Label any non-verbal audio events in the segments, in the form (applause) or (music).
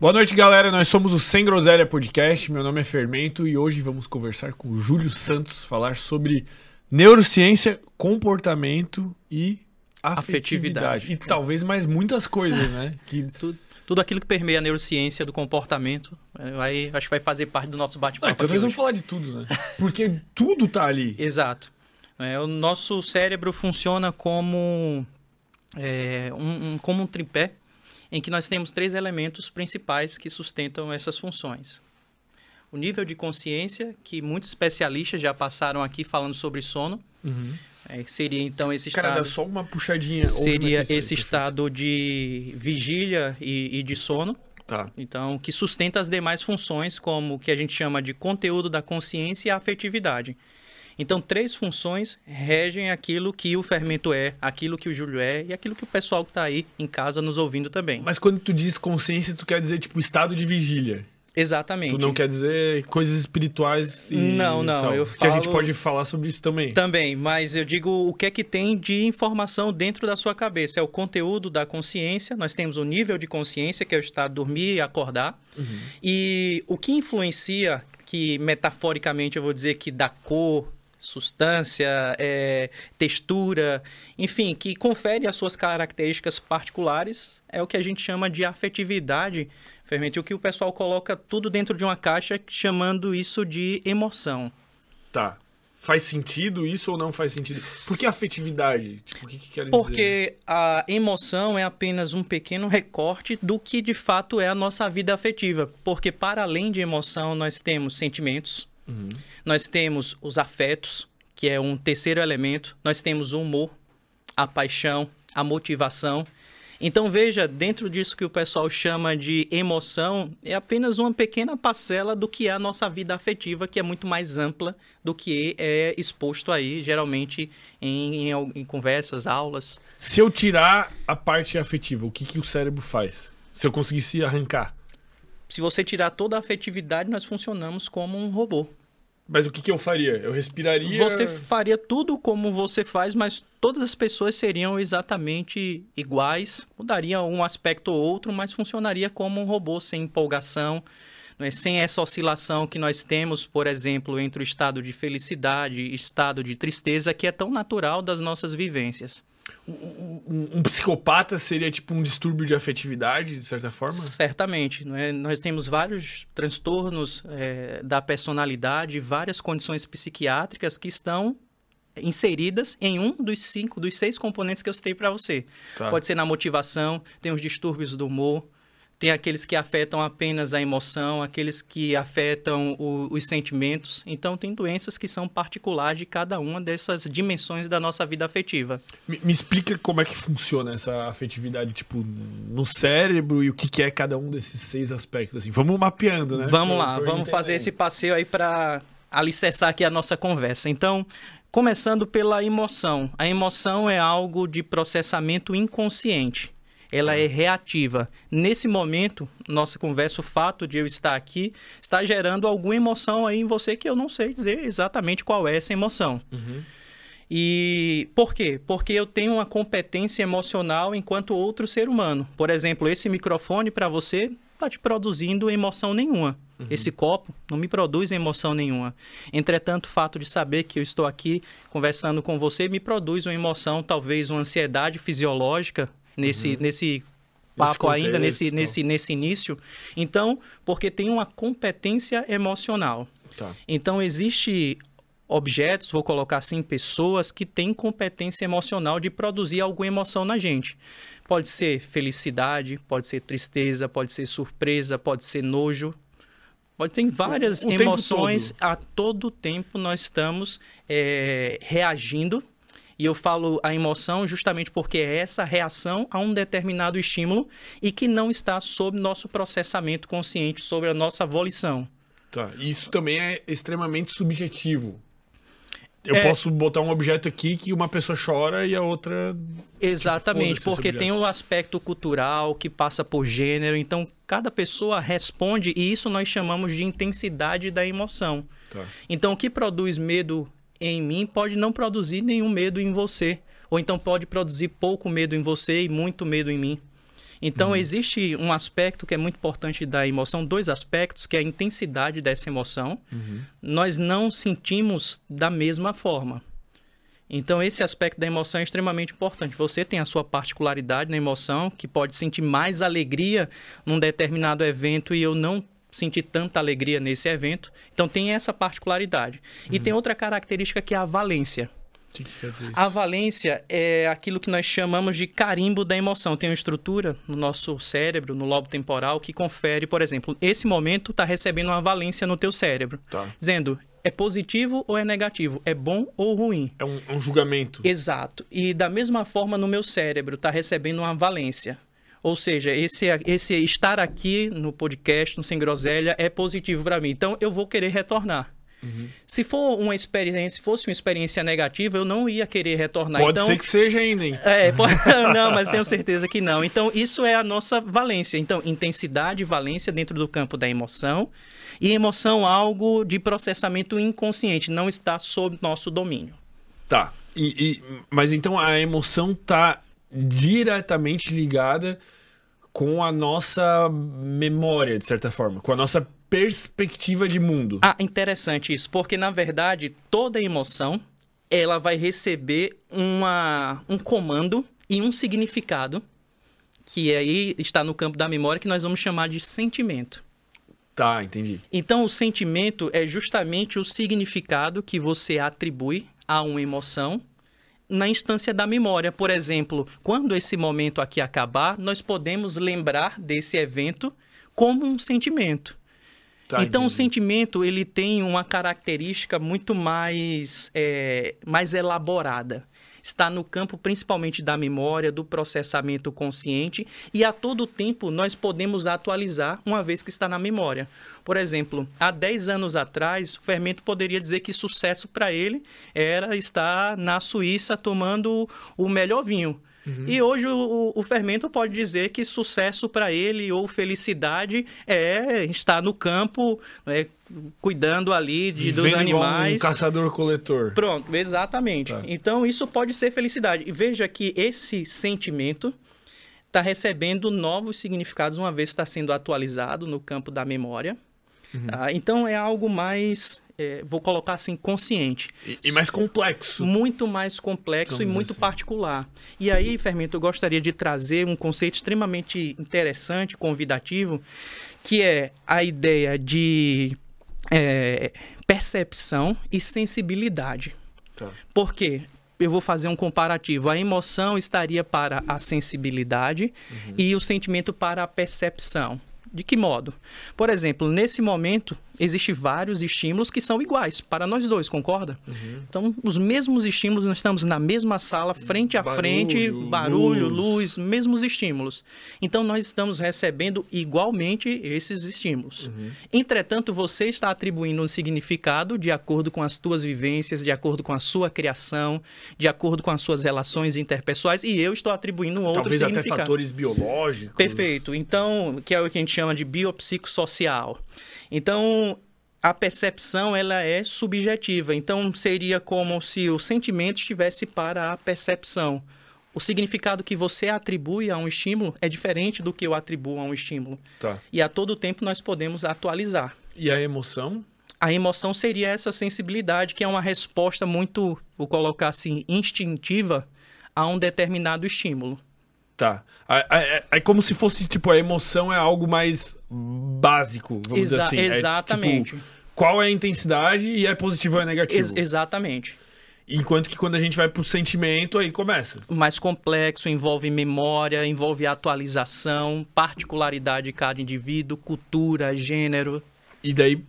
Boa noite, galera. Nós somos o Sem Groselha Podcast. Meu nome é Fermento e hoje vamos conversar com o Júlio Santos, falar sobre neurociência, comportamento e afetividade. Afetividade. E talvez mais muitas coisas, né? Que Tudo, tudo aquilo que permeia a neurociência do comportamento, vai, acho que vai fazer parte do nosso Ah, bate-papo. então aqui nós vamos falar de tudo, né? Porque tudo tá ali. (laughs) Exato. É, o nosso cérebro funciona como, é, um, um- como um tripé em que nós temos três elementos principais que sustentam essas funções. O nível de consciência, que muitos especialistas já passaram aqui falando sobre sono, Uhum. é, seria então esse Cara, estado... dá só uma puxadinha. seria esse perfeito. estado de vigília e, e de sono, Tá. então que sustenta as demais funções, como o que a gente chama de conteúdo da consciência e a afetividade. Então, três funções regem aquilo que o fermento é, aquilo que o Júlio é e aquilo que o pessoal que está aí em casa nos ouvindo também. Mas quando tu diz consciência, tu quer dizer, tipo, estado de vigília. Exatamente. Tu não quer dizer coisas espirituais e Não, não, tal. eu Que a gente falo- pode falar sobre isso também. Também, mas eu digo o que é que tem de informação dentro da sua cabeça. É o conteúdo da consciência. Nós temos o nível de consciência, que é o estado de dormir e acordar. E o que influencia, que metaforicamente eu vou dizer que dá cor, substância, é, textura, enfim, que confere as suas características particulares, é o que a gente chama de afetividade. Fermento, o que o pessoal coloca tudo dentro de uma caixa, chamando isso de emoção. Tá. Faz sentido isso ou não faz sentido? Por que afetividade? Tipo, o que, que quer dizer? Porque a emoção é apenas um pequeno recorte do que de fato é a nossa vida afetiva. Porque para além de emoção, nós temos sentimentos, nós temos os afetos, que é um terceiro elemento, nós temos o humor, a paixão, a motivação. Então veja, dentro disso que o pessoal chama de emoção, é apenas uma pequena parcela do que é a nossa vida afetiva, que é muito mais ampla do que é exposto aí, geralmente, em, em em conversas, aulas. Se eu tirar a parte afetiva, o que, que o cérebro faz? Se eu conseguisse arrancar. Se você tirar toda a afetividade, nós funcionamos como um robô. Mas o que, que eu faria? Eu respiraria. Você faria tudo como você faz, mas todas as pessoas seriam exatamente iguais. Mudaria um aspecto ou outro, mas funcionaria como um robô sem empolgação, não é? sem essa oscilação que nós temos, por exemplo, entre o estado de felicidade e estado de tristeza, que é tão natural das nossas vivências. Um, um psicopata seria tipo um distúrbio de afetividade, de certa forma? Certamente. não é? Nós temos vários transtornos eh, da personalidade, várias condições psiquiátricas que estão inseridas em um dos cinco, dos seis componentes que eu citei para você. Tá. Pode ser na motivação, tem os distúrbios do humor, tem aqueles que afetam apenas a emoção, aqueles que afetam o- os sentimentos. Então, tem doenças que são particulares de cada uma dessas dimensões da nossa vida afetiva. Me, me explica como é que funciona essa afetividade, tipo, no cérebro e o que, que é cada um desses seis aspectos. Assim. Vamos mapeando, né? Vamos Pra- lá, pra vamos fazer esse passeio aí para alicerçar aqui a nossa conversa. Então, começando pela emoção. A emoção é algo de processamento inconsciente. Ela é reativa. Nesse momento, nossa conversa, o fato de eu estar aqui, está gerando alguma emoção aí em você que eu não sei dizer exatamente qual é essa emoção. E por quê? Porque eu tenho uma competência emocional enquanto outro ser humano. Por exemplo, esse microfone para você está te produzindo emoção nenhuma. Esse copo não me produz emoção nenhuma. Entretanto, o fato de saber que eu estou aqui conversando com você me produz uma emoção, talvez uma ansiedade fisiológica nesse, nesse papo ainda, nesse, tal. nesse, nesse início. Então, porque tem uma competência emocional. Tá. Então, existe objetos, vou colocar assim, pessoas que têm competência emocional de produzir alguma emoção na gente. Pode ser felicidade, pode ser tristeza, pode ser surpresa, pode ser nojo. Pode ter várias O- o emoções. A todo tempo nós estamos eh, reagindo. E eu falo a emoção justamente porque é essa reação a um determinado estímulo e que não está sob nosso processamento consciente, sobre a nossa volição. Tá. Isso também é extremamente subjetivo. Eu É. posso botar um objeto aqui que uma pessoa chora e a outra. Exatamente, Tipo, foda-se porque tem o aspecto cultural que passa por gênero, então cada pessoa responde e isso nós chamamos de intensidade da emoção. Tá. Então o que produz medo em mim pode não produzir nenhum medo em você, ou então pode produzir pouco medo em você e muito medo em mim. Então, uhum. existe um aspecto que é muito importante da emoção, dois aspectos, que é a intensidade dessa emoção. Uhum. Nós não sentimos da mesma forma. Então, esse aspecto da emoção é extremamente importante. Você tem a sua particularidade na emoção, que pode sentir mais alegria num determinado evento e eu não sentir tanta alegria nesse evento. Então, tem essa particularidade. Uhum. E tem outra característica que é a valência. Que que quer dizer isso? A valência é aquilo que nós chamamos de carimbo da emoção. Tem uma estrutura no nosso cérebro, no lobo temporal, que confere, por exemplo, esse momento está recebendo uma valência no teu cérebro, tá. dizendo é positivo ou é negativo, é bom ou ruim. É um, um julgamento. Exato. E da mesma forma no meu cérebro está recebendo uma valência. Ou seja, esse, esse estar aqui no podcast, no Sem Groselha, é positivo para mim. Então eu vou querer retornar. Uhum. Se for uma experiência, fosse uma experiência negativa, eu não ia querer retornar. Pode então, ser que seja ainda, hein? É, (laughs) pode... (laughs) não, mas tenho certeza que não. Então, isso é a nossa valência. Então, intensidade e valência dentro do campo da emoção. E emoção, algo de processamento inconsciente, não está sob nosso domínio. Tá. E, e, mas então a emoção está diretamente ligada com a nossa memória, de certa forma, com a nossa perspectiva de mundo. Ah, interessante isso, porque na verdade toda emoção ela vai receber uma, um comando e um significado que aí está no campo da memória que nós vamos chamar de sentimento. Tá, entendi. Então o sentimento é justamente o significado que você atribui a uma emoção na instância da memória. Por exemplo, quando esse momento aqui acabar, nós podemos lembrar desse evento como um sentimento. Tá, então, entendi. o sentimento ele tem uma característica muito mais, é, mais elaborada. Está no campo principalmente da memória, do processamento consciente, e a todo tempo nós podemos atualizar, uma vez que está na memória. Por exemplo, há 10 anos atrás, o fermento poderia dizer que sucesso para ele era estar na Suíça tomando o melhor vinho. Uhum. E hoje o, o, fermento pode dizer que sucesso para ele ou felicidade é estar no campo, é, cuidando ali de, dos animais. Um caçador-coletor. Pronto, exatamente. Tá. Então isso pode ser felicidade. E veja que esse sentimento está recebendo novos significados uma vez que está sendo atualizado no campo da memória. Uhum. Tá? Então é algo mais é, vou colocar assim, consciente. E, e, mais complexo. Muito mais complexo Vamos e muito assim. particular. E aí, Fermento, eu gostaria de trazer um conceito extremamente interessante, convidativo, que é a ideia de é, percepção e sensibilidade. Tá. Por quê? eu vou fazer um comparativo. A emoção estaria para a sensibilidade uhum. e o sentimento para a percepção. De que modo? Por exemplo, nesse momento, existem vários estímulos que são iguais para nós dois, concorda? Uhum. Então, os mesmos estímulos, nós estamos na mesma sala, frente a barulho, frente, barulho, luz. luz. mesmos estímulos. Então, nós estamos recebendo igualmente esses estímulos. Uhum. Entretanto, você está atribuindo um significado de acordo com as suas vivências, de acordo com a sua criação, de acordo com as suas relações interpessoais, e eu estou atribuindo um outro Talvez significado. Talvez até fatores biológicos. Perfeito. Então, que é o que a gente chama de biopsicossocial. Então, a percepção ela é subjetiva. Então, seria como se o sentimento estivesse para a percepção. O significado que você atribui a um estímulo é diferente do que eu atribuo a um estímulo. Tá. E a todo tempo nós podemos atualizar. E a emoção? A emoção seria essa sensibilidade, que é uma resposta muito, vou colocar assim, instintiva a um determinado estímulo. Tá. É, é, como se fosse, tipo, a emoção é algo mais básico, vamos Exa dizer assim. Exatamente. É, tipo, qual é a intensidade e é positivo ou é negativo. Ex exatamente. Enquanto que quando a gente vai pro sentimento, aí começa. Mais complexo, envolve memória, envolve atualização, particularidade de cada indivíduo, cultura, gênero. E daí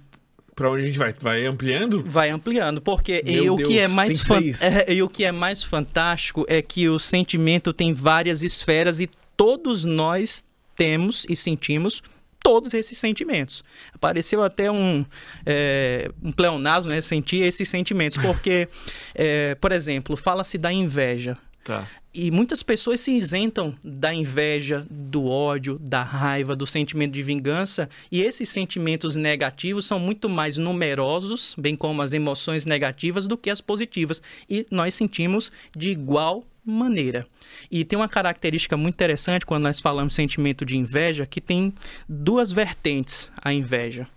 para onde a gente vai? Vai ampliando? Vai ampliando, porque e o, que é mais fan... é, e o que é mais fantástico é que o sentimento tem várias esferas e todos nós temos e sentimos todos esses sentimentos. Apareceu até um, é, um pleonasmo, né? Sentir esses sentimentos, porque, é, por exemplo, fala-se da inveja. Tá. E muitas pessoas se isentam da inveja, do ódio, da raiva, do sentimento de vingança, e esses sentimentos negativos são muito mais numerosos, bem como as emoções negativas, do que as positivas. E nós sentimos de igual maneira. E tem uma característica muito interessante quando nós falamos sentimento de inveja, que tem duas vertentes a inveja.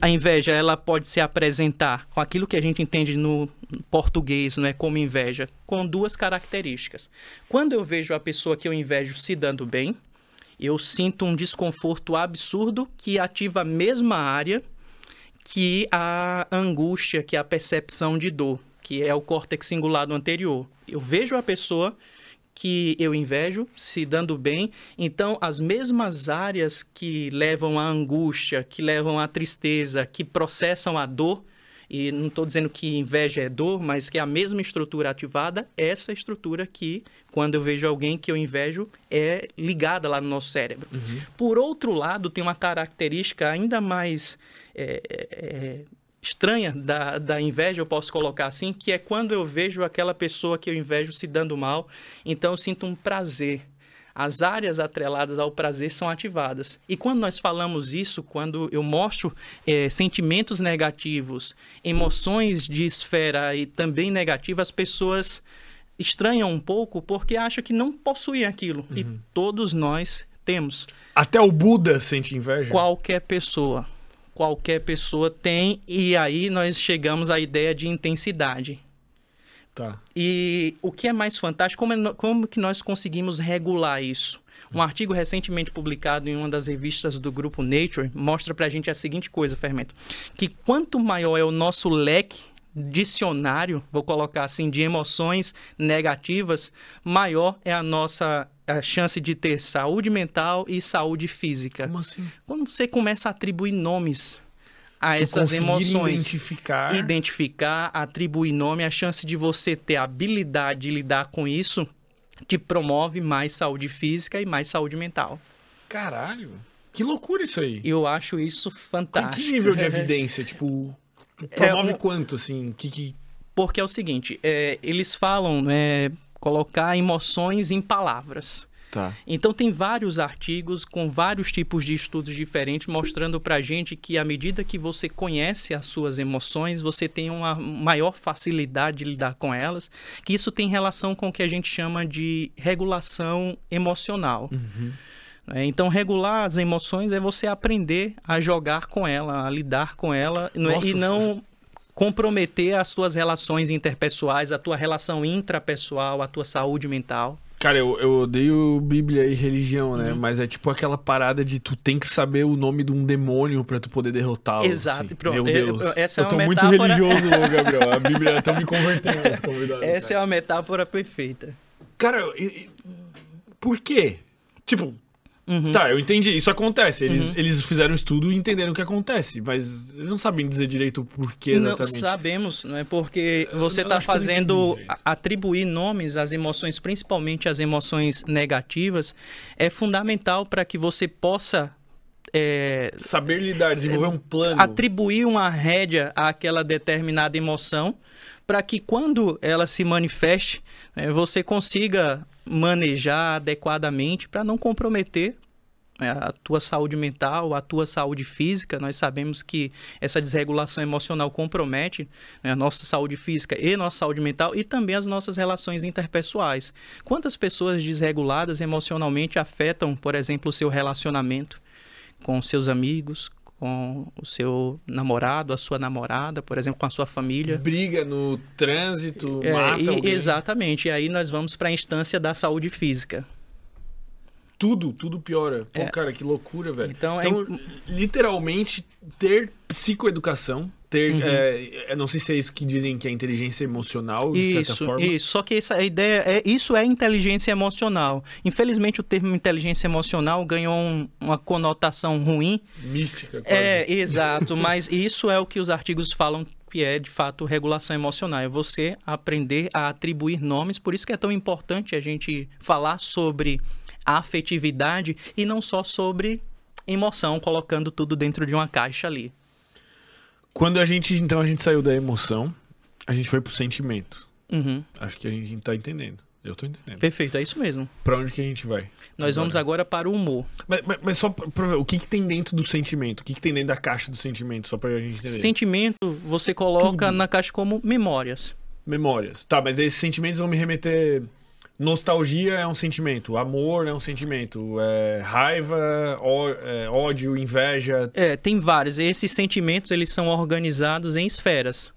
A inveja, ela pode se apresentar com aquilo que a gente entende no português, não é como inveja, com duas características. Quando eu vejo a pessoa que eu invejo se dando bem, eu sinto um desconforto absurdo que ativa a mesma área que a angústia, que a percepção de dor, que é o córtex cingulado anterior. Eu vejo a pessoa que eu invejo se dando bem. Então, as mesmas áreas que levam à angústia, que levam à tristeza, que processam a dor, e não estou dizendo que inveja é dor, mas que é a mesma estrutura ativada, essa estrutura que, quando eu vejo alguém que eu invejo, é ligada lá no nosso cérebro. Uhum. Por outro lado, tem uma característica ainda mais é, é, estranha da, da inveja, eu posso colocar assim, que é quando eu vejo aquela pessoa que eu invejo se dando mal, então eu sinto um prazer. As áreas atreladas ao prazer são ativadas. E quando nós falamos isso, quando eu mostro é, sentimentos negativos, emoções de esfera e também negativas, as pessoas estranham um pouco porque acham que não possuem aquilo. Uhum. E todos nós temos. Até o Buda sente inveja? Qualquer pessoa qualquer pessoa tem, e aí nós chegamos à ideia de intensidade. Tá. E o que é mais fantástico, como, é, como que nós conseguimos regular isso? Um artigo recentemente publicado em uma das revistas do grupo Nature mostra pra gente a seguinte coisa, Fermento, que quanto maior é o nosso leque dicionário, vou colocar assim, de emoções negativas, maior é a nossa a chance de ter saúde mental e saúde física. Como assim? Quando você começa a atribuir nomes a tu essas emoções, identificar, identificar, atribuir nome, a chance de você ter habilidade de lidar com isso te promove mais saúde física e mais saúde mental. Caralho. Que loucura isso aí. Eu acho isso fantástico. Com que nível de (laughs) evidência? tipo, promove é, quanto, assim? Que, que... Porque é o seguinte, é, eles falam, né, colocar emoções em palavras. Tá. Então tem vários artigos com vários tipos de estudos diferentes mostrando pra gente que à medida que você conhece as suas emoções, você tem uma maior facilidade de lidar com elas, que isso tem relação com o que a gente chama de regulação emocional. Uhum. É, então, regular as emoções é você aprender a jogar com ela, a lidar com ela, é, Nossa, e não comprometer as tuas relações interpessoais, a tua relação intrapessoal, a tua saúde mental. Cara, eu, eu odeio Bíblia e religião, né? Uhum. Mas é tipo aquela parada de tu tem que saber o nome de um demônio para tu poder derrotá-lo. Exato. Assim. Pronto. Meu Deus. Eu, essa é eu tô uma muito metáfora... religioso, (laughs) Gabriel. A Bíblia tá me convertendo nesse convidado. Essa cara. é uma metáfora perfeita. Cara, por quê? Tipo, Uhum. Tá, eu entendi. Isso acontece. Eles, uhum. eles fizeram um estudo e entenderam o que acontece, mas eles não sabem dizer direito o porquê exatamente. Não sabemos, não é? Porque você está fazendo atribuir nomes às emoções, principalmente às emoções negativas, é fundamental para que você possa é, saber lidar, desenvolver um plano, atribuir uma rédea àquela determinada emoção, para que quando ela se manifeste, é, você consiga manejar adequadamente para não comprometer né, a tua saúde mental, a tua saúde física. Nós sabemos que essa desregulação emocional compromete né, a nossa saúde física e nossa saúde mental e também as nossas relações interpessoais. Quantas pessoas desreguladas emocionalmente afetam, por exemplo, o seu relacionamento com seus amigos, com o seu namorado, a sua namorada, por exemplo, com a sua família. Briga no trânsito, é, mata e, alguém. Exatamente. E aí nós vamos para a instância da saúde física. Tudo, tudo piora. Pô, é. cara, que loucura, velho. Então, então é... literalmente, ter psicoeducação ter. Uhum. É, não sei se é isso que dizem que é inteligência emocional, de isso, certa forma. Isso, só que essa ideia é. Isso é inteligência emocional. Infelizmente, o termo inteligência emocional ganhou um, uma conotação ruim. Mística, quase. É, exato, (laughs) mas isso é o que os artigos falam que é de fato regulação emocional. É você aprender a atribuir nomes, por isso que é tão importante a gente falar sobre afetividade e não só sobre emoção, colocando tudo dentro de uma caixa ali. Quando a gente, então, a gente saiu da emoção, a gente foi pro sentimento. Uhum. Acho que a gente tá entendendo. Eu tô entendendo. Perfeito, é isso mesmo. Pra onde que a gente vai? Nós agora? vamos agora para o humor. Mas, mas, mas só pra ver, o que, que tem dentro do sentimento? O que, que tem dentro da caixa do sentimento? Só pra gente entender. Sentimento, você coloca Tudo. na caixa como memórias. memórias. Tá, mas esses sentimentos vão me remeter. Nostalgia é um sentimento, amor é um sentimento, é, raiva, ó, é, ódio, inveja. É, tem vários. Esses sentimentos eles são organizados em esferas.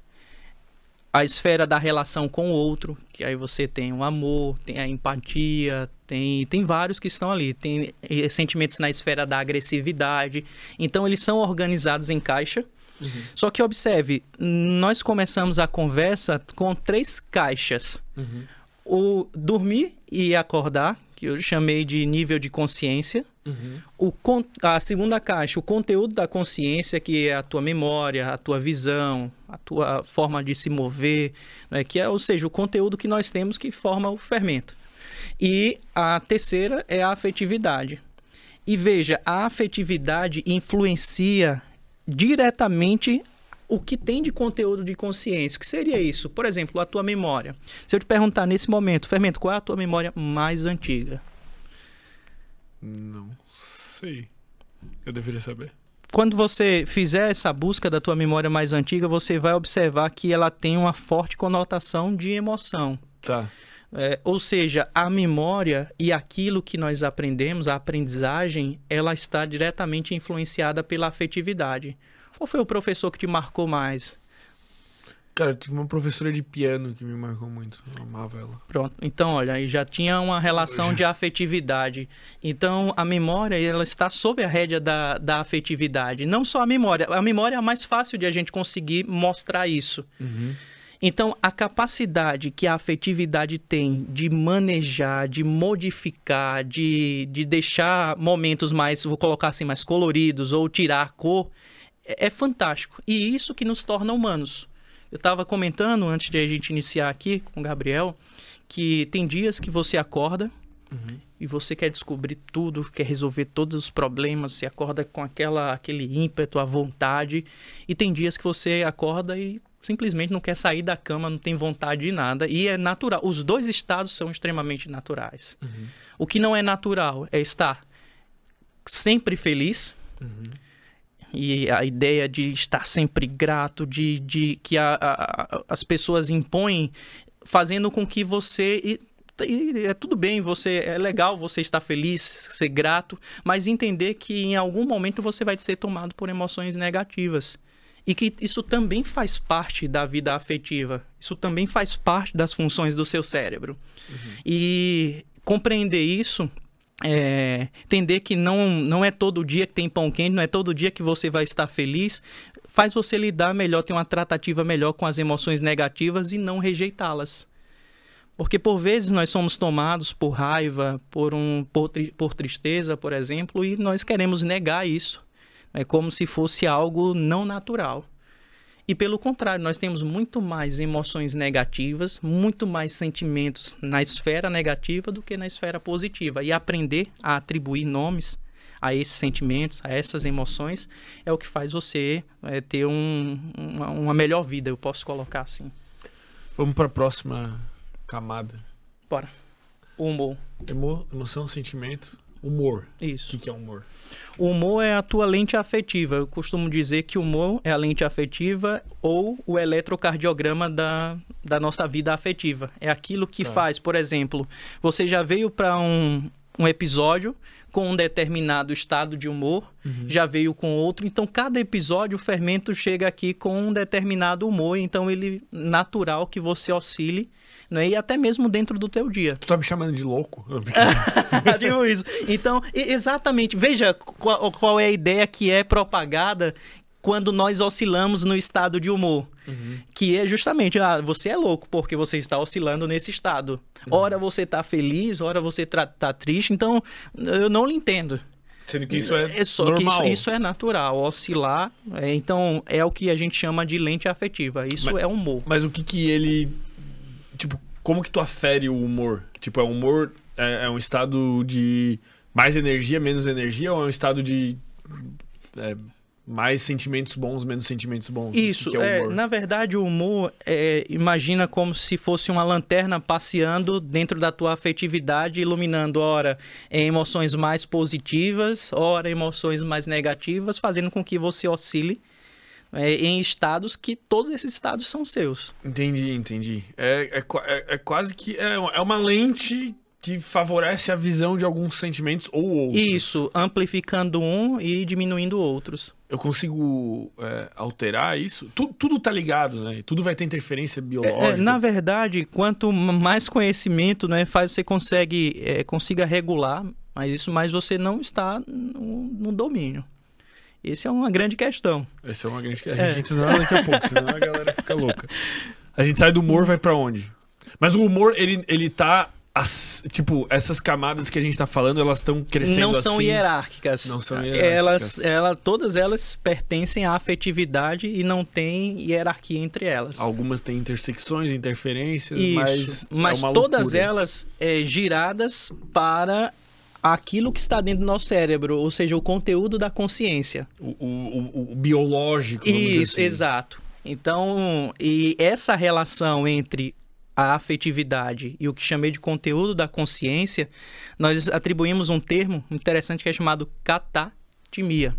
A esfera da relação com o outro, que aí você tem o amor, tem a empatia, tem, tem vários que estão ali. Tem sentimentos na esfera da agressividade. Então eles são organizados em caixa. Uhum. Só que observe, nós começamos a conversa com três caixas. Uhum. O dormir e acordar, que eu chamei de nível de consciência. Uhum. O, a segunda caixa, o conteúdo da consciência, que é a tua memória, a tua visão, a tua forma de se mover, né? que é, ou seja, o conteúdo que nós temos que forma o fermento. E a terceira é a afetividade. E veja, a afetividade influencia diretamente o que tem de conteúdo de consciência. O que seria isso? Por exemplo, a tua memória. Se eu te perguntar nesse momento, Fermento, qual é a tua memória mais antiga? Não sei. Eu deveria saber. Quando você fizer essa busca da tua memória mais antiga, você vai observar que ela tem uma forte conotação de emoção. Tá. É, ou seja, a memória e aquilo que nós aprendemos, a aprendizagem, ela está diretamente influenciada pela afetividade. Qual foi o professor que te marcou mais? Cara, eu tive uma professora de piano que me marcou muito. Eu amava ela. Pronto. Então, olha, aí já tinha uma relação de afetividade. Então, a memória, ela está sob a rédea da, da afetividade. Não só a memória. A memória é a mais fácil de a gente conseguir mostrar isso. Uhum. Então, a capacidade que a afetividade tem de manejar, de modificar, de, de deixar momentos mais, vou colocar assim, mais coloridos ou tirar a cor, é, é fantástico. E isso que nos torna humanos. Eu estava comentando antes de a gente iniciar aqui com o Gabriel que tem dias que você acorda uhum. e você quer descobrir tudo, quer resolver todos os problemas, você acorda com aquela, aquele ímpeto, a vontade. E tem dias que você acorda e simplesmente não quer sair da cama, não tem vontade de nada. E é natural. Os dois estados são extremamente naturais. Uhum. O que não é natural é estar sempre feliz. Uhum. E a ideia de estar sempre grato, de, de que a, a, as pessoas impõem, fazendo com que você e, e é tudo bem, você é legal você estar feliz, ser grato, mas entender que em algum momento você vai ser tomado por emoções negativas e que isso também faz parte da vida afetiva. Isso também faz parte das funções do seu cérebro. Uhum. E compreender isso é, entender que não, não é todo dia que tem pão quente, não é todo dia que você vai estar feliz, faz você lidar melhor, ter uma tratativa melhor com as emoções negativas e não rejeitá-las. Porque por vezes nós somos tomados por raiva, por, um, por, tri, por tristeza, por exemplo, e nós queremos negar isso. É como se fosse algo não natural. E pelo contrário, nós temos muito mais emoções negativas, muito mais sentimentos na esfera negativa do que na esfera positiva. E aprender a atribuir nomes a esses sentimentos, a essas emoções, é o que faz você é, ter um, uma, uma melhor vida, eu posso colocar assim. Vamos para a próxima camada. Bora. Humor. Emo, emoção, sentimento, humor. Isso. O que, que é humor? O humor é a tua lente afetiva. Eu costumo dizer que o humor é a lente afetiva ou o eletrocardiograma da, da nossa vida afetiva. É aquilo que tá. faz, por exemplo, você já veio para um, um episódio com um determinado estado de humor, uhum. já veio com outro. Então, cada episódio, o fermento chega aqui com um determinado humor. Então, ele natural que você oscile né? E até mesmo dentro do teu dia. Tu tá me chamando de louco? Digo (laughs) isso. Então, exatamente. Veja qual, qual é a ideia que é propagada quando nós oscilamos no estado de humor. Uhum. Que é justamente, ah, você é louco porque você está oscilando nesse estado. Uhum. Ora você está feliz, ora você está tá triste. Então, eu não lhe entendo. Sendo que isso é, é só normal. Que isso, isso, é natural. Oscilar, é, então, é o que a gente chama de lente afetiva. Isso mas, é humor. Mas o que que ele tipo, como que tu afere o humor? Tipo, é humor é, é um estado de mais energia, menos energia ou é um estado de é, mais sentimentos bons, menos sentimentos bons? Isso, que é, é na verdade o humor é, imagina como se fosse uma lanterna passeando dentro da tua afetividade, iluminando ora emoções mais positivas, ora emoções mais negativas, fazendo com que você oscile é, em estados que todos esses estados são seus. Entendi, entendi. É, é, é, é quase que. É, é uma lente que favorece a visão de alguns sentimentos ou outros. Isso, amplificando um e diminuindo outros. Eu consigo é, alterar isso? Tudo, tudo tá ligado, né? Tudo vai ter interferência biológica. É, na verdade, quanto mais conhecimento né, faz você consegue é, consiga regular, mas isso mais você não está no, no domínio. Essa é uma grande questão. Essa é uma grande questão. A é. gente entra daqui a pouco, senão a galera fica louca. A gente sai do humor, vai para onde? Mas o humor, ele, ele tá as, tipo, essas camadas que a gente está falando, elas estão crescendo Não são assim, hierárquicas. Não são hierárquicas. Elas, ela, todas elas pertencem à afetividade e não tem hierarquia entre elas. Algumas têm intersecções, interferências, Isso, mas, mas todas elas é, giradas para aquilo que está dentro do nosso cérebro, ou seja, o conteúdo da consciência. O, o, o biológico. Isso, assim. exato. Então, e essa relação entre a afetividade e o que chamei de conteúdo da consciência, nós atribuímos um termo interessante que é chamado catatimia,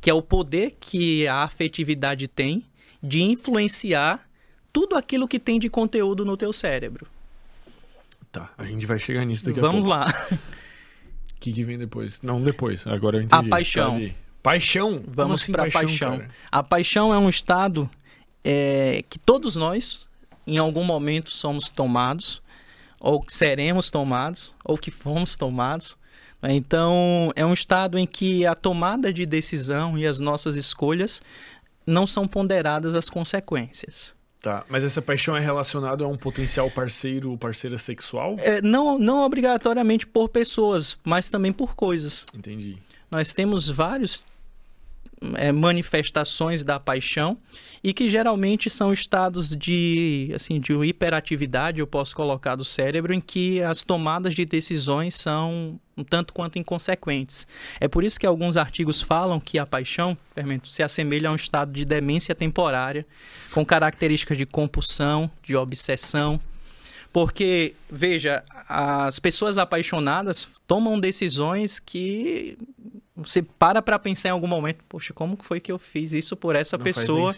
que é o poder que a afetividade tem de influenciar tudo aquilo que tem de conteúdo no teu cérebro. Tá, a gente vai chegar nisso daqui Vamos a pouco. Vamos lá. (laughs) Que, que vem depois? Não, depois. Agora eu entendi. A paixão. Tá paixão? Vamos assim, para paixão. paixão. A paixão é um estado é, que todos nós em algum momento somos tomados, ou seremos tomados, ou que fomos tomados. Né? Então, é um estado em que a tomada de decisão e as nossas escolhas não são ponderadas as consequências. Tá, mas essa paixão é relacionada a um potencial parceiro ou parceira sexual? É, não, não obrigatoriamente por pessoas, mas também por coisas. Entendi. Nós temos vários é, manifestações da paixão e que geralmente são estados de assim de hiperatividade eu posso colocar do cérebro em que as tomadas de decisões são um tanto quanto inconsequentes. É por isso que alguns artigos falam que a paixão, fermento, se assemelha a um estado de demência temporária com características de compulsão, de obsessão, porque, veja, as pessoas apaixonadas tomam decisões que você para para pensar em algum momento, poxa, como foi que eu fiz isso por essa Não pessoa?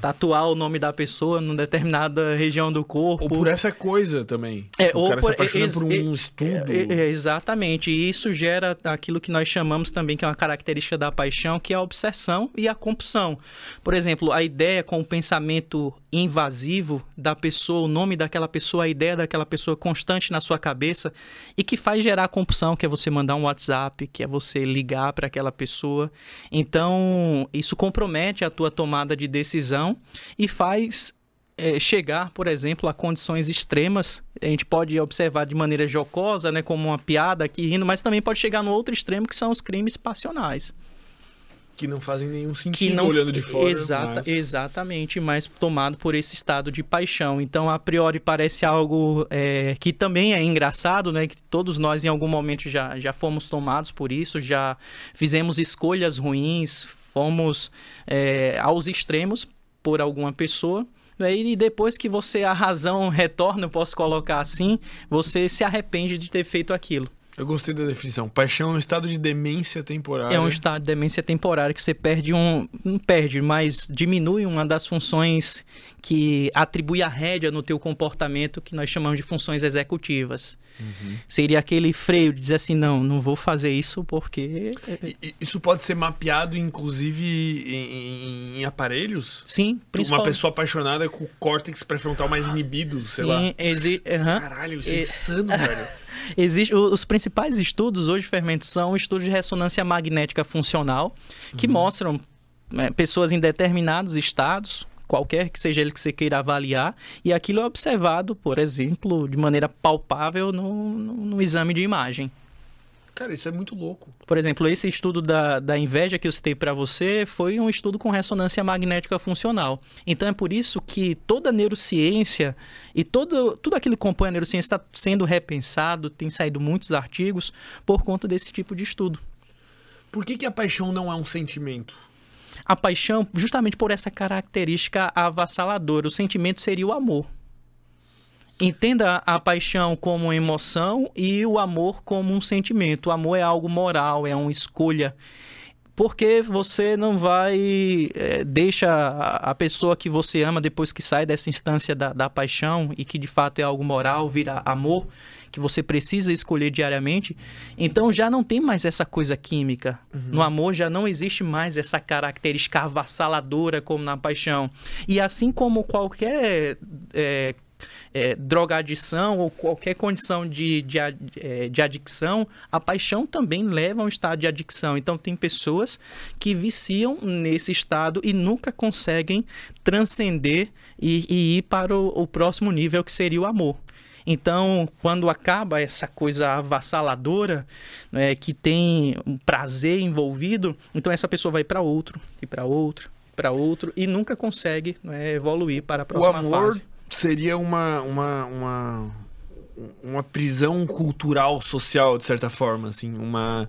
Tatuar o nome da pessoa numa determinada região do corpo. Ou por essa coisa também. É, o ou cara por, se apaixona por um estudo. É, é, exatamente. E isso gera aquilo que nós chamamos também, que é uma característica da paixão, que é a obsessão e a compulsão. Por exemplo, a ideia com o pensamento invasivo da pessoa, o nome daquela pessoa, a ideia daquela pessoa constante na sua cabeça e que faz gerar compulsão, que é você mandar um WhatsApp, que é você ligar para aquela pessoa. Então, isso compromete a tua tomada de decisão e faz é, chegar, por exemplo, a condições extremas. A gente pode observar de maneira jocosa, né, como uma piada aqui rindo, mas também pode chegar no outro extremo, que são os crimes passionais que não fazem nenhum sentido não, olhando de fora. Exata, mas... Exatamente, mas tomado por esse estado de paixão. Então, a priori, parece algo é, que também é engraçado, né? Que todos nós, em algum momento, já, já fomos tomados por isso, já fizemos escolhas ruins, fomos é, aos extremos por alguma pessoa. Né, e depois que você, a razão retorna, eu posso colocar assim, você se arrepende de ter feito aquilo. Eu gostei da definição. Paixão é um estado de demência temporária. É um estado de demência temporária que você perde um. Não perde, mas diminui uma das funções que atribui a rédea no teu comportamento, que nós chamamos de funções executivas. Uhum. Seria aquele freio de dizer assim, não, não vou fazer isso porque... Isso pode ser mapeado, inclusive, em, em aparelhos? Sim, principalmente. Uma pessoa apaixonada com o córtex pré-frontal mais inibido, Sim, sei lá. Exi... Uhum. Caralho, isso é insano, velho. Existe, os principais estudos hoje, fermentos, são estudos de ressonância magnética funcional, que uhum. mostram né, pessoas em determinados estados, qualquer que seja ele que você queira avaliar, e aquilo é observado, por exemplo, de maneira palpável no, no, no exame de imagem. Cara, isso é muito louco. Por exemplo, esse estudo da, da inveja que eu citei para você foi um estudo com ressonância magnética funcional. Então é por isso que toda a neurociência e todo, tudo aquilo que compõe a neurociência está sendo repensado, tem saído muitos artigos por conta desse tipo de estudo. Por que, que a paixão não é um sentimento? A paixão, justamente por essa característica avassaladora, o sentimento seria o amor. Entenda a paixão como uma emoção e o amor como um sentimento. O amor é algo moral, é uma escolha. porque você não vai é, deixa a, a, pessoa que você ama depois que sai dessa instância da, da paixão e que de fato é algo moral vira amor que você precisa escolher diariamente, então já não tem mais essa coisa química. Uhum. No amor já não existe mais essa característica avassaladora como na paixão. E assim como qualquer é, é, drogadição ou qualquer condição de, de, é, de adicção, a paixão também leva a um estado de adicção. Então, tem pessoas que viciam nesse estado e nunca conseguem transcender e, e ir para o, o próximo nível, que seria o amor. Então, quando acaba essa coisa avassaladora, né, que tem um prazer envolvido, então essa pessoa vai para outro, e para outro, para outro, e nunca consegue né, evoluir para a próxima o amor fase. Seria uma, uma, uma, uma prisão cultural, social, de certa forma, assim, uma.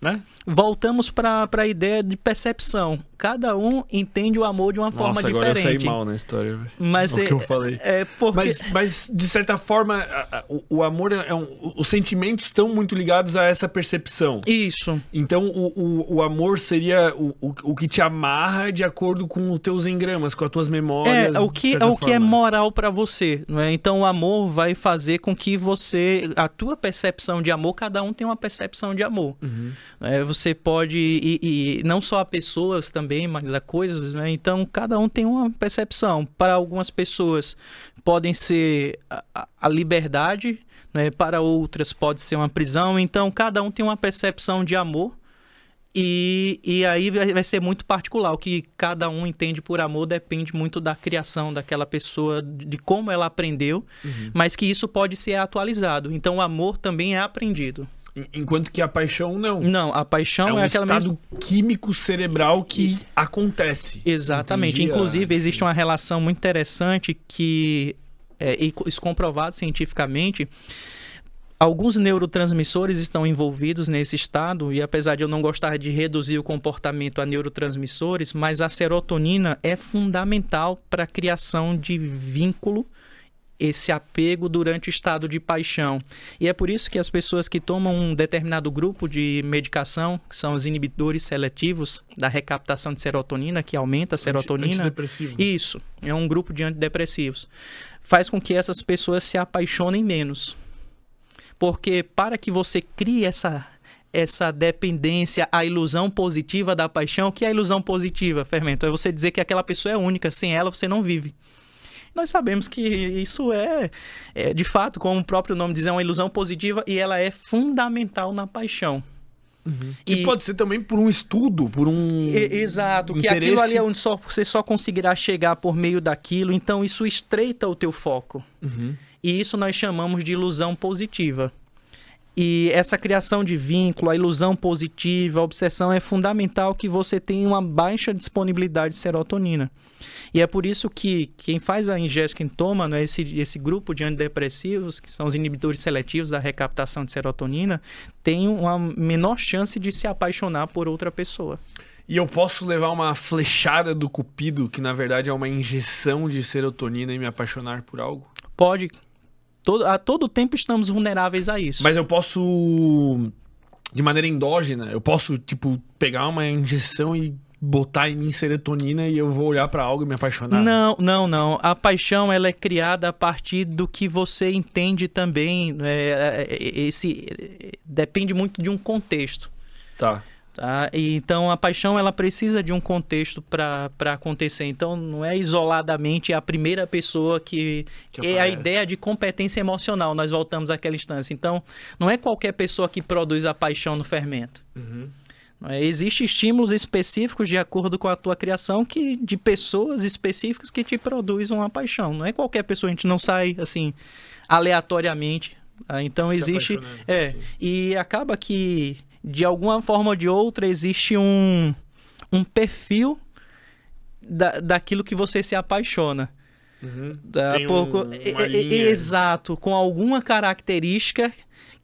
Né? Voltamos para a ideia de percepção cada um entende o amor de uma Nossa, forma agora diferente. Eu saí mal na história. Mas o é, que eu falei. É porque... mas, mas, de certa forma, a, a, o, o, amor é um. Os sentimentos estão muito ligados a essa percepção. Isso. Então, o, o, o amor seria o, o, o que te amarra de acordo com os teus engramas, com as tuas memórias. É, o que, é, o que é moral para você. Não é? Então, o amor vai fazer com que você. A tua percepção de amor, cada um tem uma percepção de amor. Uhum. É, você pode. E, não só a pessoas também também, mas a coisas, né? Então cada um tem uma percepção. Para algumas pessoas podem ser a, a liberdade, né? Para outras pode ser uma prisão. Então cada um tem uma percepção de amor. E, e aí vai ser muito particular. O que cada um entende por amor depende muito da criação daquela pessoa, de como ela aprendeu, uhum. mas que isso pode ser atualizado. Então o amor também é aprendido. Enquanto que a paixão não. Não, a paixão é, um é aquela estado químico cerebral que acontece. Exatamente. Entendi, Inclusive, existe uma relação muito interessante que é isso comprovado cientificamente. Alguns neurotransmissores estão envolvidos nesse estado, e apesar de eu não gostar de reduzir o comportamento a neurotransmissores, mas a serotonina é fundamental para a criação de vínculo esse apego durante o estado de paixão. E é por isso que as pessoas que tomam um determinado grupo de medicação, que são os inibidores seletivos da recaptação de serotonina, que aumenta a serotonina. Antidepressivo. Isso, é um grupo de antidepressivos. Faz com que essas pessoas se apaixonem menos. Porque para que você crie essa essa dependência, a ilusão positiva da paixão, o que é a ilusão positiva, Fermento? É você dizer que aquela pessoa é única, sem ela você não vive nós sabemos que isso é, é, de fato, como o próprio nome diz, é uma ilusão positiva e ela é fundamental na paixão. Uhum. Que e... pode ser também por um estudo, por um. E, exato, interesse... que aquilo ali é onde só, você só conseguirá chegar por meio daquilo, então isso estreita o teu foco. Uhum. E isso nós chamamos de ilusão positiva. E essa criação de vínculo, a ilusão positiva, a obsessão é fundamental que você tenha uma baixa disponibilidade de serotonina. E é por isso que quem faz a ingesta, quem toma né, esse, esse grupo de antidepressivos, que são os inibidores seletivos da recaptação de serotonina, tem uma menor chance de se apaixonar por outra pessoa. E eu posso levar uma flechada do cupido, que na verdade é uma injeção de serotonina e me apaixonar por algo? Pode, Todo, a todo tempo estamos vulneráveis a isso. Mas eu posso, de maneira endógena, eu posso, tipo, pegar uma injeção e botar em mim serotonina e eu vou olhar para algo e me apaixonar? Não, não, não. A paixão ela é criada a partir do que você entende também. É, é, é esse depende muito de um contexto. Tá. Tá? E, então a paixão ela precisa de um contexto para acontecer. Então não é isoladamente a primeira pessoa que, que é a ideia de competência emocional. Nós voltamos àquela instância. Então não é qualquer pessoa que produz a paixão no fermento. Uhum. É, Existem estímulos específicos de acordo com a tua criação que de pessoas específicas que te produzem uma paixão. Não é qualquer pessoa, a gente não sai assim aleatoriamente. Tá? Então Se existe é assim. e acaba que de alguma forma ou de outra, existe um, um perfil da, daquilo que você se apaixona. Uhum. Da, pouco, um, exato, com alguma característica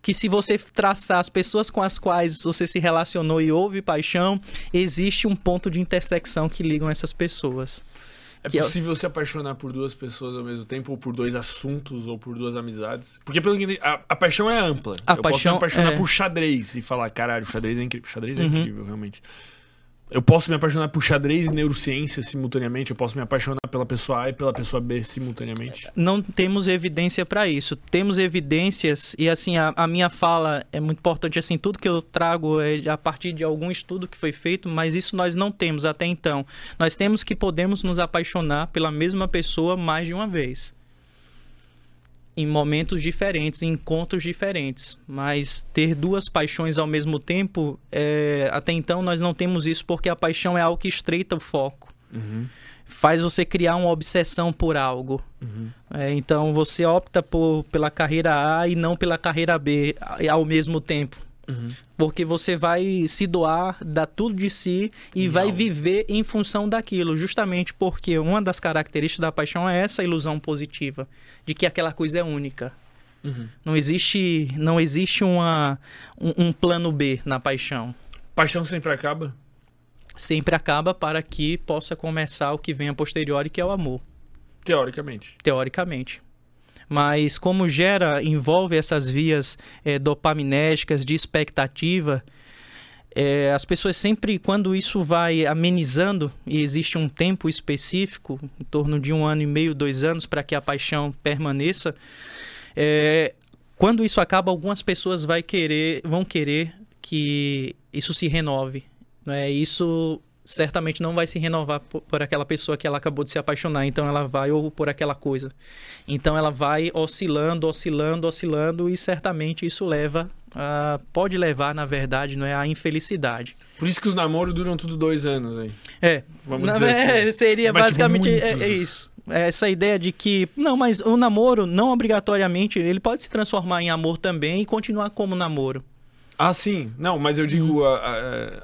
que se você traçar as pessoas com as quais você se relacionou e houve paixão, existe um ponto de intersecção que ligam essas pessoas. É possível é... se apaixonar por duas pessoas ao mesmo tempo, ou por dois assuntos, ou por duas amizades? Porque pelo que a, a paixão é ampla. A eu paixão posso me apaixonar é... por xadrez e falar, caralho, xadrez é incrível. Xadrez é uhum. incrível, realmente. Eu posso me apaixonar por xadrez e neurociência simultaneamente, eu posso me apaixonar pela pessoa A e pela pessoa B simultaneamente. Não temos evidência para isso. Temos evidências, e assim, a, a, minha fala é muito importante, assim, tudo que eu trago é a partir de algum estudo que foi feito, mas isso nós não temos até então. Nós temos que podemos nos apaixonar pela mesma pessoa mais de uma vez em momentos diferentes, em encontros diferentes. Mas ter duas paixões ao mesmo tempo, é, até então nós não temos isso porque a paixão é algo que estreita o foco. Uhum. Faz você criar uma obsessão por algo. Uhum. É, então você opta por, pela carreira A e não pela carreira B ao mesmo tempo. Uhum. Porque você vai se doar, dar tudo de si e Não. vai viver em função daquilo. Justamente porque uma das características da paixão é essa ilusão positiva de que aquela coisa é única. Uhum. Não existe, não existe uma, um, um plano B na paixão. Paixão sempre acaba? Sempre acaba para que possa começar o que vem a posteriori, que é o amor. Teoricamente. Teoricamente mas como gera, envolve essas vias é, dopaminérgicas de expectativa, é, as pessoas sempre, quando isso vai amenizando, e existe um tempo específico, em torno de um ano e meio, dois anos, para que a paixão permaneça, é, quando isso acaba, algumas pessoas vai querer, vão querer que isso se renove. Né? Isso certamente não vai se renovar por, por, aquela pessoa que ela acabou de se apaixonar, então ela vai ou por aquela coisa. Então ela vai oscilando, oscilando, oscilando e certamente isso leva a, pode levar, na verdade, não é a infelicidade. Por isso que os namoros duram tudo dois anos aí. É. Vamos na, dizer é, assim. Seria mas, basicamente é, é isso. É essa ideia de que não, mas o namoro não obrigatoriamente ele pode se transformar em amor também e continuar como namoro. Ah, sim. Não, mas eu digo, hum. a,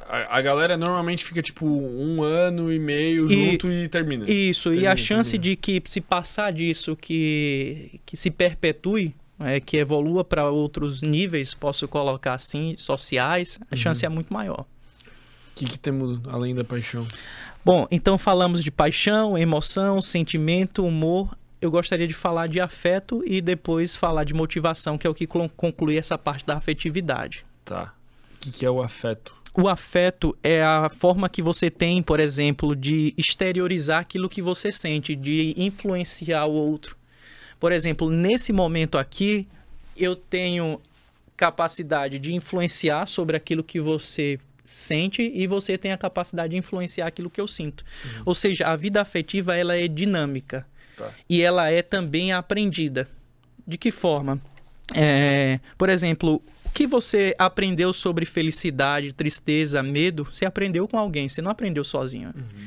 a, a, galera normalmente fica tipo um ano e meio e, junto e termina. Isso, termina, e a chance termina. de que se passar disso, que, que se perpetue, é, que evolua para outros níveis, posso colocar assim, sociais, a uhum. chance é muito maior. O que, que temos além da paixão? Bom, então falamos de paixão, emoção, sentimento, humor. Eu gostaria de falar de afeto e depois falar de motivação, que é o que conclui essa parte da afetividade. Tá. O que, que é o afeto? O afeto é a forma que você tem, por exemplo, de exteriorizar aquilo que você sente, de influenciar o outro. Por exemplo, nesse momento aqui, eu tenho capacidade de influenciar sobre aquilo que você sente e você tem a capacidade de influenciar aquilo que eu sinto. Uhum. Ou seja, a vida afetiva ela é dinâmica tá. e ela é também aprendida. De que forma? É, por exemplo, que você aprendeu sobre felicidade, tristeza, medo, você aprendeu com alguém, você não aprendeu sozinho. Uhum.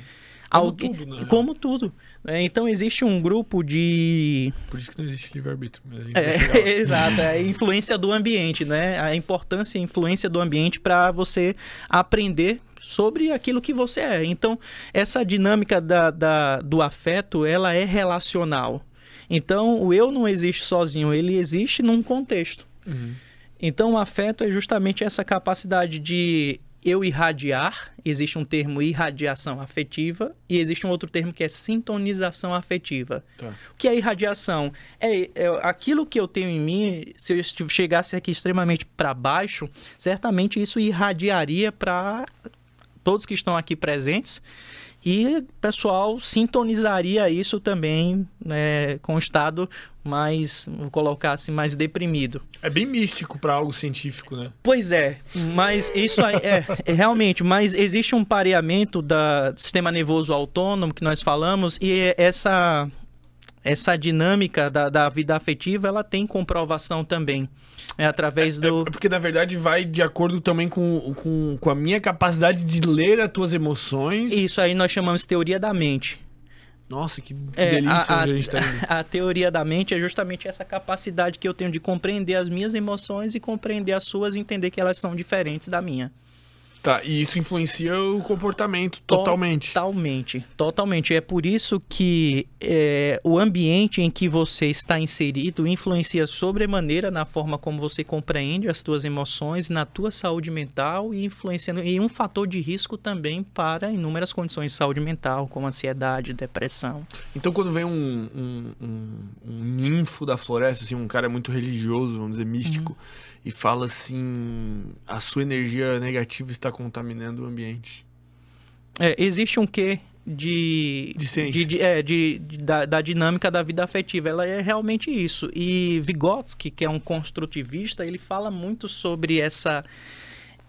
Como alguém, tudo, né? Como tudo. É, então existe um grupo de. Por isso que não existe livre-arbítrio. É, (laughs) exato, é a influência do ambiente, né? A importância e a influência do ambiente para você aprender sobre aquilo que você é. Então, essa dinâmica da, da, do afeto, ela é relacional. Então, o eu não existe sozinho, ele existe num contexto. Uhum. Então, o afeto é justamente essa capacidade de eu irradiar, existe um termo irradiação afetiva e existe um outro termo que é sintonização afetiva. Tá. O que é irradiação? É, é, aquilo que eu tenho em mim, se eu chegasse aqui extremamente para baixo, certamente isso irradiaria para todos que estão aqui presentes e o pessoal sintonizaria isso também né, com o estado mais, vou colocar assim, mais deprimido. É bem místico para algo científico, né? Pois é, mas isso aí, é, é, realmente, mas existe um pareamento da, do sistema nervoso autônomo que nós falamos e essa essa dinâmica da, da vida afetiva ela tem comprovação também. É através é, do. É porque, na verdade, vai de acordo também com, com, com a minha capacidade de ler as tuas emoções. Isso aí nós chamamos teoria da mente. Nossa, que, que é, delícia a, a, a, gente tá (laughs) a teoria da mente é justamente essa capacidade que eu tenho de compreender as minhas emoções e compreender as suas e entender que elas são diferentes da minha. Tá, e isso influencia o comportamento totalmente. Totalmente, totalmente. É por isso que é, o ambiente em que você está inserido influencia sobremaneira na forma como você compreende as suas emoções, na tua saúde mental e influenciando em um fator de risco também para inúmeras condições de saúde mental, como ansiedade, depressão. Então, quando vem um, um, um, um ninfo da floresta, assim, um cara muito religioso, vamos dizer, místico, uhum e fala assim: a sua energia negativa está contaminando o ambiente. É, existe um quê de, de, ciência. de, de, é, de, de da, da, dinâmica da vida afetiva. Ela é realmente isso. E Vygotsky, que é um construtivista, ele fala muito sobre essa,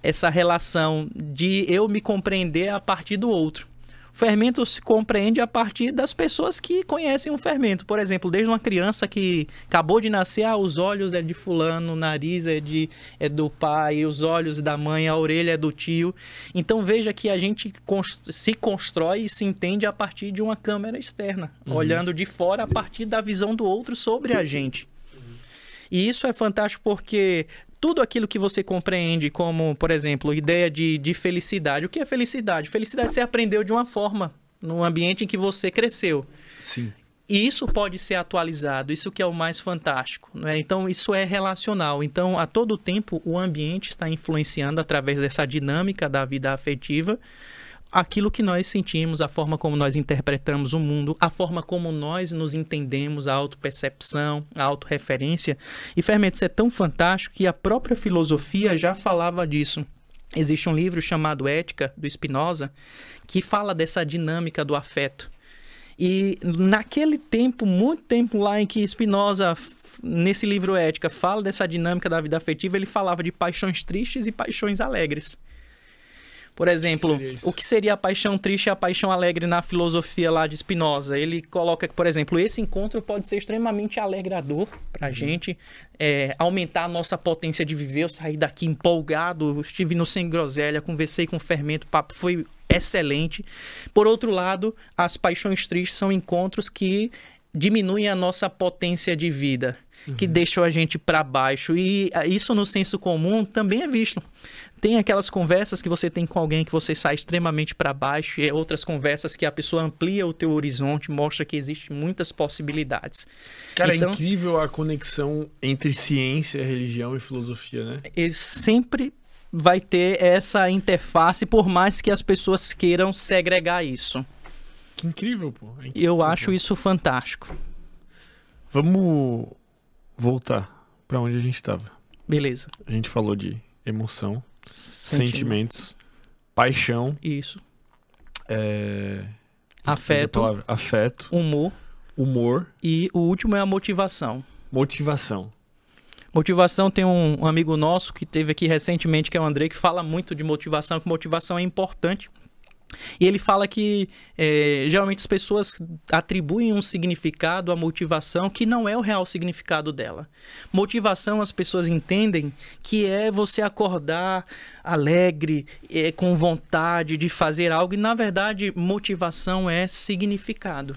essa relação de eu me compreender a partir do outro fermento se compreende a partir das pessoas que conhecem o fermento. Por exemplo, desde uma criança que acabou de nascer, ah, os olhos é de fulano, o nariz é, de, é do pai, os olhos da mãe, a orelha é do tio. Então veja que a gente se constrói e se entende a partir de uma câmera externa, uhum. olhando de fora a partir da visão do outro sobre a gente. E isso é fantástico porque tudo aquilo que você compreende como, por exemplo, ideia de, de felicidade. O que é felicidade? Felicidade você aprendeu de uma forma, no ambiente em que você cresceu. Sim. E isso pode ser atualizado, isso que é o mais fantástico. Né? Então, isso é relacional. Então, a todo tempo, o ambiente está influenciando através dessa dinâmica da vida afetiva aquilo que nós sentimos, a forma como nós interpretamos o mundo, a forma como nós nos entendemos, a autopercepção, a autorreferência. E Fermentos é tão fantástico que a própria filosofia já falava disso. Existe um livro chamado Ética, do Spinoza, que fala dessa dinâmica do afeto. E naquele tempo, muito tempo lá em que Spinoza, nesse livro Ética, fala dessa dinâmica da vida afetiva, ele falava de paixões tristes e paixões alegres. Por exemplo, que o que seria a paixão triste e a paixão alegre na filosofia lá de Spinoza? Ele coloca que, por exemplo, esse encontro pode ser extremamente alegrador para a uhum. gente, é, aumentar a nossa potência de viver. Eu saí daqui empolgado, estive no Sem Groselha, conversei com o Fermento, o papo foi excelente. Por outro lado, as paixões tristes são encontros que diminuem a nossa potência de vida. Uhum. que deixam a gente para baixo. E ah, isso no senso comum também é visto. Tem aquelas conversas que você tem com alguém que você sai extremamente para baixo, e outras conversas que a pessoa amplia o teu horizonte, mostra que existem muitas possibilidades. Cara, é então, é incrível a conexão entre ciência, religião e filosofia, né? E sempre vai ter essa interface, por mais que as pessoas queiram segregar isso. Que incrível, pô. É incrível, Eu pô. acho isso fantástico. Vamos voltar para onde a gente estava. Beleza. A gente falou de emoção, Sentimento. sentimentos, paixão. Isso. É... Afeto. Afeto. Humor. Humor. E o último é a motivação. Motivação. Motivação tem um, um, amigo nosso que teve aqui recentemente, que é o André, que fala muito de motivação, que motivação é importante e ele fala que é, geralmente as pessoas atribuem um significado à motivação que não é o real significado dela. Motivação as pessoas entendem que é você acordar alegre, é, com vontade de fazer algo, e na verdade motivação é significado.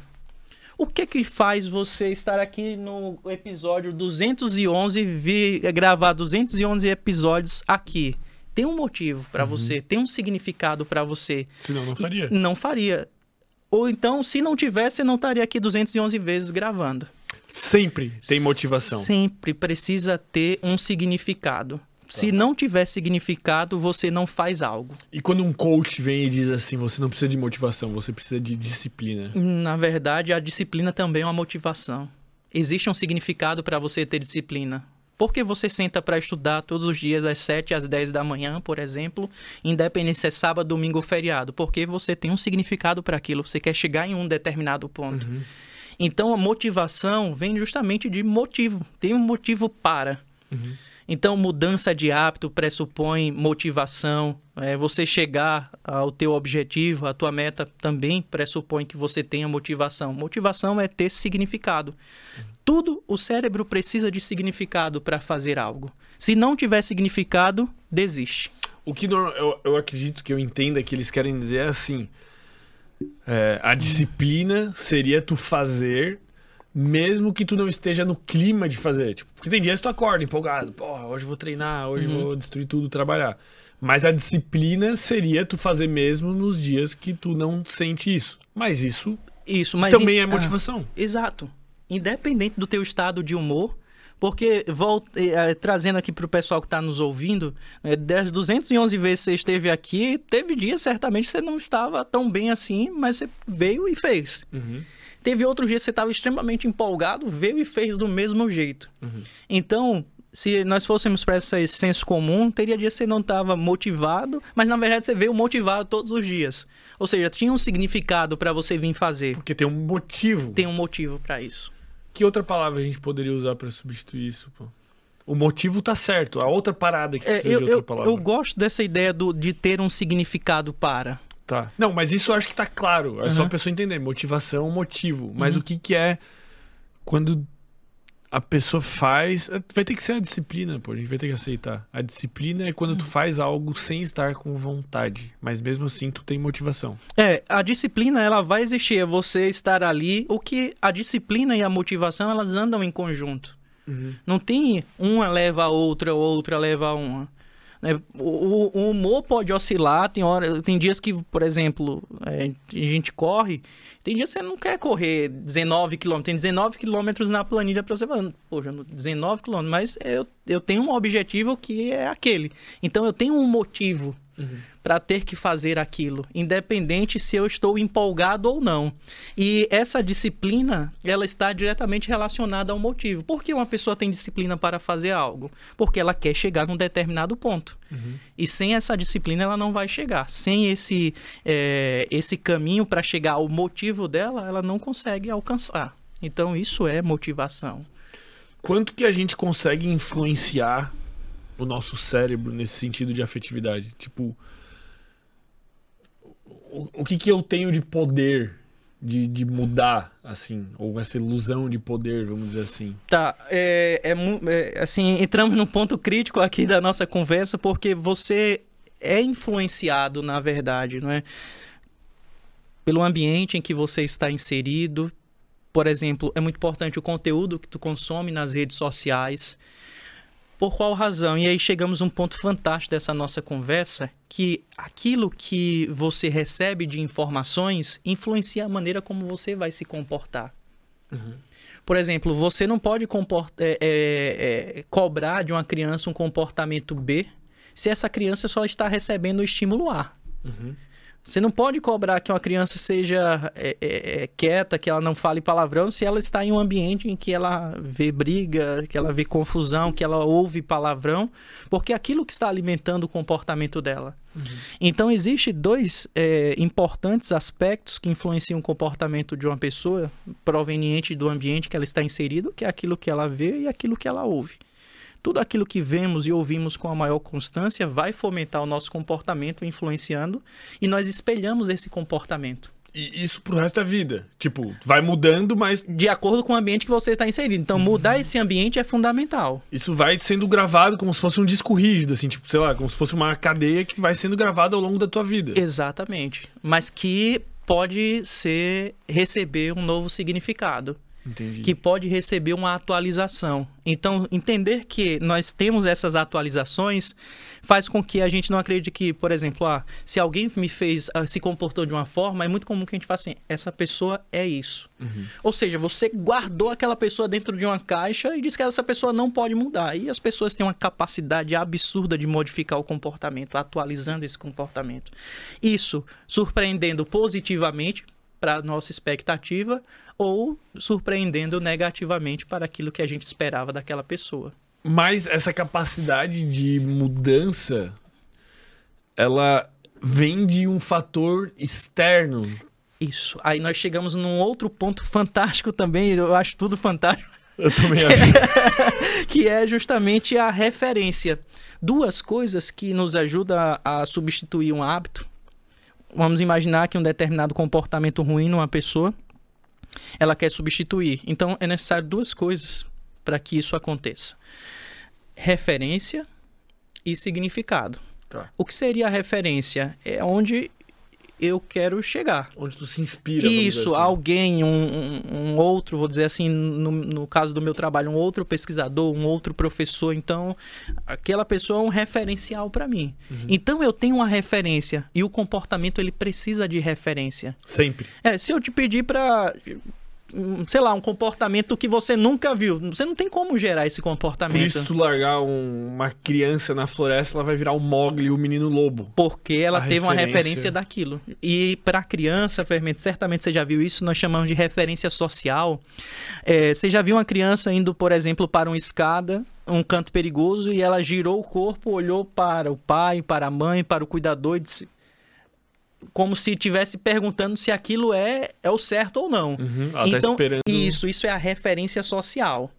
O que que faz você estar aqui no episódio 211 e gravar 211 episódios aqui? Tem um motivo para uhum. você, tem um significado para você. Senão não faria. E não faria. Ou então, se não tivesse, você não estaria aqui 211 vezes gravando. Sempre tem motivação. Sempre precisa ter um significado. Tá. Se não tiver significado, você não faz algo. E quando um coach vem e diz assim, você não precisa de motivação, você precisa de disciplina. Na verdade, a disciplina também é uma motivação. Existe um significado para você ter disciplina. Porque você senta para estudar todos os dias, das 7 às 10 da manhã, por exemplo, independente se é sábado, domingo ou feriado? Porque você tem um significado para aquilo, você quer chegar em um determinado ponto. Uhum. Então a motivação vem justamente de motivo, tem um motivo para. Uhum. Então, mudança de hábito pressupõe motivação. É, você chegar ao teu objetivo, a tua meta também pressupõe que você tenha motivação. Motivação é ter significado. Tudo o cérebro precisa de significado para fazer algo. Se não tiver significado, desiste. O que eu, eu acredito que eu entenda que eles querem dizer é assim: é, a disciplina seria tu fazer mesmo que tu não esteja no clima de fazer. Tipo, porque tem dias que tu acorda empolgado, pô, hoje eu vou treinar, hoje uhum. vou destruir tudo, trabalhar. Mas a disciplina seria tu fazer mesmo nos dias que tu não sente isso. Mas isso, isso mas também in... é motivação. Ah, exato. Independente do teu estado de humor, porque, volta, é, trazendo aqui para o pessoal que está nos ouvindo, é, das 211 vezes que você esteve aqui, teve dias certamente que você não estava tão bem assim, mas você veio e fez. Uhum. Teve outro dia que você estava extremamente empolgado, veio e fez do mesmo jeito. Uhum. Então, se nós fôssemos para esse senso comum, teria dia que você não estava motivado, mas na verdade você veio motivado todos os dias. Ou seja, tinha um significado para você vir fazer. Porque tem um motivo. Tem um motivo para isso. Que outra palavra a gente poderia usar para substituir isso, pô? O motivo tá certo, a outra parada que é, precisa eu, de outra eu, palavra. Eu gosto dessa ideia do, de ter um significado para. Tá. Não, mas isso eu acho que tá claro. É uhum. só a pessoa entender. Motivação, motivo. Mas uhum. o que, que é quando a pessoa faz. Vai ter que ser a disciplina, pô. A gente vai ter que aceitar. A disciplina é quando tu faz algo sem estar com vontade. Mas mesmo assim, tu tem motivação. É, a disciplina, ela vai existir. É você estar ali. O que a disciplina e a motivação, elas andam em conjunto. Uhum. Não tem uma leva a outra, outra leva a uma. Né? O, o, humor pode oscilar, tem, hora, tem dias que, por exemplo, é, a gente corre, tem dias que você não quer correr 19 km, tem 19 km na planilha para você falar, poxa, 19 km, mas eu, eu tenho um objetivo que é aquele. Então eu tenho um motivo uhum. Para ter que fazer aquilo, independente se eu estou empolgado ou não. E essa disciplina, ela está diretamente relacionada ao motivo. Por que uma pessoa tem disciplina para fazer algo? Porque ela quer chegar num determinado ponto. Uhum. E sem essa disciplina, ela não vai chegar. Sem esse, é, esse caminho para chegar ao motivo dela, ela não consegue alcançar. Então, isso é motivação. Quanto que a gente consegue influenciar o nosso cérebro nesse sentido de afetividade. Tipo, o, que, que eu tenho de poder de, de mudar, assim, ou essa ilusão de poder, vamos dizer assim. Tá, é, é, é, assim, entramos num ponto crítico aqui da nossa conversa, porque você é influenciado, na verdade, não é? Pelo ambiente em que você está inserido. Por exemplo, é muito importante o conteúdo que tu consome nas redes sociais. Por qual razão? E aí chegamos a um ponto fantástico dessa nossa conversa, que aquilo que você recebe de informações influencia a maneira como você vai se comportar. Uhum. Por exemplo, você não pode é, é, é, cobrar de uma criança um comportamento B se essa criança só está recebendo o estímulo A. Uhum. Você não pode cobrar que uma criança seja é, é, é, quieta, que ela não fale palavrão, se ela está em um ambiente em que ela vê briga, que ela vê confusão, que ela ouve palavrão, porque é aquilo que está alimentando o comportamento dela. Uhum. Então, existe dois é, importantes aspectos que influenciam o comportamento de uma pessoa proveniente do ambiente que ela está inserido, que é aquilo que ela vê e aquilo que ela ouve tudo aquilo que vemos e ouvimos com a maior constância vai fomentar o nosso comportamento, influenciando, e nós espelhamos esse comportamento. E isso pro resto da vida. Tipo, vai mudando, mas. De acordo com o ambiente que você está inserido. Então, mudar esse ambiente é fundamental. Isso vai sendo gravado como se fosse um disco rígido, assim, tipo, sei lá, como se fosse uma cadeia que vai sendo gravada ao longo da tua vida. Exatamente. Mas que pode ser receber um novo significado. Entendi. que pode receber uma atualização. Então, entender que nós temos essas atualizações faz com que a gente não acredite que, por exemplo, ah, se alguém me fez, ah, se comportou de uma forma, é muito comum que a gente faça assim, essa pessoa é isso. Uhum. Ou seja, você guardou aquela pessoa dentro de uma caixa e diz que essa pessoa não pode mudar. E as pessoas têm uma capacidade absurda de modificar o comportamento, atualizando esse comportamento. Isso surpreendendo positivamente para nossa expectativa ou surpreendendo negativamente para aquilo que a gente esperava daquela pessoa. Mas essa capacidade de mudança, ela vem de um fator externo. Isso. Aí nós chegamos num outro ponto fantástico também, eu acho tudo fantástico. Eu também (laughs) acho. que é justamente a referência. Duas coisas que nos ajudam a substituir um hábito vamos imaginar que um determinado comportamento ruim numa pessoa, ela quer substituir. Então é necessário duas coisas para que isso aconteça: referência e significado. Tá. O que seria a referência? É onde eu quero chegar. Onde tu se inspira. Isso, assim. alguém, um, um, outro, vou dizer assim, no, no caso do meu trabalho, um outro pesquisador, um outro professor. Então, aquela pessoa é um referencial para mim. Uhum. Então, eu tenho uma referência e o comportamento ele precisa de referência. Sempre. É, se eu te pedir para sei lá, um comportamento que você nunca viu. Você não tem como gerar esse comportamento. Por isso tu largar um, uma criança na floresta, ela vai virar o Mogli, o menino lobo. Porque ela a teve referência... uma referência daquilo. E para criança, Fermento, certamente você já viu isso, nós chamamos de referência social. É, você já viu uma criança indo, por exemplo, para uma escada um canto perigoso e ela girou o corpo, olhou para o pai, para a mãe, para o cuidador e disse: como se estivesse perguntando se aquilo é, é o certo ou não. Uhum, tá então, esperando... isso, isso é a referência social.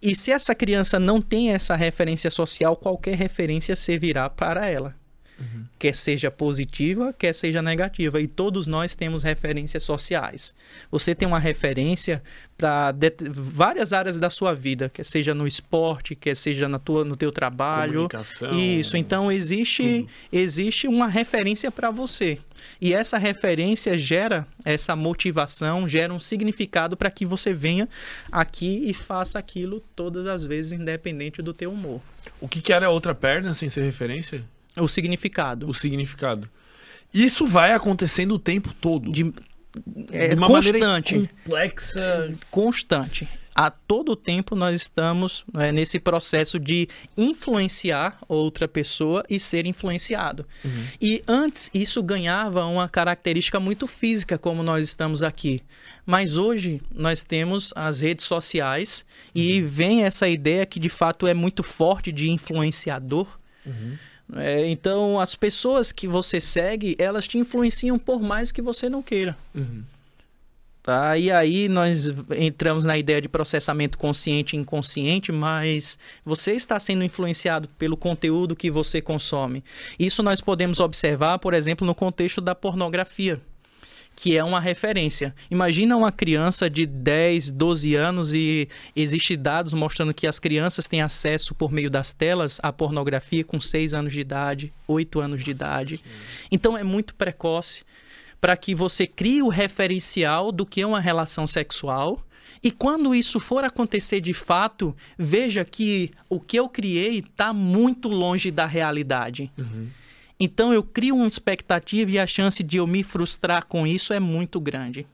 E se essa criança não tem essa referência social, qualquer referência servirá para ela. Uhum. Quer seja positiva, quer seja negativa. E todos nós temos referências sociais. Você tem uma referência para várias áreas da sua vida, quer seja no esporte, quer seja na tua, no teu trabalho. Isso. Então existe, existe uma referência para você. E essa referência gera essa motivação, gera um significado para que você venha aqui e faça aquilo todas as vezes, independente do teu humor. O que, que era a outra perna sem ser referência? O significado. O significado. Isso vai acontecendo o tempo todo. De, é, de uma constante. maneira complexa. É, constante. A todo tempo nós estamos é, nesse processo de influenciar outra pessoa e ser influenciado. Uhum. E antes isso ganhava uma característica muito física, como nós estamos aqui. Mas hoje nós temos as redes sociais uhum. e vem essa ideia que de fato é muito forte de influenciador. Uhum. É, então, as pessoas que você segue, elas te influenciam por mais que você não queira. Uhum. Tá? E aí nós entramos na ideia de processamento consciente e inconsciente, mas você está sendo influenciado pelo conteúdo que você consome. Isso nós podemos observar, por exemplo, no contexto da pornografia que é uma referência. Imagina uma criança de 10, 12 anos e existe dados mostrando que as crianças têm acesso por meio das telas à pornografia com 6 anos de idade, 8 anos de idade. Então é muito precoce para que você crie o referencial do que é uma relação sexual. E quando isso for acontecer de fato, veja que o que eu criei está muito longe da realidade. Uhum. Então eu crio uma expectativa e a chance de eu me frustrar com isso é muito grande.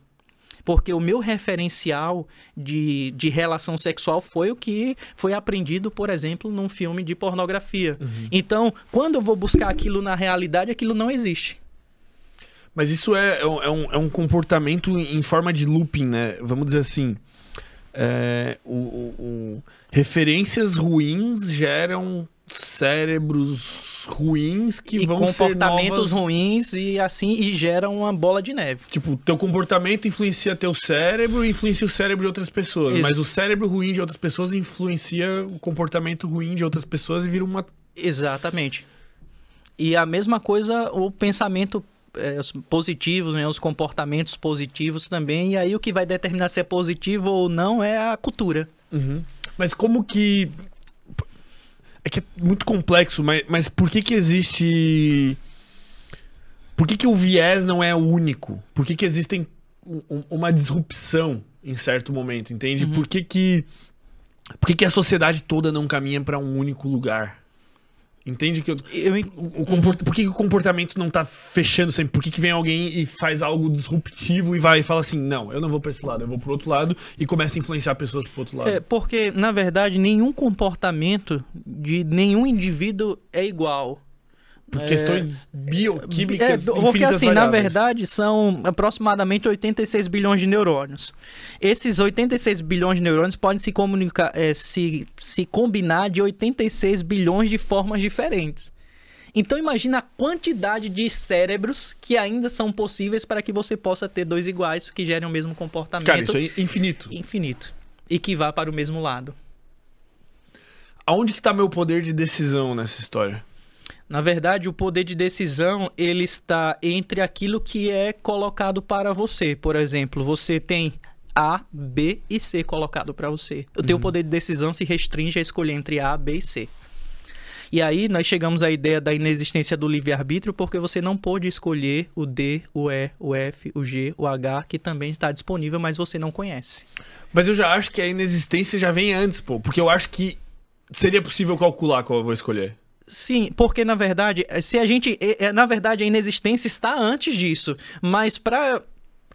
Porque o meu referencial de, de relação sexual foi o que foi aprendido, por exemplo, num filme de pornografia. Uhum. Então, quando eu vou buscar aquilo na realidade, aquilo não existe. Mas isso é, é, um, é um comportamento em forma de looping, né? Vamos dizer assim. É, o, o, o, referências ruins geram cérebros ruins que e vão comportamentos ser novas... ruins e assim e geram uma bola de neve. Tipo, teu comportamento influencia teu cérebro e influencia o cérebro de outras pessoas, Isso. mas o cérebro ruim de outras pessoas influencia o comportamento ruim de outras pessoas e vira uma Exatamente. E a mesma coisa o pensamento é, positivos, né, os comportamentos positivos também, e aí o que vai determinar se é positivo ou não é a cultura. Uhum. Mas como que é que é muito complexo, mas, mas por que que existe... Por que que o viés não é único? Por que que existem um, uma disrupção em certo momento, entende? Uhum. Por que que... Por que que a sociedade toda não caminha para um único lugar? Entende que eu, eu o, comport, por que, o comportamento não tá fechando sempre? Por que, que vem alguém e faz algo disruptivo e vai e fala assim: não, eu não vou para esse lado, eu vou pro outro lado e começa a influenciar pessoas pro outro lado? É, porque, na verdade, nenhum comportamento de nenhum indivíduo é igual. Por é, questões bioquímicas. É, porque, assim, variáveis. na verdade, são aproximadamente 86 bilhões de neurônios. Esses 86 bilhões de neurônios podem se comunicar, é, se, se combinar de 86 bilhões de formas diferentes. Então imagina a quantidade de cérebros que ainda são possíveis para que você possa ter dois iguais que gerem o mesmo comportamento. Cara, isso é infinito. Infinito. E que vá para o mesmo lado. Aonde que está meu poder de decisão nessa história? Na verdade, o poder de decisão ele está entre aquilo que é colocado para você. Por exemplo, você tem A, B e C colocado para você. O uhum. teu poder de decisão se restringe a escolher entre A, B e C. E aí nós chegamos à ideia da inexistência do livre-arbítrio porque você não pôde escolher o D, o E, o F, o G, o H, que também está disponível, mas você não conhece. Mas eu já acho que a inexistência já vem antes, pô. Porque eu acho que seria possível calcular qual eu vou escolher. Sim, porque na verdade, se a gente. Na verdade, a inexistência está antes disso. Mas para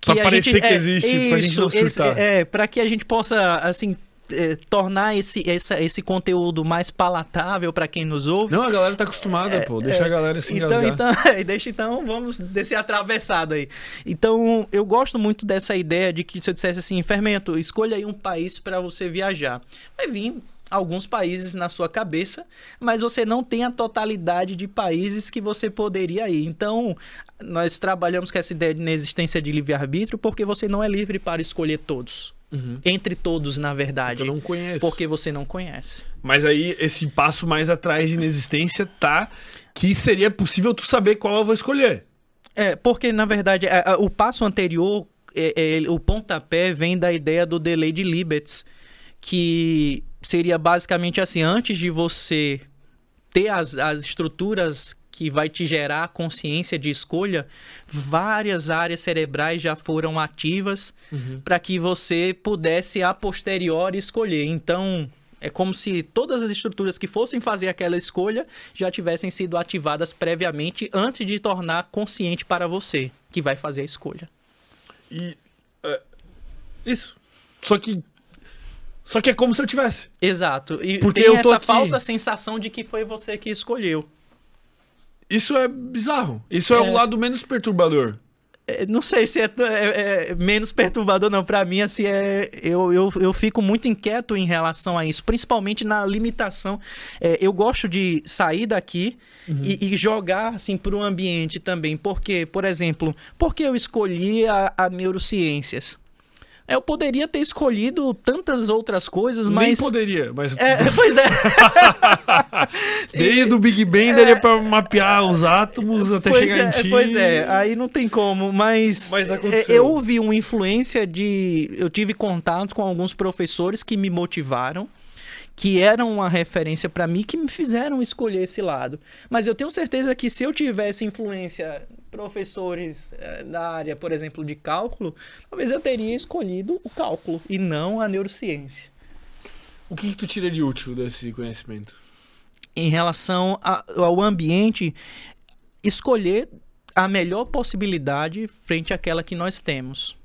que pra parecer gente, que é, existe, isso, pra gente não surtar. É, para que a gente possa, assim, é, tornar esse, essa, esse conteúdo mais palatável para quem nos ouve. Não, a galera tá acostumada, é, pô. Deixa é, a galera se então, então, (laughs) deixa então, vamos desse atravessado aí. Então, eu gosto muito dessa ideia de que se eu dissesse assim, fermento, escolha aí um país para você viajar. Vai vir alguns países na sua cabeça, mas você não tem a totalidade de países que você poderia ir. Então, nós trabalhamos com essa ideia de inexistência de livre-arbítrio porque você não é livre para escolher todos. Uhum. Entre todos, na verdade. Porque eu não conheço. Porque você não conhece. Mas aí, esse passo mais atrás de inexistência tá que seria possível tu saber qual eu vou escolher. É, porque, na verdade, a, a, o passo anterior, é, é, o pontapé vem da ideia do delay de Libetz, que seria basicamente assim, antes de você ter as, as estruturas que vai te gerar consciência de escolha, várias áreas cerebrais já foram ativas uhum. para que você pudesse a posteriori escolher. Então, é como se todas as estruturas que fossem fazer aquela escolha já tivessem sido ativadas previamente antes de tornar consciente para você que vai fazer a escolha. E é, isso. Só que só que é como se eu tivesse. Exato. E Porque tem eu tô essa aqui... falsa sensação de que foi você que escolheu. Isso é bizarro. Isso é, é o lado menos perturbador. É, não sei se é, é, é, menos perturbador, não. Para mim, assim, é, eu, eu, eu fico muito inquieto em relação a isso, principalmente na limitação. É, eu gosto de sair daqui uhum. e, e, jogar assim, para o ambiente também. Porque, por exemplo, porque eu escolhi a, a neurociências? Eu poderia ter escolhido tantas outras coisas, mas. Nem poderia, mas. É, (laughs) pois é. (laughs) Desde o Big Bang daria é... pra mapear os átomos até pois chegar é, em ti. Pois é, aí não tem como, mas. Mas é, aconteceu. Eu ouvi uma influência de. Eu tive contato com alguns professores que me motivaram que eram uma referência para mim que me fizeram escolher esse lado. Mas eu tenho certeza que se eu tivesse influência professores eh, da área, por exemplo, de cálculo, talvez eu teria escolhido o cálculo e não a neurociência. O que, que tu tira de útil desse conhecimento? Em relação a, ao ambiente, escolher a melhor possibilidade frente àquela que nós temos.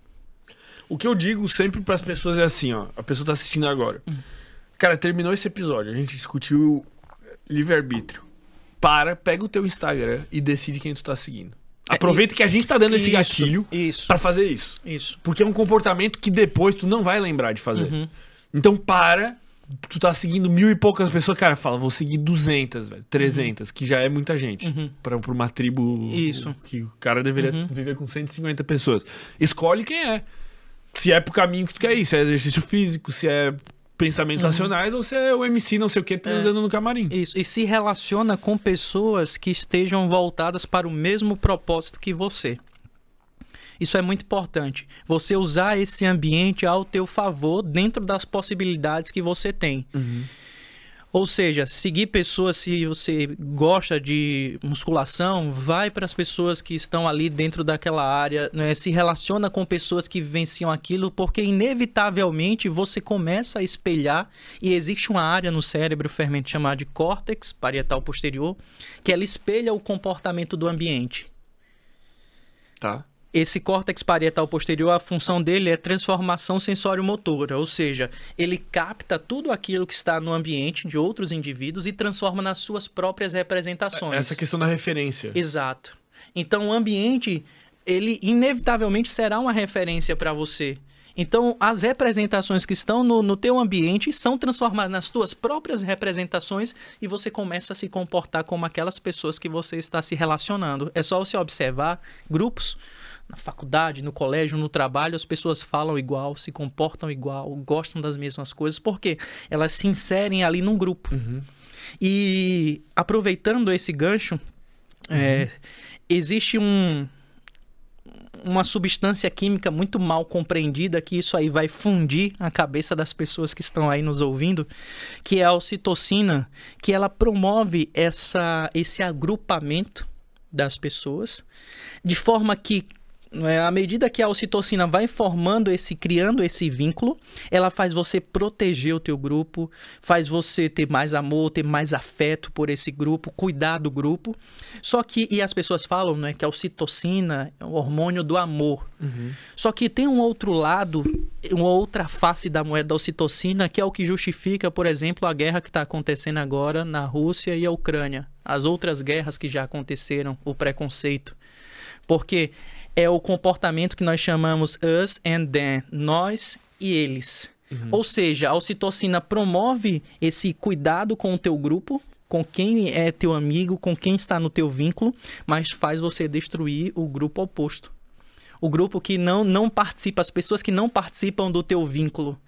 O que eu digo sempre para as pessoas é assim, ó, a pessoa está assistindo agora. Hum. Cara, terminou esse episódio, a gente discutiu livre-arbítrio. Para, pega o teu Instagram e decide quem tu tá seguindo. É, Aproveita que a gente tá dando esse gatilho isso. para fazer isso. Isso. Porque é um comportamento que depois tu não vai lembrar de fazer. Uhum. Então para, tu tá seguindo mil e poucas pessoas, cara, fala, vou seguir 200, velho, 300, uhum. que já é muita gente uhum. para pra uma tribo isso. que o cara deveria uhum. viver com 150 pessoas. Escolhe quem é. Se é pro caminho que tu quer ir, se é exercício físico, se é pensamentos uhum. racionais ou se é o MC não sei o que transando é. no camarim. Isso, e se relaciona com pessoas que estejam voltadas para o mesmo propósito que você. Isso é muito importante. Você usar esse ambiente ao teu favor dentro das possibilidades que você tem. Uhum. Ou seja, seguir pessoas, se você gosta de musculação, vai para as pessoas que estão ali dentro daquela área, né? se relaciona com pessoas que vivenciam aquilo, porque inevitavelmente você começa a espelhar e existe uma área no cérebro fermento chamada de córtex parietal posterior, que ela espelha o comportamento do ambiente. Tá esse córtex parietal posterior, a função dele é transformação sensório-motora, ou seja, ele capta tudo aquilo que está no ambiente de outros indivíduos e transforma nas suas próprias representações. Essa questão da referência. Exato. Então, o ambiente, ele inevitavelmente será uma referência para você. Então, as representações que estão no, no teu ambiente são transformadas nas tuas próprias representações e você começa a se comportar como aquelas pessoas que você está se relacionando. É só você observar grupos na faculdade, no colégio, no trabalho, as pessoas falam igual, se comportam igual, gostam das mesmas coisas, porque elas se inserem ali num grupo. Uhum. E aproveitando esse gancho, é, uhum. é, existe um, uma substância química muito mal compreendida, que isso aí vai fundir a cabeça das pessoas que estão aí nos ouvindo, que é a ocitocina, que ela promove essa, esse agrupamento das pessoas, de forma que é, à medida que a ocitocina vai formando esse, criando esse vínculo, ela faz você proteger o teu grupo, faz você ter mais amor, ter mais afeto por esse grupo, cuidar do grupo. Só que, e as pessoas falam, né, que a ocitocina é o hormônio do amor. Uhum. Só que tem um outro lado, uma outra face da moeda da ocitocina, que é o que justifica, por exemplo, a guerra que está acontecendo agora na Rússia e a Ucrânia. As outras guerras que já aconteceram, o preconceito. Porque é o comportamento que nós chamamos us and them, nós e eles. Uhum. Ou seja, a ocitocina promove esse cuidado com o teu grupo, com quem é teu amigo, com quem está no teu vínculo, mas faz você destruir o grupo oposto. O grupo que não, não participa, as pessoas que não participam do teu vínculo.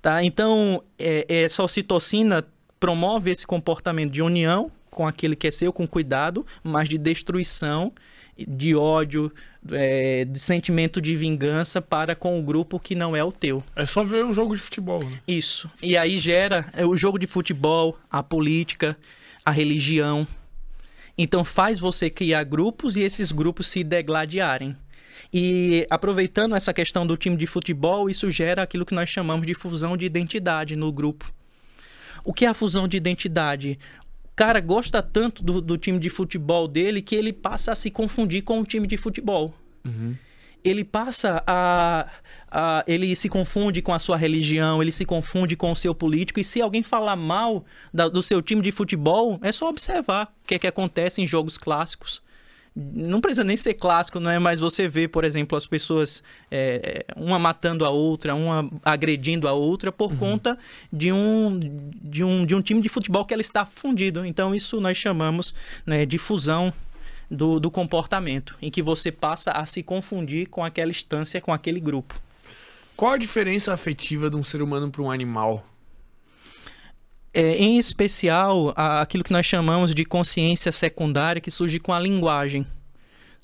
Tá? Então, é, essa ocitocina promove esse comportamento de união com aquele que é seu, com cuidado, mas de destruição de ódio, é, de sentimento de vingança para com o grupo que não é o teu. É só ver um jogo de futebol. Né? Isso. E aí gera é, o jogo de futebol, a política, a religião. Então faz você criar grupos e esses grupos se degladiarem. E aproveitando essa questão do time de futebol, isso gera aquilo que nós chamamos de fusão de identidade no grupo. O que é a fusão de identidade? Cara gosta tanto do, do, time de futebol dele que ele passa a se confundir com o time de futebol. Uhum. Ele passa a, a, Ele se confunde com a sua religião, ele se confunde com o seu político. E se alguém falar mal da, do seu time de futebol, é só observar o que, é que acontece em jogos clássicos não precisa nem ser clássico, não é? Mas você vê, por exemplo, as pessoas é, uma matando a outra, uma agredindo a outra por uhum. conta de um, de, um, de um time de futebol que ela está fundido. Então, isso nós chamamos né, de fusão do, do comportamento, em que você passa a se confundir com aquela instância, com aquele grupo. Qual a diferença afetiva de um ser humano para um animal? É, em especial, a, aquilo que nós chamamos de consciência secundária, que surge com a linguagem.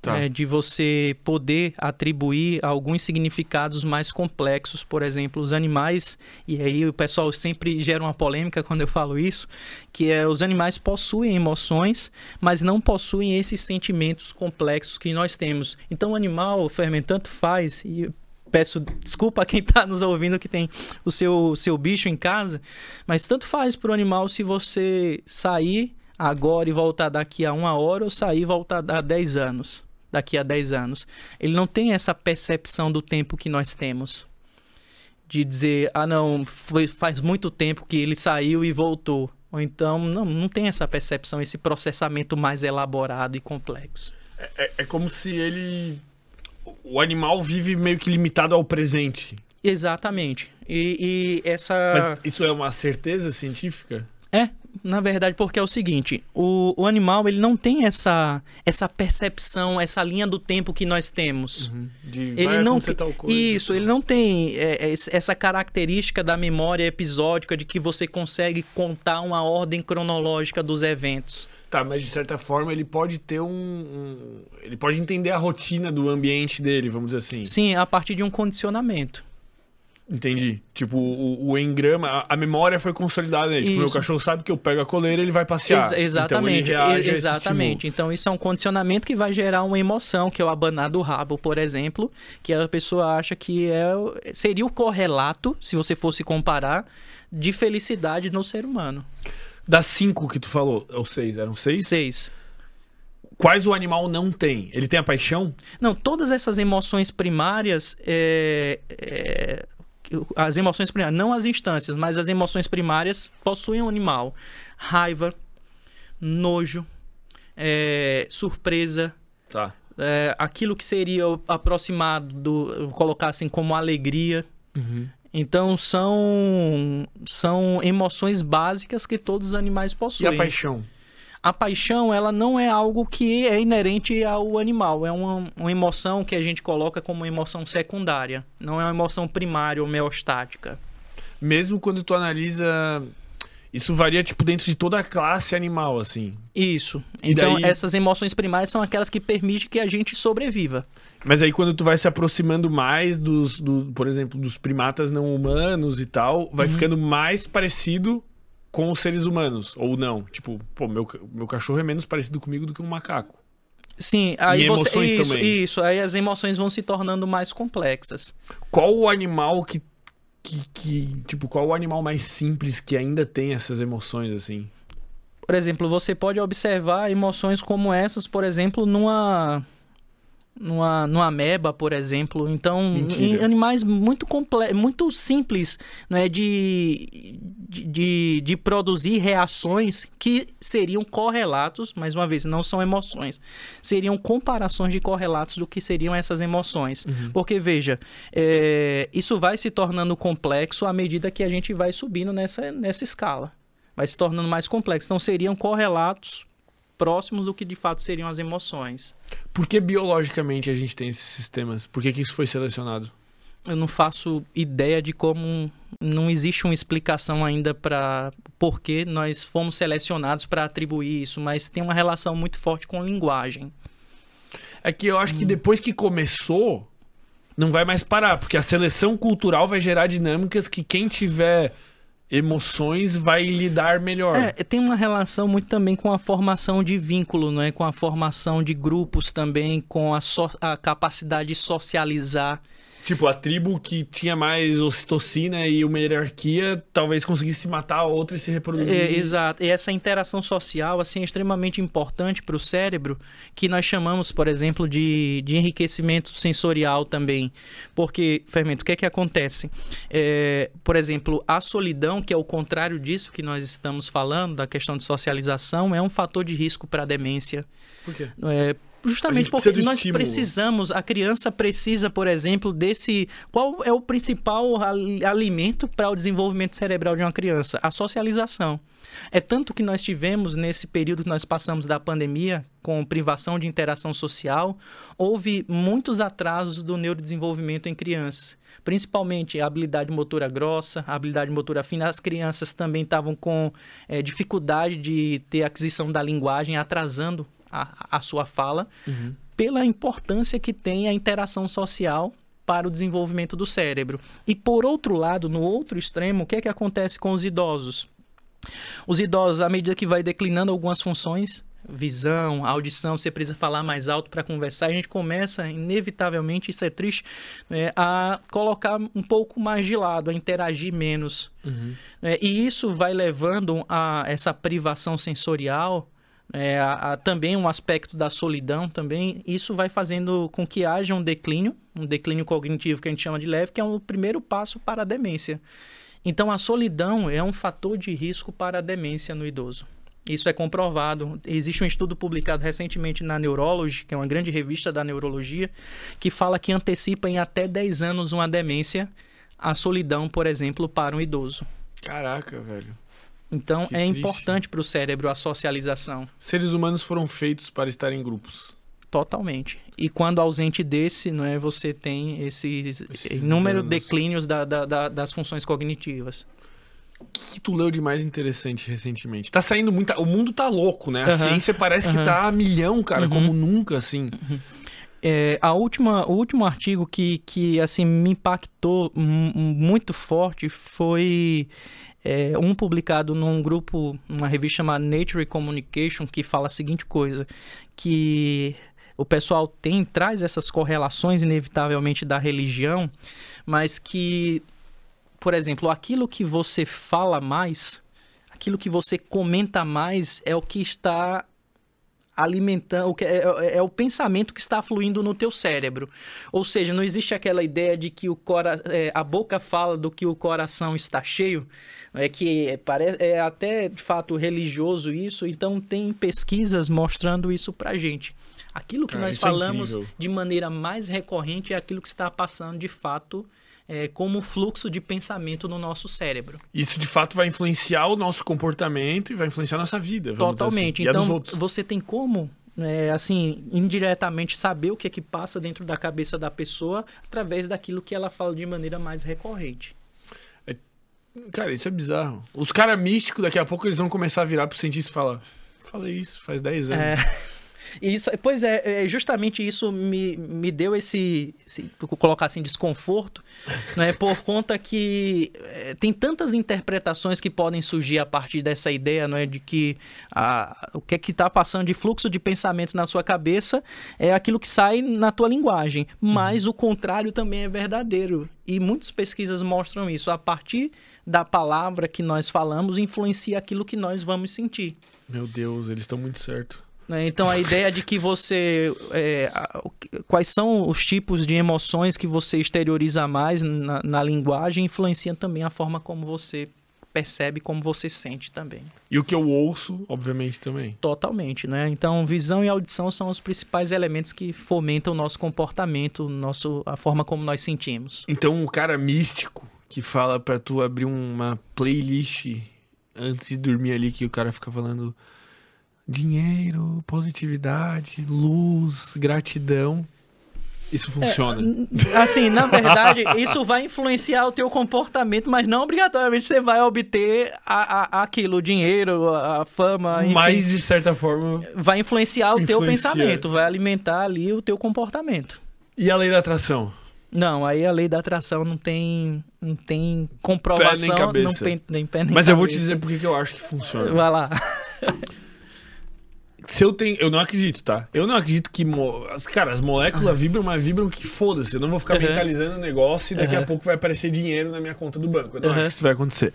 Tá. É, de você poder atribuir alguns significados mais complexos, por exemplo, os animais, e aí o pessoal sempre gera uma polêmica quando eu falo isso, que é os animais possuem emoções, mas não possuem esses sentimentos complexos que nós temos. Então o animal, o fermentante faz, e peço desculpa a quem está nos ouvindo que tem o seu, seu bicho em casa, mas tanto faz para o animal se você sair agora e voltar daqui a uma hora ou sair e voltar a 10 anos, daqui a 10 anos. Ele não tem essa percepção do tempo que nós temos. De dizer, ah não, foi, faz muito tempo que ele saiu e voltou. Ou então, não, não tem essa percepção, esse processamento mais elaborado e complexo. É, é, é como se ele o animal vive meio que limitado ao presente. Exatamente. E, e essa. Mas isso é uma certeza científica? É, na verdade, porque é o seguinte: o, o animal ele não tem essa, essa percepção, essa linha do tempo que nós temos. Uhum. De ele não tem isso, ele não tem é, é essa característica da memória episódica de que você consegue contar uma ordem cronológica dos eventos. Tá, mas de certa forma ele pode ter um, um ele pode entender a rotina do ambiente dele, vamos dizer assim. Sim, a partir de um condicionamento. Entendi. Tipo, o, o engrama, a, a, memória foi consolidada nele. Tipo, meu cachorro sabe que eu pego a coleira ele vai passear. Ex exatamente. Então, ele exatamente. Então, isso é um condicionamento que vai gerar uma emoção, que é o abanar do rabo, por exemplo, que a pessoa acha que é, seria o correlato, se você fosse comparar, de felicidade no ser humano. Das cinco que tu falou, ou seis, eram seis? Seis. Quais o animal não tem? Ele tem a paixão? Não, todas essas emoções primárias é, é as emoções primárias, não as instâncias, mas as emoções primárias possuem um animal. Raiva, nojo, é, surpresa. Tá. É, aquilo que seria aproximado do. colocar assim como alegria. Uhum. Então são, são emoções básicas que todos os animais possuem. E a paixão? A paixão ela não é algo que é inerente ao animal, é uma, uma emoção que a gente coloca como uma emoção secundária, não é uma emoção primária ou homeostática. Mesmo quando tu analisa Isso varia, tipo, dentro de toda a classe animal, assim. Isso. E então, daí- essas emoções primárias são aquelas que permitem que a gente sobreviva. Mas aí quando tu vai se aproximando mais dos, do, por exemplo, dos primatas não humanos e tal, vai ficando mais parecido com os seres humanos, ou não. Tipo, pô, meu, meu cachorro é menos parecido comigo do que um macaco. Sim, aí E você. emoções isso, também. isso. Aí as emoções vão se tornando mais complexas. Qual o animal que, que, que, tipo, qual o animal mais simples que ainda tem essas emoções, assim? Por exemplo, você pode observar emoções como essas, por exemplo, numa. Numa, numa ameba, por exemplo. Então, Mentira. animais muito comple muito simples né, de, de, de, produzir reações que seriam correlatos, mais uma vez, não são emoções, seriam comparações de correlatos do que seriam essas emoções. Porque, veja, é, isso vai se tornando complexo à medida que a gente vai subindo nessa, nessa escala. Vai se tornando mais complexo. Então, seriam correlatos próximos do que de fato seriam as emoções. Por que biologicamente a gente tem esses sistemas? Por que, que isso foi selecionado? Eu não faço ideia de como não existe uma explicação ainda para por que nós fomos selecionados para atribuir isso, mas tem uma relação muito forte com linguagem. É que eu acho que depois que começou, não vai mais parar, porque a seleção cultural vai gerar dinâmicas que quem tiver emoções vai lidar melhor. É, tem uma relação muito também com a formação de vínculo, não é? Com a formação de grupos também, com a, so- a capacidade de socializar. Tipo, a tribo que tinha mais ocitocina e uma hierarquia talvez conseguisse matar a outra e se reproduzir. É, exato. E essa interação social assim, é extremamente importante para o cérebro, que nós chamamos, por exemplo, de, de enriquecimento sensorial também. Porque, Fermento, o que é que acontece? É, por exemplo, a solidão, que é o contrário disso que nós estamos falando, da questão de socialização, é um fator de risco para a demência. Por quê? É, justamente porque nós estímulo. precisamos, a criança precisa, por exemplo, desse. Qual é o principal al- alimento para o desenvolvimento cerebral de uma criança? A socialização. É tanto que nós tivemos nesse período que nós passamos da pandemia, com privação de interação social, houve muitos atrasos do neurodesenvolvimento em crianças. Principalmente a habilidade motora grossa, a habilidade motora fina. As crianças também estavam com eh, dificuldade de ter aquisição da linguagem, atrasando a, a sua fala, pela importância que tem a interação social para o desenvolvimento do cérebro. E por outro lado, no outro extremo, o que é que acontece com os idosos? Os idosos, à medida que vai declinando algumas funções, visão, audição, você precisa falar mais alto para conversar, a gente começa, inevitavelmente, isso é triste, né, a colocar um pouco mais de lado, a interagir menos. né, e isso vai levando a essa privação sensorial, é, também um aspecto da solidão também, isso vai fazendo com que haja um declínio, um declínio cognitivo que a gente chama de leve, que é o primeiro passo para a demência. Então, a solidão é um fator de risco para a demência no idoso. Isso é comprovado. Existe um estudo publicado recentemente na Neurology, que é uma grande revista da neurologia, que fala que antecipa em até 10 anos uma demência, a solidão, por exemplo, para um idoso. Caraca, velho. Então, Que é triste. importante para o cérebro a socialização. Seres humanos foram feitos para estar em grupos. Totalmente. E quando ausente desse, não é, você tem esses, Esses inúmeros danos. declínios da- da- da- das funções cognitivas. O que, que tu leu de mais interessante recentemente? Tá saindo muita. O mundo tá louco, né? A Aham. ciência parece que Aham. tá a milhão, cara, Uhum. como nunca, assim. É, a última, o último artigo que, que assim me impactou mu- muito forte foi é, um publicado num grupo, uma revista chamada Nature Communication, que fala a seguinte coisa, que o pessoal tem traz essas correlações inevitavelmente da religião, mas que, por exemplo, aquilo que você fala mais, aquilo que você comenta mais é o que está alimentando, o que é, é- é o pensamento que está fluindo no teu cérebro. Ou seja, não existe aquela ideia de que o cora, é, a boca fala do que o coração está cheio. É que é, parece, é até de fato religioso isso, então tem pesquisas mostrando isso pra gente. Aquilo que Cara, nós é falamos incrível. de maneira mais recorrente é aquilo que está passando de fato é, como fluxo de pensamento no nosso cérebro. Isso de fato vai influenciar o nosso comportamento e vai influenciar a nossa vida. dizer Totalmente. Assim. Então, você tem como, é, assim, indiretamente saber o que é que passa dentro da cabeça da pessoa através daquilo que ela fala de maneira mais recorrente. Cara, isso é bizarro. Os caras místicos, daqui a pouco eles vão começar a virar pro cientista e falar: Falei isso, faz 10 anos. É. (laughs) Isso, pois é, é, justamente isso me, me deu esse, esse colocar assim, desconforto, né? Por conta que é, tem tantas interpretações que podem surgir a partir dessa ideia, não é, de que a, o que é que está passando de fluxo de pensamento na sua cabeça é aquilo que sai na tua linguagem, mas uhum. o contrário também é verdadeiro e muitas pesquisas mostram isso. A partir da palavra que nós falamos influencia aquilo que nós vamos sentir. Meu Deus, eles estão muito certos. Né? Então a ideia de que você. É, quais são os tipos de emoções que você exterioriza mais na, na linguagem influencia também a forma como você percebe, como você sente também. E o que eu ouço, obviamente, também. Totalmente, né? Então, visão e audição são os principais elementos que fomentam o nosso comportamento, nosso, a forma como nós sentimos. Então, o cara místico que fala para tu abrir uma playlist antes de dormir ali, que o cara fica falando dinheiro, positividade, luz, gratidão. Isso funciona. É, assim, na verdade, (laughs) isso vai influenciar o teu comportamento, mas não obrigatoriamente você vai obter a, a, aquilo, o dinheiro, a, a fama. Enfim, mas, de certa forma. Vai influenciar o teu pensamento, vai alimentar ali o teu comportamento. E a lei da atração? Não, aí a lei da atração não tem, não tem comprovação. Pé nem cabeça. Não tem nem pé nem Mas cabeça. eu vou te dizer porque que eu acho que funciona. Vai lá. (laughs) se eu tenho. Eu não acredito, tá? Eu não acredito que. Mo... Cara, as moléculas vibram, mas vibram que foda-se. Eu não vou ficar uhum. mentalizando o negócio e daqui uhum. a pouco vai aparecer dinheiro na minha conta do banco. Eu não uhum. acho que isso vai acontecer.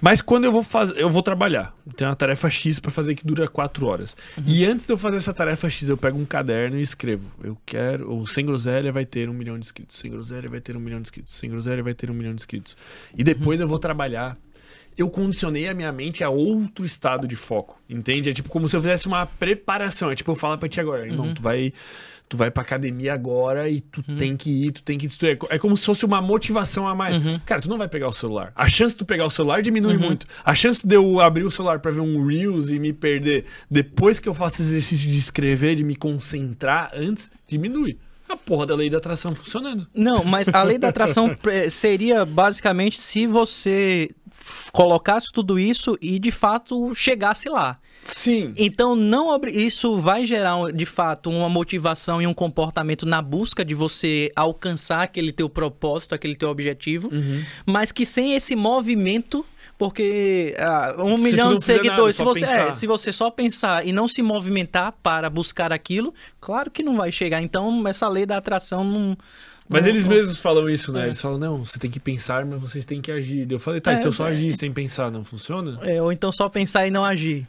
Mas quando eu vou fazer, eu vou trabalhar. Tem uma tarefa X para fazer que dura quatro horas. Uhum. E antes de eu fazer essa tarefa X, eu pego um caderno e escrevo. Eu quero. O Sem Groselha vai ter um milhão de inscritos. Sem Groselha vai ter um milhão de inscritos. Sem Groselha vai ter um milhão de inscritos. E depois eu vou trabalhar eu condicionei a minha mente a outro estado de foco, entende? É tipo como se eu fizesse uma preparação. É tipo eu falar pra ti agora, irmão, uhum. tu vai tu vai pra academia agora e tu uhum. tem que ir, tu tem que estudar. É como se fosse uma motivação a mais. Uhum. Cara, tu não vai pegar o celular. A chance de tu pegar o celular diminui uhum. muito. A chance de eu abrir o celular para ver um Reels e me perder depois que eu faço exercício de escrever, de me concentrar antes, diminui. A porra da lei da atração funcionando. Não, mas a lei da atração (laughs) seria basicamente se você colocasse tudo isso e de fato chegasse lá. Sim. Então não isso vai gerar de fato uma motivação e um comportamento na busca de você alcançar aquele teu propósito, aquele teu objetivo, uhum. mas que sem esse movimento porque ah, um se milhão de seguidores, nada, se, você, é, se você só pensar e não se movimentar para buscar aquilo, claro que não vai chegar. Então, essa lei da atração não, mas eles mesmos falam isso, né? É. Eles falam, não, você tem que pensar, mas vocês têm que agir. Eu falei, tá, é, se eu só é. agir sem pensar, não funciona? É, ou então só pensar e não agir.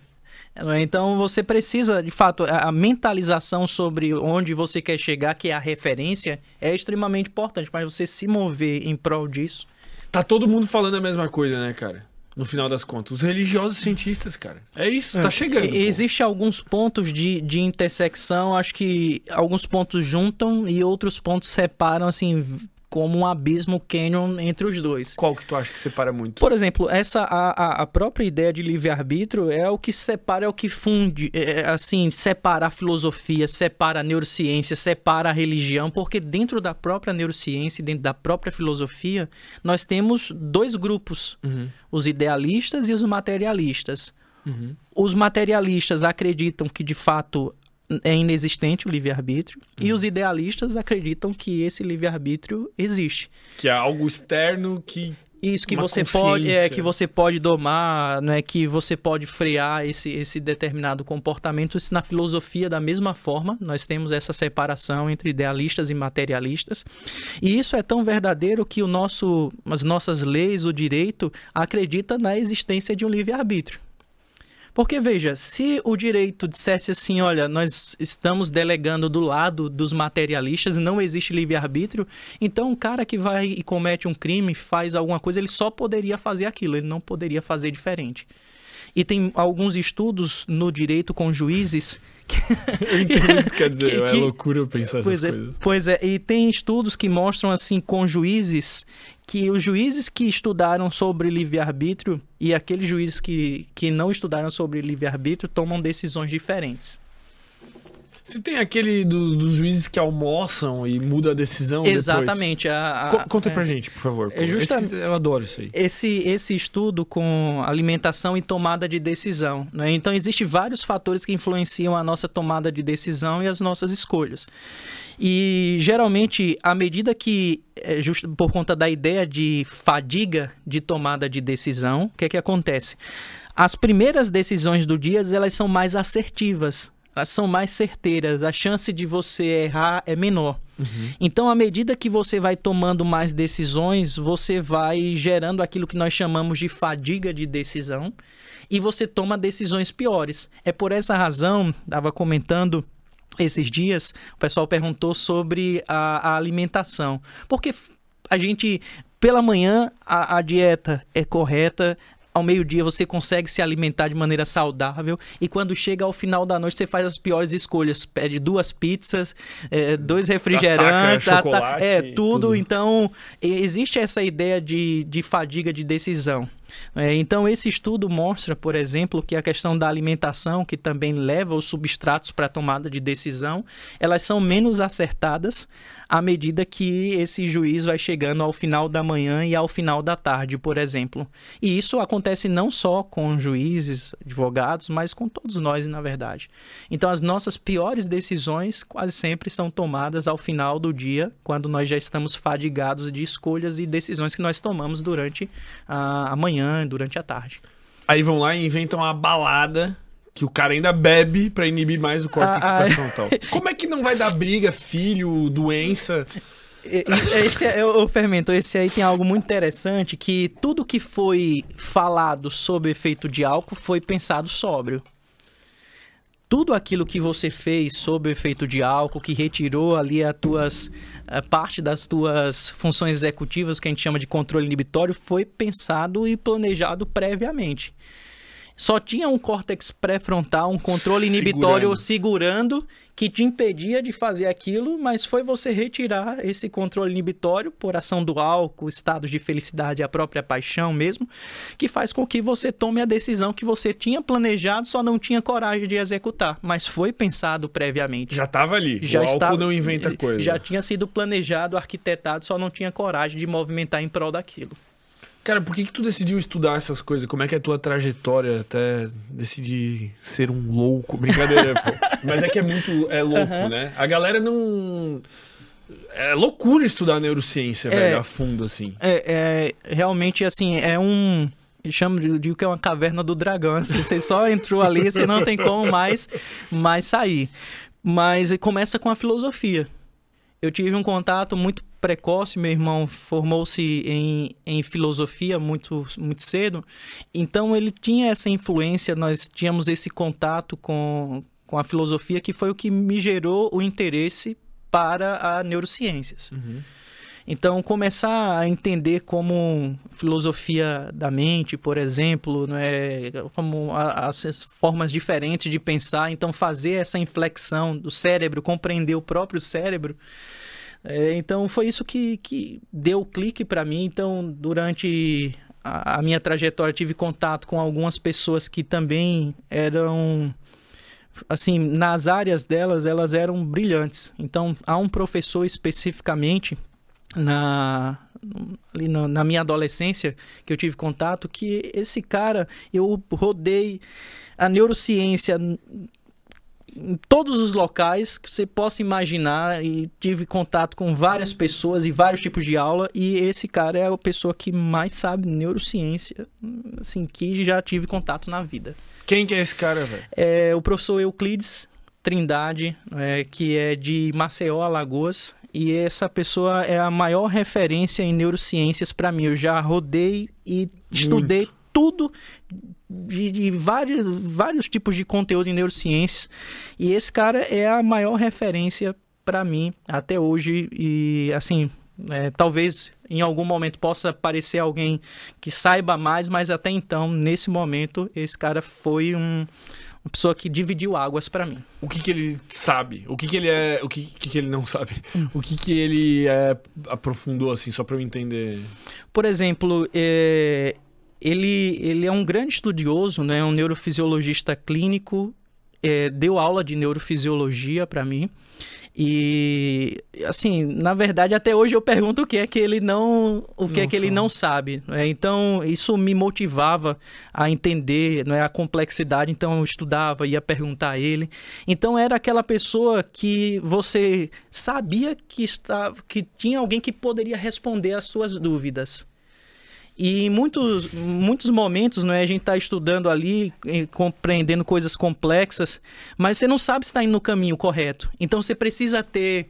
É, então você precisa, de fato, a mentalização sobre onde você quer chegar, que é a referência, é extremamente importante. Mas você se mover em prol disso. Tá todo mundo falando a mesma coisa, né, cara? No final das contas. Os religiosos cientistas, cara. É isso, tá é. chegando. Existem alguns pontos de, de intersecção, acho que alguns pontos juntam e outros pontos separam, assim, como um abismo canyon entre os dois. Qual que tu acha que separa muito? Por exemplo, essa a, a própria ideia de livre-arbítrio é o que separa, é o que funde, é, é, assim, separa a filosofia, separa a neurociência, separa a religião, porque dentro da própria neurociência, dentro da própria filosofia, nós temos dois grupos, uhum. os idealistas e os materialistas. Uhum. Os materialistas acreditam que de fato é inexistente o livre-arbítrio uhum. e os idealistas acreditam que esse livre-arbítrio existe. Que é algo externo que isso que você pode é que você pode domar, não é que você pode frear esse, esse determinado comportamento. Isso na filosofia da mesma forma, nós temos essa separação entre idealistas e materialistas. E isso é tão verdadeiro que o nosso as nossas leis, o direito acredita na existência de um livre-arbítrio. Porque, veja, se o direito dissesse assim, olha, nós estamos delegando do lado dos materialistas não existe livre-arbítrio, então um cara que vai e comete um crime, faz alguma coisa, ele só poderia fazer aquilo, ele não poderia fazer diferente. E tem alguns estudos no direito com juízes eu entendo quer dizer, que, é loucura pensar pois essas é, coisas. Pois é, e tem estudos que mostram assim com juízes que os juízes que estudaram sobre livre-arbítrio e aqueles juízes que, que não estudaram sobre livre-arbítrio tomam decisões diferentes. Se tem aquele do, dos juízes que almoçam e muda a decisão Exatamente. A, a, Conta é, pra gente, por favor. É justamente, esse, eu adoro isso aí. Esse, esse estudo com alimentação e tomada de decisão. Né? Então, existem vários fatores que influenciam a nossa tomada de decisão e as nossas escolhas. E geralmente, à medida que, é, justo por conta da ideia de fadiga de tomada de decisão, o que é que acontece? As primeiras decisões do dia elas são mais assertivas, elas são mais certeiras, a chance de você errar é menor. Uhum. Então, à medida que você vai tomando mais decisões, você vai gerando aquilo que nós chamamos de fadiga de decisão e você toma decisões piores. É por essa razão, estava comentando esses dias, o pessoal perguntou sobre a, a alimentação. Porque a gente, pela manhã, a, a dieta é correta, ao meio-dia você consegue se alimentar de maneira saudável e quando chega ao final da noite você faz as piores escolhas, pede duas pizzas, é, dois refrigerantes, Ataca, chocolate, é tudo. tudo. Então existe essa ideia de, de fadiga de decisão. É, então, esse estudo mostra, por exemplo, que a questão da alimentação, que também leva os substratos para a tomada de decisão, elas são menos acertadas à medida que esse juiz vai chegando ao final da manhã e ao final da tarde, por exemplo. E isso acontece não só com juízes, advogados, mas com todos nós, na verdade. Então, as nossas piores decisões quase sempre são tomadas ao final do dia, quando nós já estamos fadigados de escolhas e decisões que nós tomamos durante a manhã durante a tarde. Aí vão lá e inventam uma balada que o cara ainda bebe para inibir mais o córtex ah, pré-frontal. Ah, (laughs) Como é que não vai dar briga, filho, doença? Esse é o fermento. Esse aí tem algo muito interessante que tudo que foi falado sobre efeito de álcool foi pensado sóbrio tudo aquilo que você fez sob o efeito de álcool, que retirou ali a tuas, a parte das tuas funções executivas, que a gente chama de controle inibitório, foi pensado e planejado previamente só tinha um córtex pré-frontal, um controle inibitório segurando. segurando. que te impedia de fazer aquilo, mas foi você retirar esse controle inibitório por ação do álcool, estados de felicidade, a própria paixão mesmo, que faz com que você tome a decisão que você tinha planejado, só não tinha coragem de executar, mas foi pensado previamente. Já estava ali. Já o álcool estava, não inventa coisa. Já tinha sido planejado, arquitetado, só não tinha coragem de movimentar em prol daquilo. Cara, por que, que tu decidiu estudar essas coisas? Como é que é a tua trajetória até decidir ser um louco? (laughs) Brincadeira, pô. Mas é que é muito é louco, uhum. né? A galera não. É loucura estudar neurociência, é, velho, a fundo, assim. É, é realmente, assim, é um. Chamo de que é uma caverna do dragão. Assim, você só entrou ali, você não tem como mais, mais sair. Mas começa com a filosofia. Eu tive um contato muito precoce, meu irmão formou-se em, em filosofia muito, muito cedo, então ele tinha essa influência, nós tínhamos esse contato com, com a filosofia que foi o que me gerou o interesse para a neurociências. Uhum. Então, começar a entender como filosofia da mente, por exemplo, né, como as formas diferentes de pensar, então fazer essa inflexão do cérebro, compreender o próprio cérebro, é, então foi isso que, que deu o clique para mim. Então, durante a, a, minha trajetória, tive contato com algumas pessoas que também eram. Assim, nas áreas delas, elas eram brilhantes. Então, há um professor especificamente na, ali na, na, minha adolescência que eu tive contato que esse cara eu rodei a neurociência em todos os locais que você possa imaginar e tive contato com várias pessoas e vários tipos de aula e esse cara é a pessoa que mais sabe neurociência, assim, que já tive contato na vida. Quem que é esse cara, velho? É o professor Euclides Trindade, é, que é de Maceió, Alagoas, e essa pessoa é a maior referência em neurociências para mim. Eu já rodei e estudei Muito. Tudo de, de, vários, vários tipos de conteúdo em neurociências. E esse cara é a maior referência para mim até hoje. E assim, é, talvez em algum momento possa aparecer alguém que saiba mais, mas até então, nesse momento, esse cara foi um, uma pessoa que dividiu águas para mim. O que, que ele sabe? O que, que ele é. O que, que, que ele não sabe? Hum. O que, que ele é, aprofundou, assim, só para eu entender? Por exemplo, é, ele, ele é um grande estudioso, né? um neurofisiologista clínico. é, deu aula de neurofisiologia para mim. E assim, na verdade, até hoje eu pergunto o que é que ele não, o que não é que ele não sabe. Né? Então, isso me motivava a entender, não é a complexidade. Então, eu estudava, ia perguntar a ele. Então, era aquela pessoa que você sabia que estava, que tinha alguém que poderia responder às suas dúvidas. E em muitos, muitos momentos, né, a gente está estudando ali, compreendendo coisas complexas, mas você não sabe se está indo no caminho correto. Então você precisa ter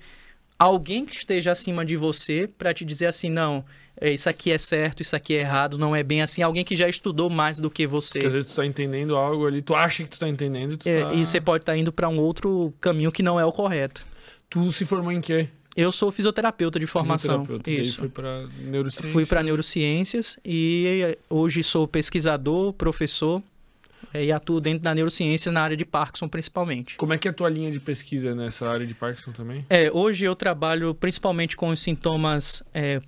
alguém que esteja acima de você para te dizer assim, não, é, isso aqui é certo, isso aqui é errado, não é bem assim. Alguém que já estudou mais do que você. Porque às vezes tu tá entendendo algo ali, tu acha que tu tá entendendo. Tu é, tá... E você pode estar tá indo para um outro caminho que não é o correto. Tu se formou em quê? Eu sou fisioterapeuta de formação. Fisioterapeuta. Isso. fui para neurociências. Fui para neurociências e hoje sou pesquisador, professor é, e atuo dentro da neurociência na área de Parkinson principalmente. Como é que é a tua linha de pesquisa nessa área de Parkinson também? É, hoje eu trabalho principalmente com os sintomas é,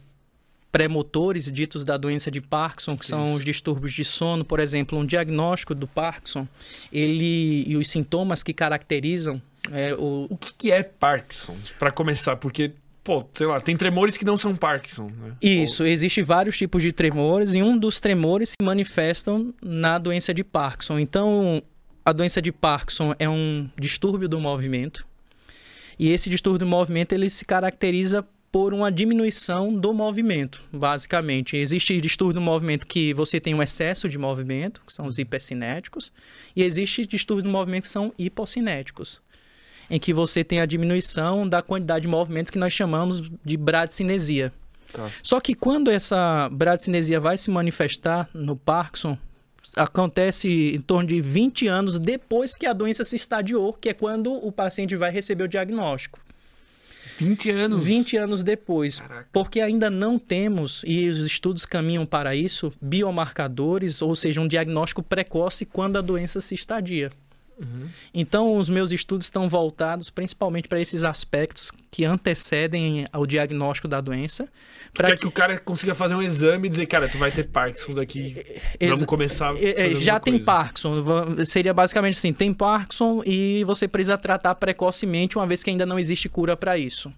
pré-motores ditos da doença de Parkinson, que, que são isso? os distúrbios de sono, por exemplo, um diagnóstico do Parkinson, ele e os sintomas que caracterizam é, o... o que, que é Parkinson? Para começar, porque pô, sei lá, tem tremores que não são Parkinson, né? Isso, Ou... existem vários tipos de tremores e um dos tremores se manifestam na doença de Parkinson. Então, a doença de Parkinson é um distúrbio do movimento. E esse distúrbio do movimento ele se caracteriza por uma diminuição do movimento, basicamente. Existe distúrbio do movimento que você tem um excesso de movimento, que são os hipercinéticos, e existe distúrbio do movimento que são hipocinéticos em que você tem a diminuição da quantidade de movimentos que nós chamamos de bradicinesia. Tá. Só que quando essa bradicinesia vai se manifestar no Parkinson, acontece em torno de 20 anos depois que a doença se estadiou, que é quando o paciente vai receber o diagnóstico. 20 anos? 20 anos depois. Caraca. Porque ainda não temos, e os estudos caminham para isso, biomarcadores, ou seja, um diagnóstico precoce quando a doença se estadia. Uhum. Então, os meus estudos estão voltados principalmente para esses aspectos que antecedem ao diagnóstico da doença. Para que... que... o cara consiga fazer um exame e dizer, cara, tu vai ter Parkinson daqui. Exa Vamos começar. A Já tem coisa. Parkinson. Seria basicamente assim: tem Parkinson e você precisa tratar precocemente, uma vez que ainda não existe cura para isso.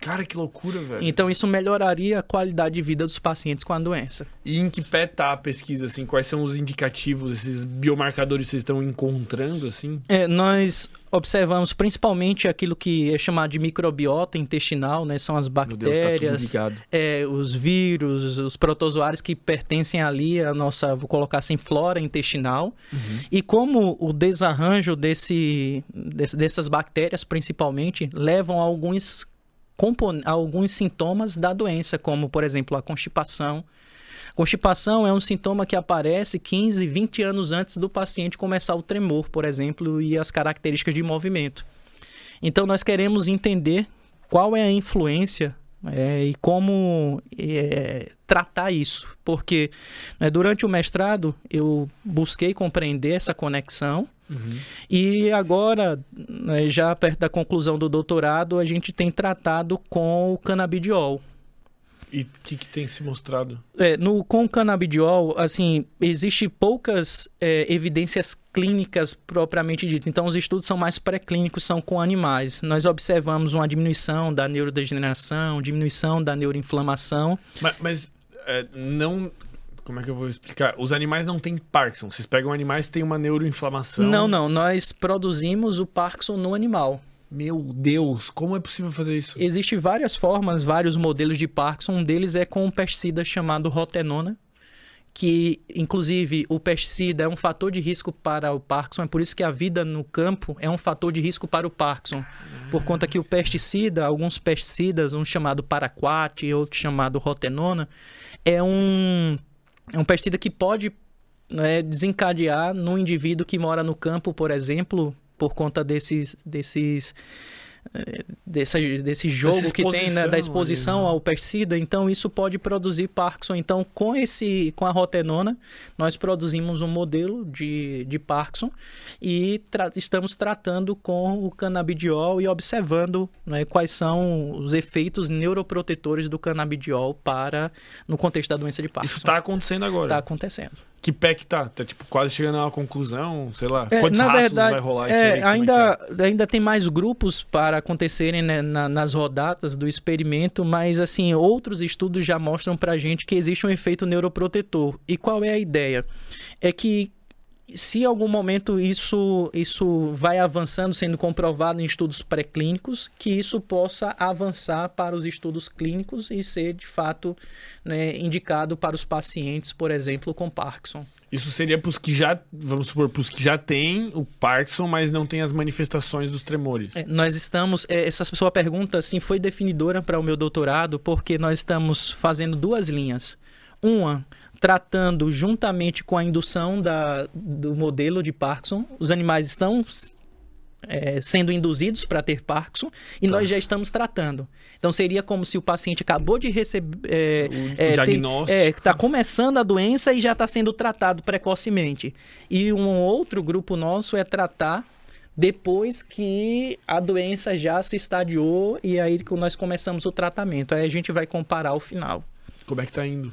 Cara, que loucura, velho. Então isso melhoraria a qualidade de vida dos pacientes com a doença. E em que pé tá a pesquisa, assim? Quais são os indicativos, esses biomarcadores que vocês estão encontrando, assim? É, nós observamos principalmente aquilo que é chamado de microbiota intestinal, né? São as bactérias, Deus, tá é, os vírus, os protozoários que pertencem ali à nossa, vou colocar assim, flora intestinal. Uhum. E como o desarranjo desse, dessas bactérias, principalmente, levam a alguns alguns sintomas da doença, como, por exemplo, a constipação. Constipação é um sintoma que aparece 15, 20 anos antes do paciente começar o tremor, por exemplo, e as características de movimento. Então, nós queremos entender qual é a influência é, e como é, tratar isso, porque né, durante o mestrado eu busquei compreender essa conexão uhum. e agora, né, já perto da conclusão do doutorado, a gente tem tratado com o canabidiol. E o que, que, tem se mostrado? É, no, com o canabidiol, assim, existe poucas é, evidências clínicas propriamente dito. Então, os estudos são mais pré-clínicos, são com animais. Nós observamos uma diminuição da neurodegeneração, diminuição da neuroinflamação. Mas, mas é, não como é que eu vou explicar? Os animais não têm Parkinson. Vocês pegam animais que têm uma neuroinflamação. Não, não. Nós produzimos o Parkinson no animal. Meu Deus, como é possível fazer isso? Existem várias formas, vários modelos de Parkinson. Um deles é com um pesticida chamado rotenona, que inclusive o pesticida é um fator de risco para o Parkinson, é por isso que a vida no campo é um fator de risco para o Parkinson. Por conta que o pesticida, alguns pesticidas, um chamado paraquat e outro chamado rotenona, é um, é um pesticida que pode né, desencadear no indivíduo que mora no campo, por exemplo, por conta desses, desses desse, desse jogo que tem né, da exposição ali, ao persida, então isso pode produzir Parkinson. Então, com esse com a rotenona, nós produzimos um modelo de, de Parkinson e tra estamos tratando com o canabidiol e observando né, quais são os efeitos neuroprotetores do canabidiol para no contexto da doença de Parkinson. Isso está acontecendo agora. Está acontecendo. que pé que tá? Tá tipo quase chegando a uma conclusão, sei lá. É, quantos na verdade, vai rolar é, isso aí? Ainda, é ainda tem mais grupos para acontecerem né, na, nas rodadas do experimento, mas assim, outros estudos já mostram pra gente que existe um efeito neuroprotetor. E qual é a ideia? É que se em algum momento isso, isso vai avançando, sendo comprovado em estudos pré-clínicos, que isso possa avançar para os estudos clínicos e ser de fato né, indicado para os pacientes, por exemplo, com Parkinson. Isso seria para os que já, vamos supor, para os que já têm o Parkinson, mas não têm as manifestações dos tremores. É, nós estamos, é, essa sua pergunta assim foi definidora para o meu doutorado, porque nós estamos fazendo duas linhas. Uma tratando juntamente com a indução da, do modelo de Parkinson. Os animais estão é, sendo induzidos para ter Parkinson e tá. nós já estamos tratando. Então seria como se o paciente acabou de receber. É, o, é, diagnóstico. Está começando a doença e já está sendo tratado precocemente. E um outro grupo nosso é tratar depois que a doença já se estadiou e aí que nós começamos o tratamento. Aí a gente vai comparar o final. Como é que está indo?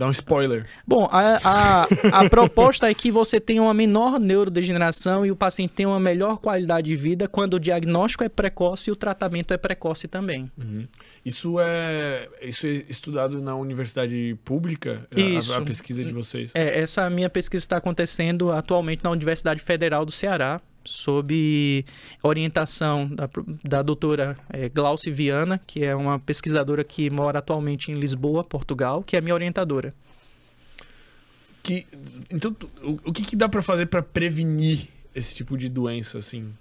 Dá um spoiler. Bom, a, a, a (laughs) proposta é que você tenha uma menor neurodegeneração e o paciente tenha uma melhor qualidade de vida quando o diagnóstico é precoce e o tratamento é precoce também. Uhum. Isso é isso é estudado na universidade pública? Isso. A, a pesquisa de vocês? É, essa minha pesquisa está acontecendo atualmente na Universidade Federal do Ceará, sob orientação da, da doutora é, Glauci Viana, que é uma pesquisadora que mora atualmente em Lisboa, Portugal, que é minha orientadora. Que, então, o, o que, que dá para fazer para prevenir esse tipo de doença, assim,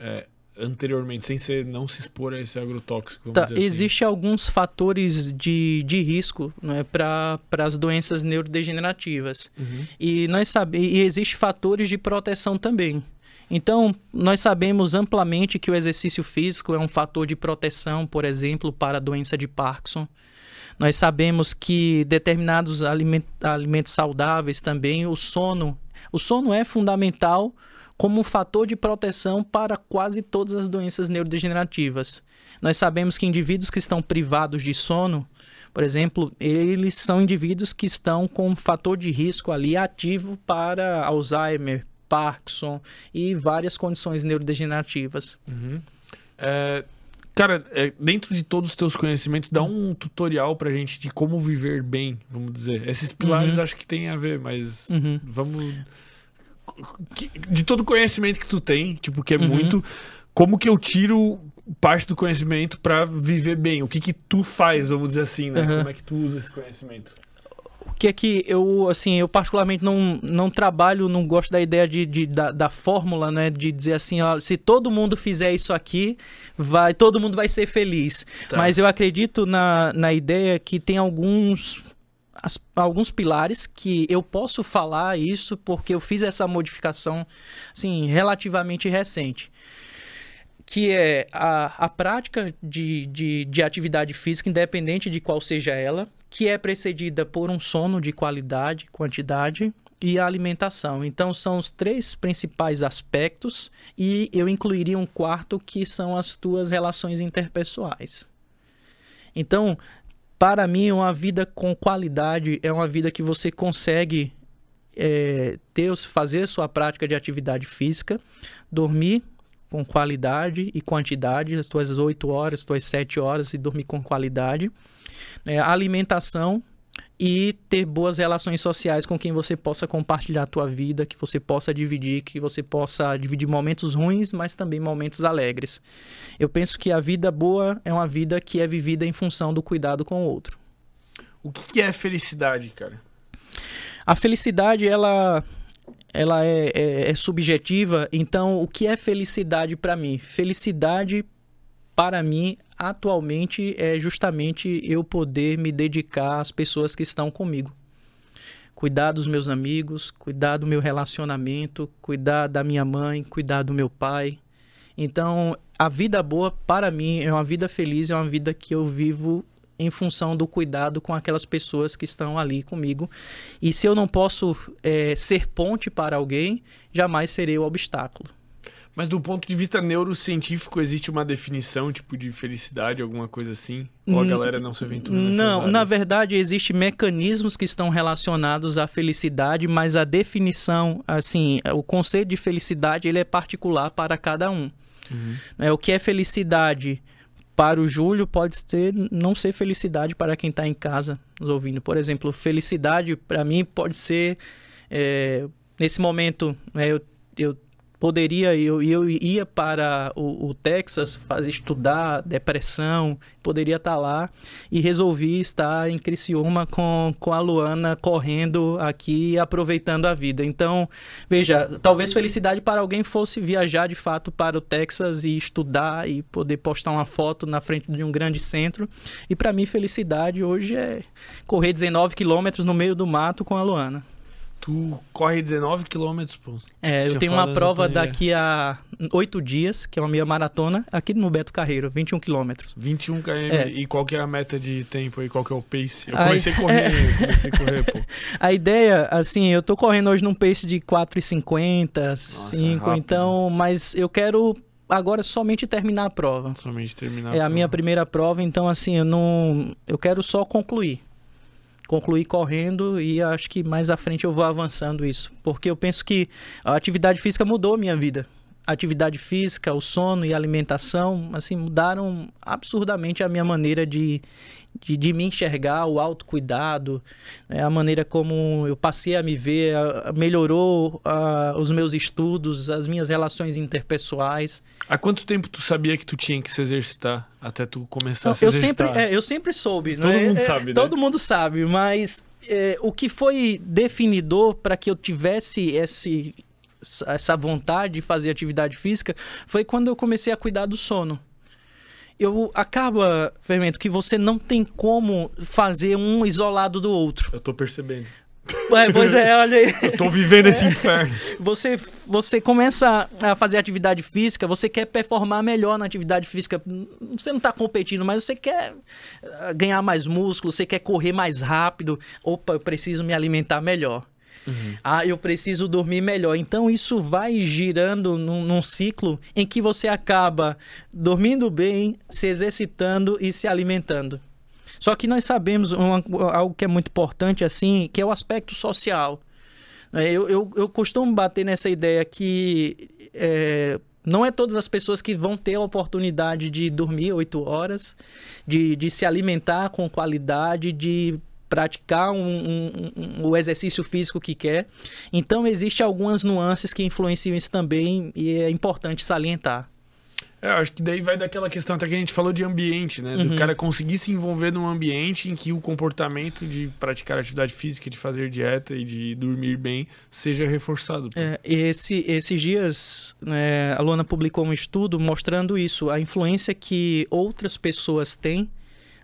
é, anteriormente, sem ser não se expor a esse agrotóxico? Tá, assim? Existem alguns fatores de, de risco né, para as doenças neurodegenerativas. Uhum. E nós sabemos, e existem fatores de proteção também. Então, nós sabemos amplamente que o exercício físico é um fator de proteção, por exemplo, para a doença de Parkinson. Nós sabemos que determinados alimentos, saudáveis também, o sono, o sono é fundamental como um fator de proteção para quase todas as doenças neurodegenerativas. Nós sabemos que indivíduos que estão privados de sono, por exemplo, eles são indivíduos que estão com um fator de risco ali ativo para Alzheimer, Parkinson e várias condições neurodegenerativas. Uhum. É, cara, é, dentro de todos os teus conhecimentos, dá um tutorial pra gente de como viver bem, vamos dizer. Esses pilares uhum. acho que tem a ver, mas uhum. vamos. De todo o conhecimento que tu tem, tipo, que é uhum. muito, como que eu tiro parte do conhecimento para viver bem? O que que tu faz, vamos dizer assim, né? Como é que tu usa esse conhecimento? Que é que eu, assim, eu particularmente não, não trabalho, não gosto da ideia de, de da, da, fórmula, né? De dizer assim, ó, se todo mundo fizer isso aqui, vai, todo mundo vai ser feliz. Tá. Mas eu acredito na, na ideia que tem alguns as, alguns pilares que eu posso falar isso porque eu fiz essa modificação assim, relativamente recente. Que é a, a prática de, de, de atividade física, independente de qual seja ela, que é precedida por um sono de qualidade, quantidade e a alimentação. Então são os três principais aspectos e eu incluiria um quarto que são as tuas relações interpessoais. Então, para mim, uma vida com qualidade é uma vida que você consegue é, ter, fazer sua prática de atividade física, dormir com qualidade e quantidade, as tuas 8 horas, as tuas 7 horas e dormir com qualidade é, alimentação e ter boas relações sociais com quem você possa compartilhar a tua vida, que você possa dividir, que você possa dividir momentos ruins, mas também momentos alegres. Eu penso que a vida boa é uma vida que é vivida em função do cuidado com o outro. O que é felicidade, cara? A felicidade, ela ela é, é, é subjetiva. Então, o que é felicidade para mim? Felicidade para mim atualmente é justamente eu poder me dedicar às pessoas que estão comigo. Cuidar dos meus amigos, cuidar do meu relacionamento, cuidar da minha mãe, cuidar do meu pai. Então, a vida boa para mim é uma vida feliz, é uma vida que eu vivo em função do cuidado com aquelas pessoas que estão ali comigo. E se eu não posso é, ser ponte para alguém, jamais serei o obstáculo. Mas do ponto de vista neurocientífico, existe uma definição, tipo, de felicidade, alguma coisa assim? Ou a galera não se aventura Não, áreas? na verdade, existem mecanismos que estão relacionados à felicidade, mas a definição, assim, o conceito de felicidade, ele é particular para cada um. Uhum. É, o que é felicidade para o Júlio pode ser não ser felicidade para quem está em casa nos ouvindo. Por exemplo, felicidade para mim pode ser é, nesse momento né, eu, eu poderia eu, eu ia para o, o Texas fazer estudar depressão poderia estar lá e resolvi estar em Criciúma com, com a Luana correndo aqui aproveitando a vida. Então veja talvez felicidade para alguém fosse viajar de fato para o Texas e estudar e poder postar uma foto na frente de um grande centro. E para mim felicidade hoje é correr 19 quilômetros no meio do mato com a Luana Tu corre 19 quilômetros, pô. é, eu tenho uma prova daqui a oito dias, que é uma meia maratona, aqui no Beto Carreiro, 21 quilômetros. 21 km. É. E qual que é a meta de tempo aí? Qual que é o pace? Eu comecei a correr, (laughs) eu comecei a correr, pô. A ideia, assim, eu tô correndo hoje num pace de 4,50, 5, rápido. então, mas eu quero agora somente terminar a prova. Somente terminar. É a prova. minha primeira prova, então assim, eu não, eu quero só concluir. Concluir correndo e acho que mais à frente eu vou avançando isso, porque eu penso que a atividade física mudou minha vida. A atividade física, o sono e a alimentação, assim, mudaram absurdamente a minha maneira de, de, de me enxergar, o autocuidado, né, a maneira como eu passei a me ver, a- a- melhorou ah, os meus estudos, as minhas relações interpessoais. Há quanto tempo tu sabia que tu tinha que se exercitar até tu começar Não, a se eu sempre, exercitar? é, eu sempre soube. Todo né? mundo É, sabe, né? Todo mundo sabe, mas é, o que foi definidor para que eu tivesse esse, essa vontade de fazer atividade física foi quando eu comecei a cuidar do sono. Eu acaba, Fermento, que você não tem como fazer um isolado do outro. Eu tô percebendo. É, pois é, olha aí. (laughs) Eu tô vivendo esse inferno. Você, você começa a fazer atividade física, você quer performar melhor na atividade física. Você não está competindo, mas você quer ah, ganhar mais músculo, você quer correr mais rápido. Opa, eu preciso me alimentar melhor. Ah, eu preciso dormir melhor. Então isso vai girando num, num ciclo em que você acaba dormindo bem, se exercitando e se alimentando. Só que nós sabemos uma- algo que é muito importante, assim, que é o aspecto social. É, Eu, eu, eu costumo bater nessa ideia que é, não é todas as pessoas que vão ter a oportunidade de dormir oito horas, de, de se alimentar com qualidade, de praticar um, um- um- o exercício físico que quer. Então, existem algumas nuances que influenciam isso também e é importante salientar. É, eu acho que daí vai daquela questão até que a gente falou de ambiente, né? Do Uhum. cara conseguir se envolver num ambiente em que o comportamento de praticar atividade física, de fazer dieta e de dormir bem seja reforçado. É, esse, esses dias, né, a Luana publicou um estudo mostrando isso, a influência que outras pessoas têm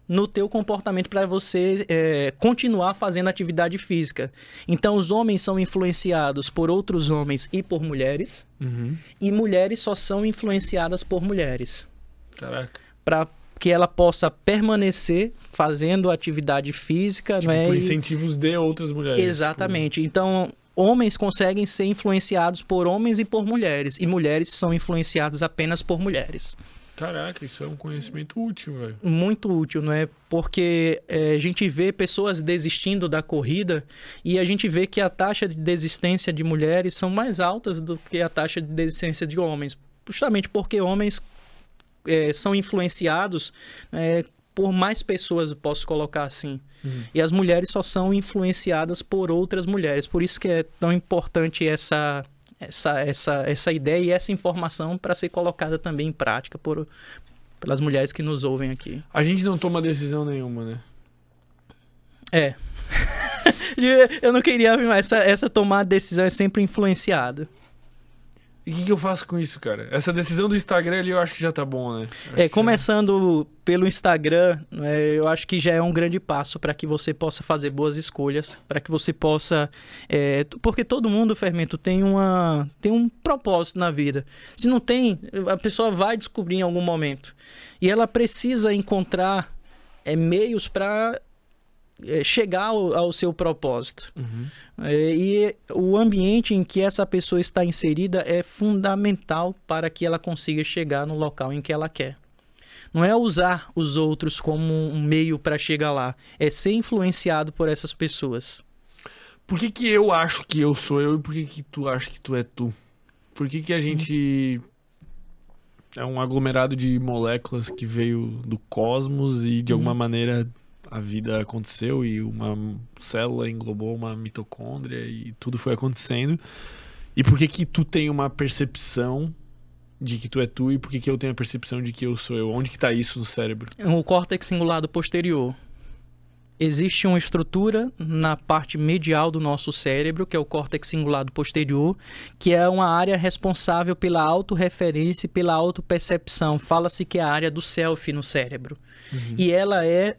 no teu comportamento para você é, continuar fazendo atividade física. Então, os homens são influenciados por outros homens e por mulheres, Uhum. e mulheres só são influenciadas por mulheres Caraca. para que ela possa permanecer fazendo atividade física, Tipo, não é? por E- incentivos de outras mulheres. Exatamente. Então, homens conseguem ser influenciados por homens e por mulheres, e mulheres são influenciadas apenas por mulheres. Caraca, isso é um conhecimento útil, velho. Muito útil, não é? Porque é, a gente vê pessoas desistindo da corrida e a gente vê que a taxa de desistência de mulheres são mais altas do que a taxa de desistência de homens. Justamente porque homens é, são influenciados é, por mais pessoas, posso colocar assim. Uhum. E as mulheres só são influenciadas por outras mulheres. Por isso que é tão importante essa, essa, essa, essa ideia e essa informação para ser colocada também em prática por, pelas mulheres que nos ouvem aqui. A gente não toma decisão nenhuma, né? É. (laughs) Eu não queria, mas essa, essa tomada de decisão é sempre influenciada. E o que, que eu faço com isso, cara? Essa decisão do Instagram ali eu acho que já tá bom, né? Acho É, começando pelo Instagram, né, eu acho que já é um grande passo para que você possa fazer boas escolhas, para que você possa, é, porque todo mundo, fermento, tem uma tem um propósito na vida. Se não tem, a pessoa vai descobrir em algum momento e ela precisa encontrar é, meios para é, chegar ao, ao, seu propósito. Uhum. É, e o ambiente em que essa pessoa está inserida é fundamental para que ela consiga chegar no local em que ela quer. Não é usar os outros como um meio para chegar lá, é ser influenciado por essas pessoas. Por que, que eu acho que eu sou eu e por que, que tu acha que tu é tu? Por que, que a gente é um aglomerado de moléculas que veio do cosmos e de alguma uhum. maneira a vida aconteceu e uma célula englobou uma mitocôndria e tudo foi acontecendo. E por que que tu tem uma percepção de que tu é tu e por que que eu tenho a percepção de que eu sou eu? Onde que tá isso no cérebro? O córtex cingulado posterior. Existe uma estrutura na parte medial do nosso cérebro, que é o córtex cingulado posterior, que é uma área responsável pela autorreferência e pela autopercepção. Fala-se que é a área do self no cérebro. Uhum. E ela é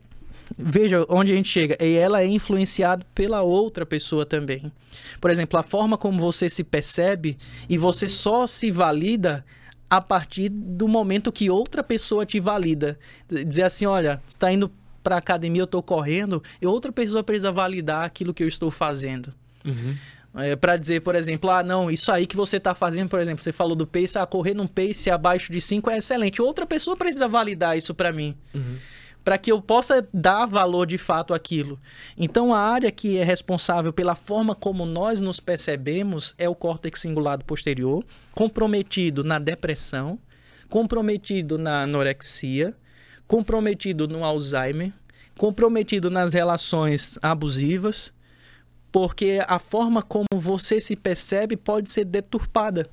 veja onde a gente chega. E ela é influenciada pela outra pessoa também. Por exemplo, a forma como você se percebe e você só se valida a partir do momento que outra pessoa te valida. Dizer assim, olha, está indo para academia, eu estou correndo, e outra pessoa precisa validar aquilo que eu estou fazendo. Uhum. É, para dizer, por exemplo, ah, não, isso aí que você está fazendo, por exemplo, você falou do pace, ah, correr num pace abaixo de 5 é excelente. Outra pessoa precisa validar isso para mim. Uhum para que eu possa dar valor de fato àquilo. Então, a área que é responsável pela forma como nós nos percebemos é o córtex cingulado posterior, comprometido na depressão, comprometido na anorexia, comprometido no Alzheimer, comprometido nas relações abusivas, porque a forma como você se percebe pode ser deturpada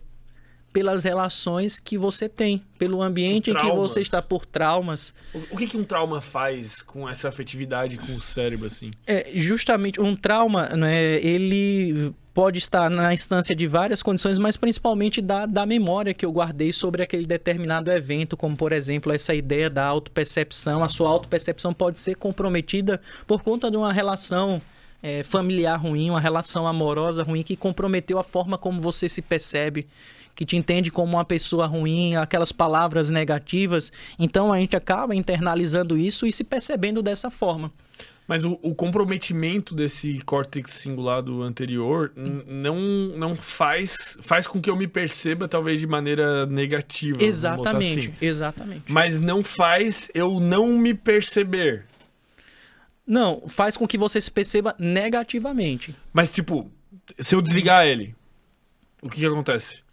pelas relações que você tem, pelo ambiente em que você está por traumas. O que, que um trauma faz com essa afetividade com o cérebro assim? É justamente um trauma, né? Ele pode estar na instância de várias condições, mas principalmente da, da memória que eu guardei sobre aquele determinado evento, como por exemplo essa ideia da autopercepção. A sua autopercepção pode ser comprometida por conta de uma relação é, familiar ruim, uma relação amorosa ruim que comprometeu a forma como você se percebe que te entende como uma pessoa ruim, aquelas palavras negativas. Então a gente acaba internalizando isso e se percebendo dessa forma. Mas o, o comprometimento desse córtex cingulado anterior não, não faz faz com que eu me perceba talvez de maneira negativa. Exatamente, assim. exatamente. Mas não faz eu não me perceber. Não, faz com que você se perceba negativamente. Mas tipo, se eu desligar ele, o que, que acontece?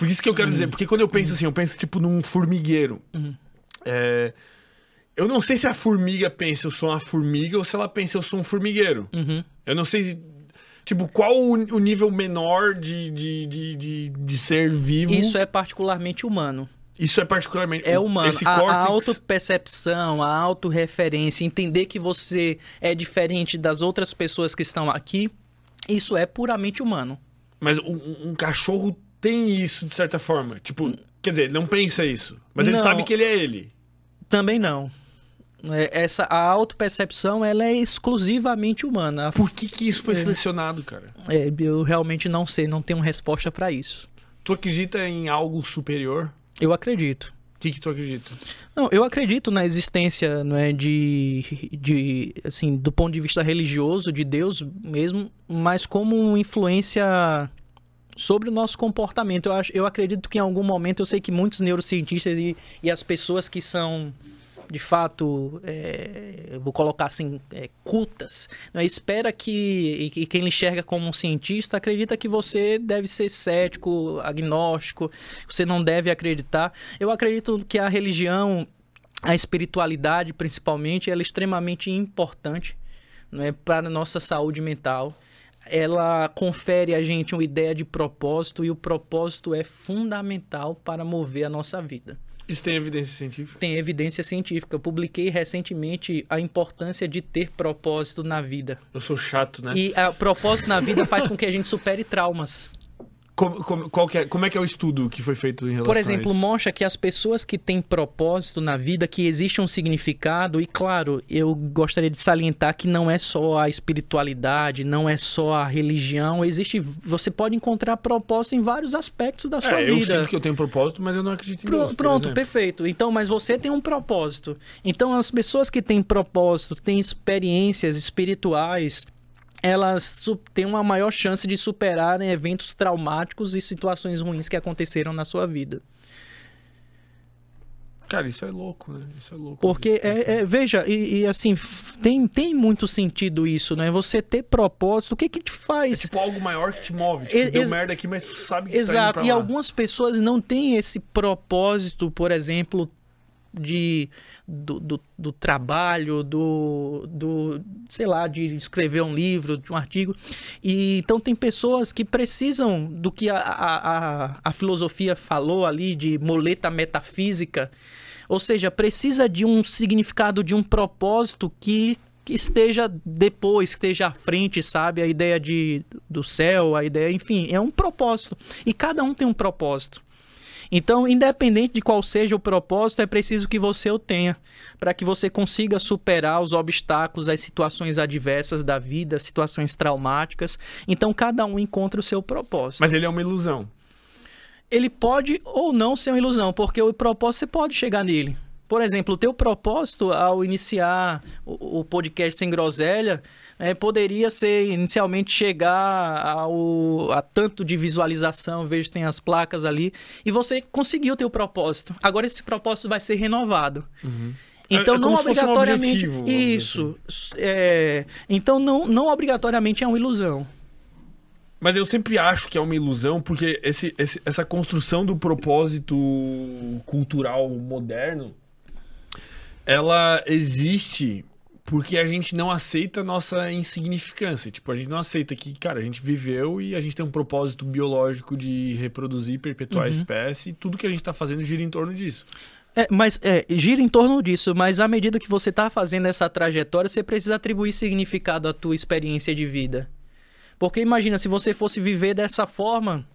Por isso que eu quero uhum. dizer, porque quando eu penso assim, eu penso tipo num formigueiro. Uhum. É, eu não sei se a formiga pensa eu sou uma formiga ou se ela pensa eu sou um formigueiro. Uhum. Eu não sei se. Tipo, qual o, o nível menor de, de, de, de, de ser vivo? Isso é particularmente humano. Isso é particularmente. É humano. Esse a, córtex... a autopercepção, a autorreferência, entender que você é diferente das outras pessoas que estão aqui, isso é puramente humano. Mas um, um cachorro tem isso de certa forma. Tipo, quer dizer, ele não pensa isso, mas não, ele sabe que ele é ele. Também não. É, essa a autopercepção ela é exclusivamente humana. Por que, que isso foi é, selecionado, cara? É, eu realmente não sei, não tenho resposta para isso. Tu acredita em algo superior? Eu acredito. O que, que tu acredita? Não, eu acredito na existência, não é de, de, assim, do ponto de vista religioso de Deus mesmo, mas como influência sobre o nosso comportamento. Eu, acho, eu acredito que em algum momento, eu sei que muitos neurocientistas e, e as pessoas que são de fato, é, vou colocar assim, é, cultas, né? espera que e, quem lhe enxerga como um cientista acredita que você deve ser cético, agnóstico, você não deve acreditar. Eu acredito que a religião, a espiritualidade principalmente, ela é extremamente importante é para a nossa saúde mental ela confere a gente uma ideia de propósito e o propósito é fundamental para mover a nossa vida. Isso tem evidência científica? Tem evidência científica. Eu publiquei recentemente a importância de ter propósito na vida. Eu sou chato, né? E o propósito na vida faz com que a gente supere traumas. Como, como, qual é, como é que é o estudo que foi feito em relação Por exemplo, mostra que as pessoas que têm propósito na vida, que existe um significado, e claro, eu gostaria de salientar que não é só a espiritualidade, não é só a religião, existe. Você pode encontrar propósito em vários aspectos da sua é, vida. Eu sinto que eu tenho propósito, mas eu não acredito em Pro, Deus. Pronto, perfeito. Então, mas você tem um propósito. Então, as pessoas que têm propósito, têm experiências espirituais elas têm uma maior chance de superarem eventos traumáticos e situações ruins que aconteceram na sua vida. Cara, isso é louco, né? Isso é louco. Porque, é, é, veja, e, e, assim, tem, tem muito sentido isso, né? Você ter propósito, o que que te faz? É tipo algo maior que te move. Tipo, Ex deu merda aqui, mas tu sabe que Exato. Tá e algumas pessoas não têm esse propósito, por exemplo, de do, do, do, trabalho, do, do, sei lá, de escrever um livro, de um artigo. E então tem pessoas que precisam do que a, a, a filosofia falou ali de moleta metafísica, ou seja, precisa de um significado, de um propósito que que esteja depois, que esteja à frente, sabe? A ideia de, do céu, a ideia, enfim, é um propósito. E cada um tem um propósito. Então, independente de qual seja o propósito, é preciso que você o tenha, para que você consiga superar os obstáculos, as situações adversas da vida, situações traumáticas. Então, cada um encontra o seu propósito. Mas ele é uma ilusão. Ele pode ou não ser uma ilusão, porque o propósito você pode chegar nele. Por exemplo, o teu propósito ao iniciar o, podcast Sem Groselha é, poderia ser inicialmente chegar ao, a tanto de visualização, vejo tem as placas ali, e você conseguiu o teu propósito. Agora esse propósito vai ser renovado. Uhum. Então é, é não obrigatoriamente um objetivo, isso. Assim. É, então não, não obrigatoriamente é uma ilusão. Mas eu sempre acho que é uma ilusão, porque esse, esse, essa construção do propósito cultural moderno ela existe porque a gente não aceita a nossa insignificância. Tipo, a gente não aceita que, cara, a gente viveu e a gente tem um propósito biológico de reproduzir, perpetuar uhum. a espécie e tudo que a gente está fazendo gira em torno disso. É, mas é, gira em torno disso, mas à medida que você está fazendo essa trajetória, você precisa atribuir significado à tua experiência de vida. Porque imagina, se você fosse viver dessa forma,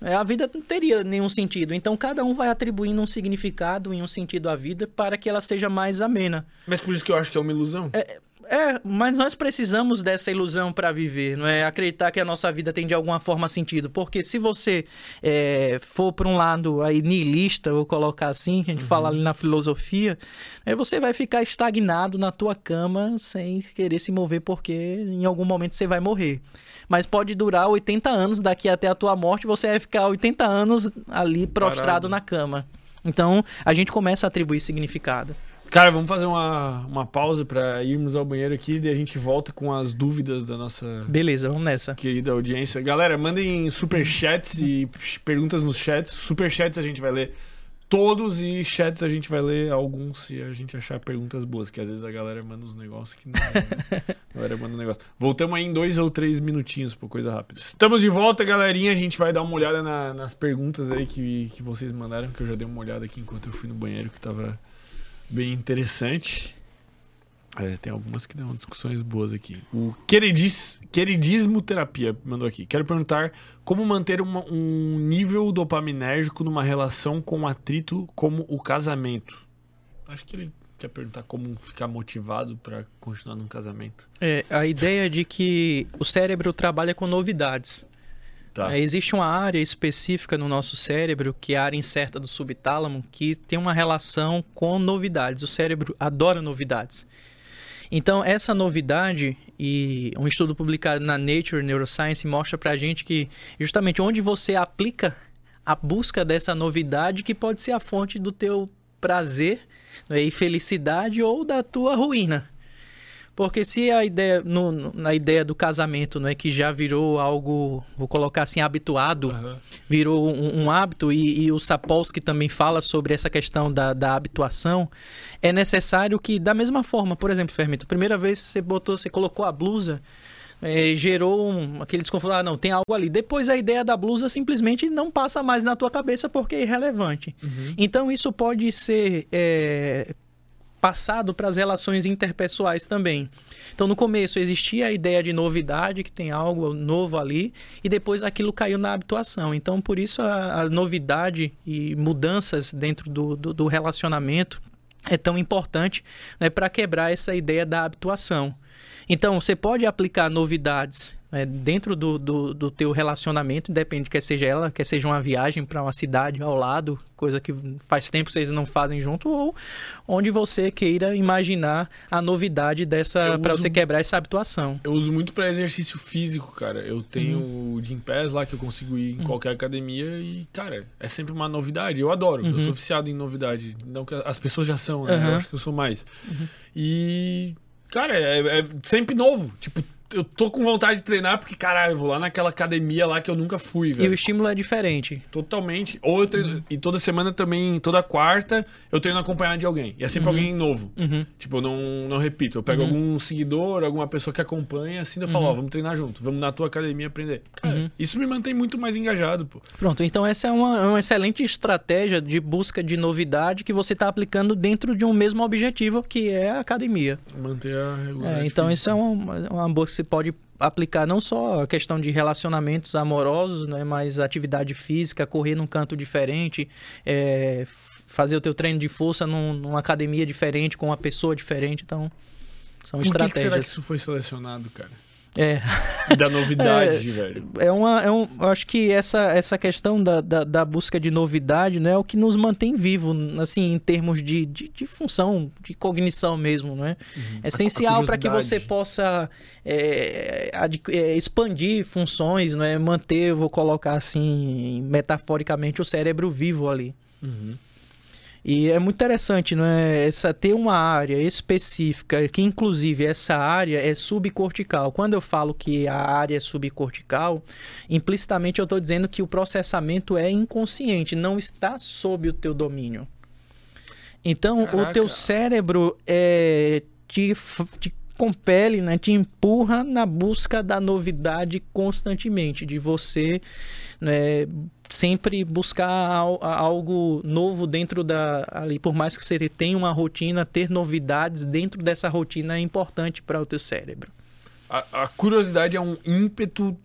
a vida não teria nenhum sentido. Então cada um vai atribuindo um significado e um sentido à vida para que ela seja mais amena. Mas por isso que eu acho que é uma ilusão. É, é, mas nós precisamos dessa ilusão para viver, não é? Acreditar que a nossa vida tem de alguma forma sentido. Porque se você é, for para um lado aí niilista, vou colocar assim, que a gente uhum. fala ali na filosofia, é, você vai ficar estagnado na tua cama sem querer se mover, porque em algum momento você vai morrer. Mas pode durar 80 anos, daqui até a tua morte, você vai ficar 80 anos ali prostrado Parado. na cama. Então, a gente começa a atribuir significado. Cara, vamos fazer uma, uma pausa para irmos ao banheiro aqui e a gente volta com as dúvidas da nossa. Beleza, vamos nessa. Querida audiência. Galera, mandem superchats e perguntas nos chats. Superchats a gente vai ler todos e chats a gente vai ler alguns se a gente achar perguntas boas, que às vezes a galera manda uns negócios que não. (laughs) a galera manda um negócio. Voltamos aí em dois ou três minutinhos, por coisa rápida. Estamos de volta, galerinha. A gente vai dar uma olhada na, nas perguntas aí que, que vocês mandaram, que eu já dei uma olhada aqui enquanto eu fui no banheiro, que tava bem interessante. É, tem algumas que dão discussões boas aqui. O queridis, Queridismo Terapia mandou aqui. Quero perguntar como manter uma, um nível dopaminérgico numa relação com atrito como o casamento. Acho que ele quer perguntar como ficar motivado para continuar num casamento. É, a ideia de que o cérebro trabalha com novidades. Tá. É, existe uma área específica no nosso cérebro, que é a área incerta do subtálamo, que tem uma relação com novidades. O cérebro adora novidades. Então, essa novidade, e um estudo publicado na Nature Neuroscience mostra pra gente que justamente onde você aplica a busca dessa novidade, que pode ser a fonte do teu prazer né, e felicidade ou da tua ruína. Porque se a ideia, no, na ideia do casamento, não é que já virou algo, vou colocar assim, habituado, uhum. virou um, um hábito, e, e, o Sapolsky também fala sobre essa questão da, da habituação, é necessário que, da mesma forma, por exemplo, Fermento, a primeira vez que você botou, você colocou a blusa, é, gerou um, aquele desconforto, ah, não, tem algo ali. Depois a ideia da blusa simplesmente não passa mais na tua cabeça porque é irrelevante. Uhum. Então isso pode ser é, passado para as relações interpessoais também. Então, no começo existia a ideia de novidade, que tem algo novo ali, e depois aquilo caiu na habituação. Então, por isso a, a novidade e mudanças dentro do, do, do relacionamento é tão importante né, para quebrar essa ideia da habituação. Então, você pode aplicar novidades é, dentro do, do, do, teu relacionamento, independe quer seja ela, quer seja uma viagem para uma cidade ao lado, coisa que faz tempo vocês não fazem junto, ou onde você queira imaginar a novidade dessa para você quebrar essa habituação. Eu uso muito para exercício físico, cara. Eu tenho uhum. o Gym Pass lá que eu consigo ir em uhum. qualquer academia e, cara, é sempre uma novidade. Eu adoro, uhum. eu sou viciado em novidade. Não que as pessoas já são, né? Eu acho que eu sou mais. Uhum. E Cara, é, é, sempre novo. Tipo, eu tô com vontade de treinar porque, caralho, eu vou lá naquela academia lá que eu nunca fui, velho. E o estímulo é diferente. Totalmente. Ou eu treino. Uhum. E toda semana também, toda quarta, eu treino acompanhado de alguém. E é sempre uhum. alguém novo. Uhum. Tipo, eu não, não repito. Eu pego uhum. algum seguidor, alguma pessoa que acompanha, assim, eu falo, ó, oh, vamos treinar junto, vamos na tua academia aprender. Cara, uhum. isso me mantém muito mais engajado, pô. Pronto, então essa é uma, uma excelente estratégia de busca de novidade que você tá aplicando dentro de um mesmo objetivo, que é a academia. Manter a regularidade. É, então, isso é uma, uma boa pode aplicar não só a questão de relacionamentos amorosos, né, mas atividade física, correr num canto diferente, é, fazer o teu treino de força num, numa academia diferente, com uma pessoa diferente. Então, são Por estratégias. Por que, será que isso foi selecionado, cara? É. (laughs) Da novidade, é, velho. É uma, é um, eu acho que essa, essa questão da, da, da, busca de novidade né, é o que nos mantém vivo, assim, em termos de, de, de função, de cognição mesmo, né? Uhum. É essencial para que você possa é, é, expandir funções, né? manter, vou colocar assim, metaforicamente, o cérebro vivo ali. Uhum. E é muito interessante, não é? Essa ter uma área específica, que inclusive essa área é subcortical. Quando eu falo que a área é subcortical, implicitamente eu estou dizendo que o processamento é inconsciente, não está sob o teu domínio. Então, Caraca. o teu cérebro é, te, te compele, né, te empurra na busca da novidade constantemente, de você né, sempre buscar algo novo dentro da ali. Por mais que você tenha uma rotina ter novidades dentro dessa rotina é importante para o teu cérebro. A, a curiosidade é um ímpeto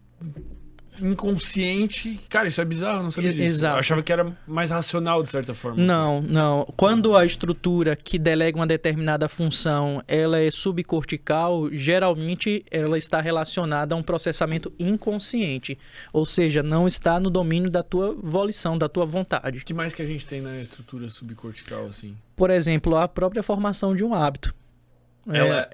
inconsciente. Cara, isso é bizarro, não sabia disso. Exato. Eu achava que era mais racional, de certa forma. Não, não. Quando a estrutura que delega uma determinada função, ela é subcortical, geralmente ela está relacionada a um processamento inconsciente. Ou seja, não está no domínio da tua volição, da tua vontade. O que mais que a gente tem na estrutura subcortical, assim? Por exemplo, a própria formação de um hábito. Ela, é,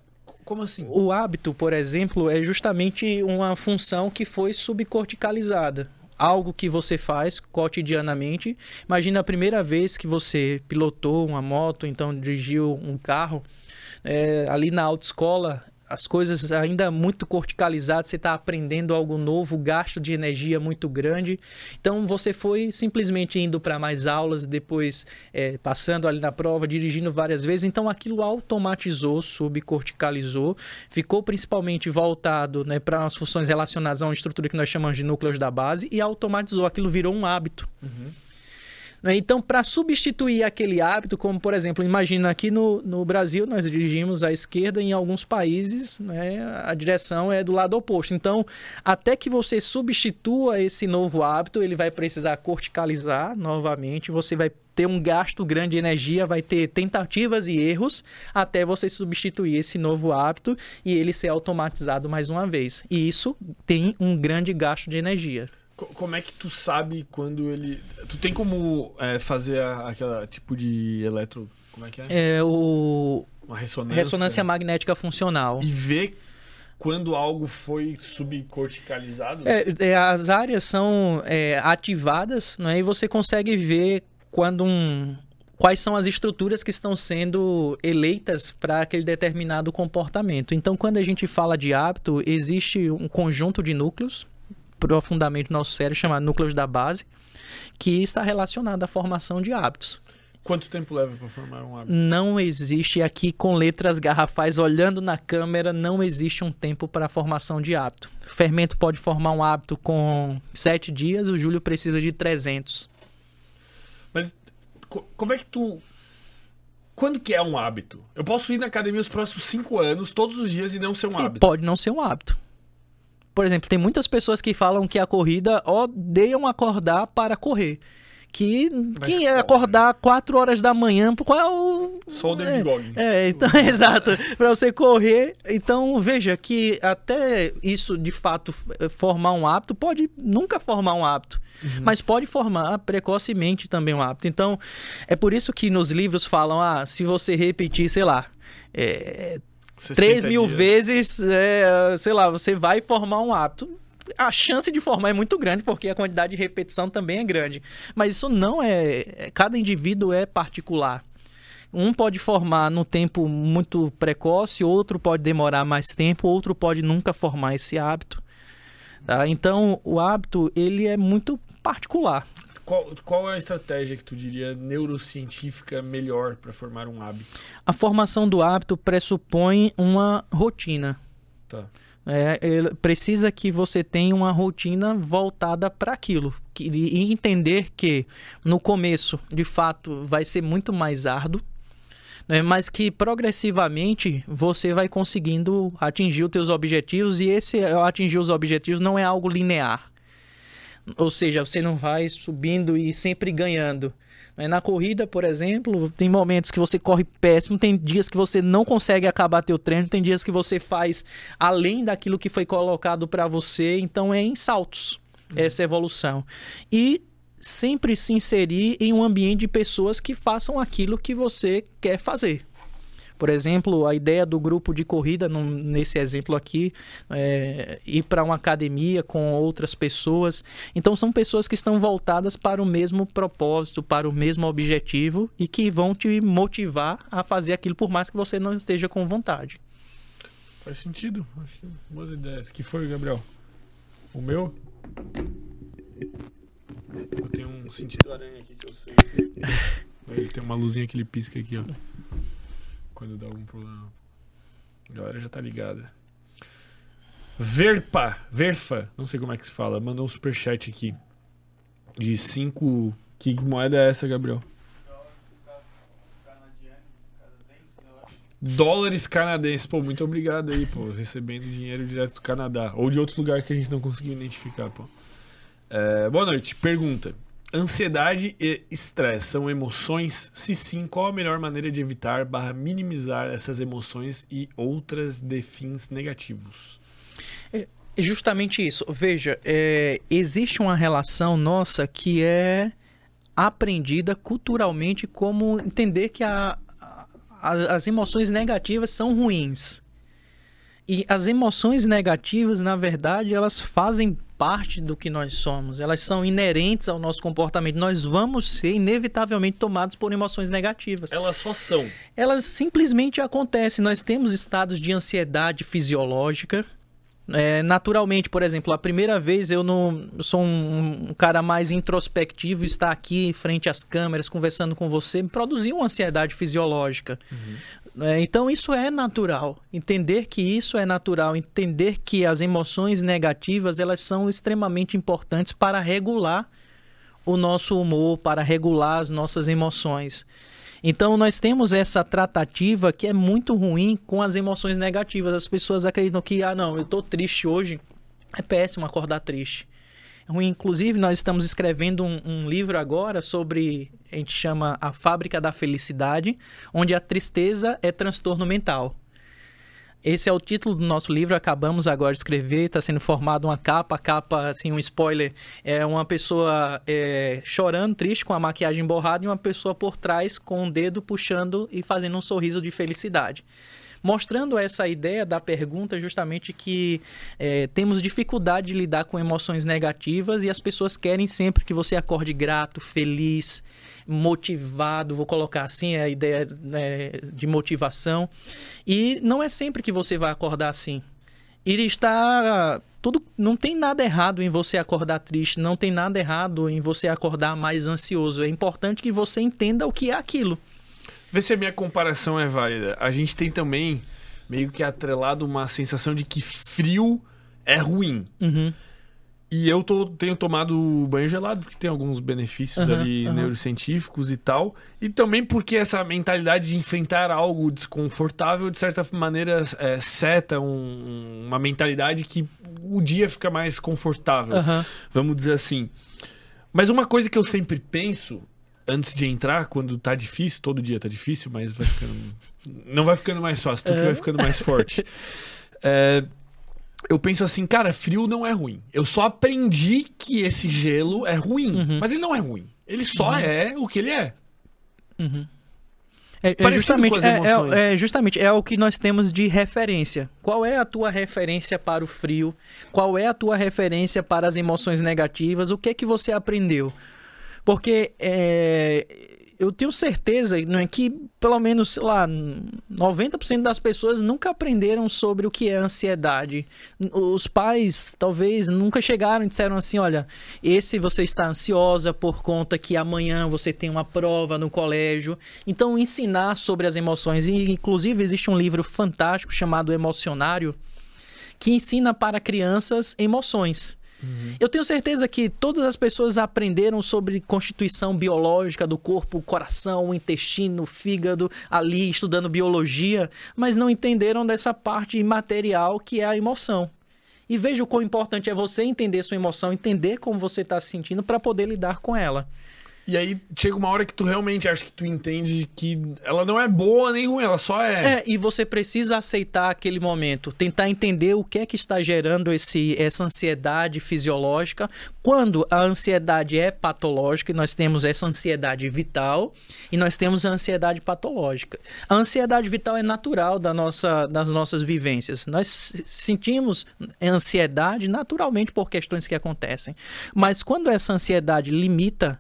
como assim? O hábito, por exemplo, é justamente uma função que foi subcorticalizada. Algo que você faz cotidianamente. Imagina a primeira vez que você pilotou uma moto, então dirigiu um carro. É, ali na autoescola, as coisas ainda muito corticalizadas, você está aprendendo algo novo, gasto de energia muito grande. Então você foi simplesmente indo para mais aulas, depois é, passando ali na prova, dirigindo várias vezes. Então aquilo automatizou, subcorticalizou, ficou principalmente voltado né, para as funções relacionadas a uma estrutura que nós chamamos de núcleos da base e automatizou. Aquilo virou um hábito. Uhum. Né? Então, para substituir aquele hábito, como por exemplo, imagina aqui no, no Brasil, nós dirigimos à esquerda, em alguns países né, a direção é do lado oposto. Então, até que você substitua esse novo hábito, ele vai precisar corticalizar novamente, você vai ter um gasto grande de energia, vai ter tentativas e erros até você substituir esse novo hábito e ele ser automatizado mais uma vez. E isso tem um grande gasto de energia. Como é que tu sabe quando ele. Tu tem como é, fazer a, aquela tipo de eletro. Como é que é? É o. Uma ressonância. Ressonância magnética funcional. E ver quando algo foi subcorticalizado? É, é, as áreas são é, ativadas né, e você consegue ver quando um, quais são as estruturas que estão sendo eleitas para aquele determinado comportamento. Então, quando a gente fala de hábito, existe um conjunto de núcleos profundamente no nosso cérebro, chamado núcleos da base, que está relacionado à formação de hábitos. Quanto tempo leva para formar um hábito? Não existe aqui com letras garrafais olhando na câmera, não existe um tempo para a formação de hábito. O fermento pode formar um hábito com sete dias, o Júlio precisa de 300. Mas como é que tu quando que é um hábito? Eu posso ir na academia os próximos cinco anos, todos os dias, e não ser um hábito. E pode não ser um hábito. Por exemplo, tem muitas pessoas que falam que a corrida odeiam acordar para correr que quem é acordar 4 horas da manhã, qual é o. Só o David é, Goggins. É, então, (laughs) exato. para você correr. Então, veja que até isso, de fato, formar um hábito, pode nunca formar um hábito, uhum. mas pode formar precocemente também um hábito. Então, é por isso que nos livros falam: ah, se você repetir, sei lá. É, 3 mil dias. vezes, é, sei lá, você vai formar um hábito a chance de formar é muito grande, porque a quantidade de repetição também é grande. Mas isso não é. é cada indivíduo é particular. Um pode formar no tempo muito precoce, outro pode demorar mais tempo, outro pode nunca formar esse hábito. Tá? Então, o hábito ele é muito particular. Qual, qual é a estratégia que tu diria neurocientífica melhor para formar um hábito? A formação do hábito pressupõe uma rotina. Tá. É, precisa que você tenha uma rotina voltada para aquilo. Que, e entender que no começo, de fato, vai ser muito mais árduo, né, mas que progressivamente você vai conseguindo atingir os teus objetivos e esse atingir os objetivos não é algo linear. Ou seja, você não vai subindo e sempre ganhando. Na corrida, por exemplo, tem momentos que você corre péssimo, tem dias que você não consegue acabar teu treino, tem dias que você faz além daquilo que foi colocado para você, então é em saltos uhum. essa evolução. E sempre se inserir em um ambiente de pessoas que façam aquilo que você quer fazer. Por exemplo, a ideia do grupo de corrida, nesse exemplo aqui, é ir para uma academia com outras pessoas. Então, são pessoas que estão voltadas para o mesmo propósito, para o mesmo objetivo e que vão te motivar a fazer aquilo, por mais que você não esteja com vontade. Faz sentido. Acho que boas ideias. que foi, Gabriel? O meu? Eu tenho um sentido aranha aqui que eu sei. (laughs) Ele tem uma luzinha que ele pisca aqui, ó quando dá algum problema. A galera já tá ligada. Verpa, Verfa, não sei como é que se fala, mandou um superchat aqui. De 5. Que moeda é essa, Gabriel? Dólares canadenses. Pô, muito obrigado aí, pô. Recebendo dinheiro direto do Canadá. Ou de outro lugar que a gente não conseguiu identificar, pô. É, boa noite. Pergunta. Ansiedade e estresse são emoções? Se sim, qual a melhor maneira de evitar barra minimizar essas emoções e outras defins negativos? É justamente isso. Veja, é, existe uma relação nossa que é aprendida culturalmente como entender que a, a, as emoções negativas são ruins. E as emoções negativas, na verdade, elas fazem parte do que nós somos, elas são inerentes ao nosso comportamento. Nós vamos ser inevitavelmente tomados por emoções negativas. Elas só são. Elas simplesmente acontecem. Nós temos estados de ansiedade fisiológica. É, naturalmente, por exemplo, a primeira vez eu não eu sou um, um, cara mais introspectivo, estar aqui frente às câmeras conversando com você me produziu uma ansiedade fisiológica. Uhum. É, então isso é natural. Entender que isso é natural, entender que as emoções negativas elas são extremamente importantes para regular o nosso humor, para regular as nossas emoções. Então nós temos essa tratativa que é muito ruim com as emoções negativas. As pessoas acreditam que ah não, eu estou triste hoje, é péssimo acordar triste ruim. Inclusive, nós estamos escrevendo um, um, livro agora sobre, a gente chama A Fábrica da Felicidade, onde a tristeza é transtorno mental. Esse é o título do nosso livro, acabamos agora de escrever, está sendo formada uma capa, capa, assim, um spoiler, é uma pessoa é, chorando, triste, com a maquiagem borrada, e uma pessoa por trás com o um dedo puxando e fazendo um sorriso de felicidade mostrando essa ideia da pergunta justamente que é, temos dificuldade de lidar com emoções negativas e as pessoas querem sempre que você acorde grato, feliz, motivado, vou colocar assim a ideia né, de motivação. E não é sempre que você vai acordar assim. E está tudo não tem nada errado em você acordar triste, não tem nada errado em você acordar mais ansioso. É importante que você entenda o que é aquilo. Vê se a minha comparação é válida. A gente tem também meio que atrelado uma sensação de que frio é ruim. Uhum. E eu tô, tenho tomado banho gelado porque tem alguns benefícios Aham, ali aham. neurocientíficos e tal. E também porque essa mentalidade de enfrentar algo desconfortável, de certa maneira, é, seta um- uma mentalidade que o dia fica mais confortável. Vamos dizer assim. Mas uma coisa que eu sempre penso antes de entrar, quando tá difícil, todo dia tá difícil, mas vai ficando. não vai ficando mais fácil, tu que É. vai ficando mais forte. (laughs) É, eu penso assim, cara, frio não é ruim. Eu só aprendi que esse gelo é ruim, Uhum. mas ele não é ruim. Ele só é o que ele é. É, é Parecido justamente, é- emoções. É, é justamente é o que nós temos de referência. Qual é a tua referência para o frio? Qual é a tua referência para as emoções negativas? O que é que você aprendeu? Porque é, eu tenho certeza não é, que, pelo menos, sei lá, 90% das pessoas nunca aprenderam sobre o que é ansiedade. Os pais, talvez, nunca chegaram e disseram assim: olha, esse você está ansiosa por conta que amanhã você tem uma prova no colégio. Então, ensinar sobre as emoções. E, inclusive, existe um livro fantástico chamado Emocionário que ensina para crianças emoções. Eu tenho certeza que todas as pessoas aprenderam sobre constituição biológica do corpo, coração, intestino, fígado, ali estudando biologia, mas não entenderam dessa parte imaterial que é a emoção. E veja o quão importante é você entender sua emoção, entender como você está se sentindo para poder lidar com ela. E aí chega uma hora que tu realmente acha que tu entende que ela não é boa nem ruim, ela só é. É, e você precisa aceitar aquele momento, tentar entender o que é que está gerando esse, essa ansiedade fisiológica. Quando a ansiedade é patológica, e nós temos essa ansiedade vital e nós temos a ansiedade patológica. A ansiedade vital é natural da nossa, das nossas vivências. Nós sentimos ansiedade naturalmente por questões que acontecem. Mas quando essa ansiedade limita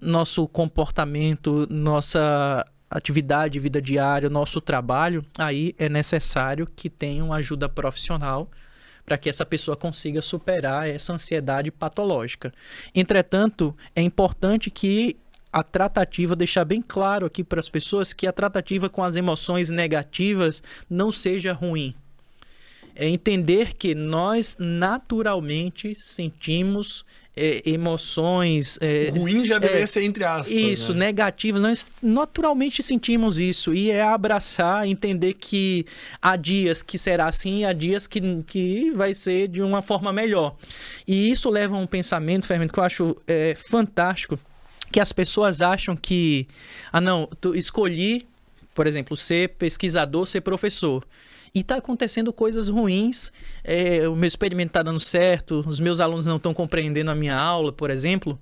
nosso comportamento, nossa atividade, vida diária, nosso trabalho, aí é necessário que tenha uma ajuda profissional para que essa pessoa consiga superar essa ansiedade patológica. Entretanto, é importante que a tratativa deixar bem claro aqui para as pessoas que a tratativa com as emoções negativas não seja ruim. É entender que nós naturalmente sentimos é, emoções, é, Ruim já deveria é, ser entre aspas. isso, né? negativo. Nós naturalmente sentimos isso. E é abraçar, entender que há dias que será assim, há dias que, que vai ser de uma forma melhor. E isso leva a um pensamento, Fermento, que eu acho é, fantástico. Que as pessoas acham que, ah, não, tu escolhi, por exemplo, ser pesquisador, ser professor. E está acontecendo coisas ruins, é, o meu experimento está dando certo, os meus alunos não estão compreendendo a minha aula, por exemplo.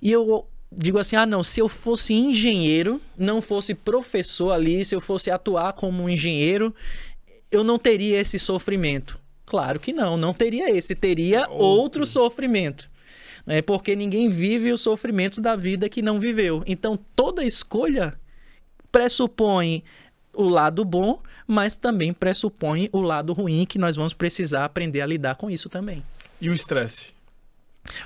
E eu digo assim: ah, não, se eu fosse engenheiro, não fosse professor ali, se eu fosse atuar como um engenheiro, eu não teria esse sofrimento. Claro que não, não teria esse, teria Outro. outro sofrimento. É porque ninguém vive o sofrimento da vida que não viveu. Então toda escolha pressupõe o lado bom, mas também pressupõe o lado ruim que nós vamos precisar aprender a lidar com isso também. E o estresse?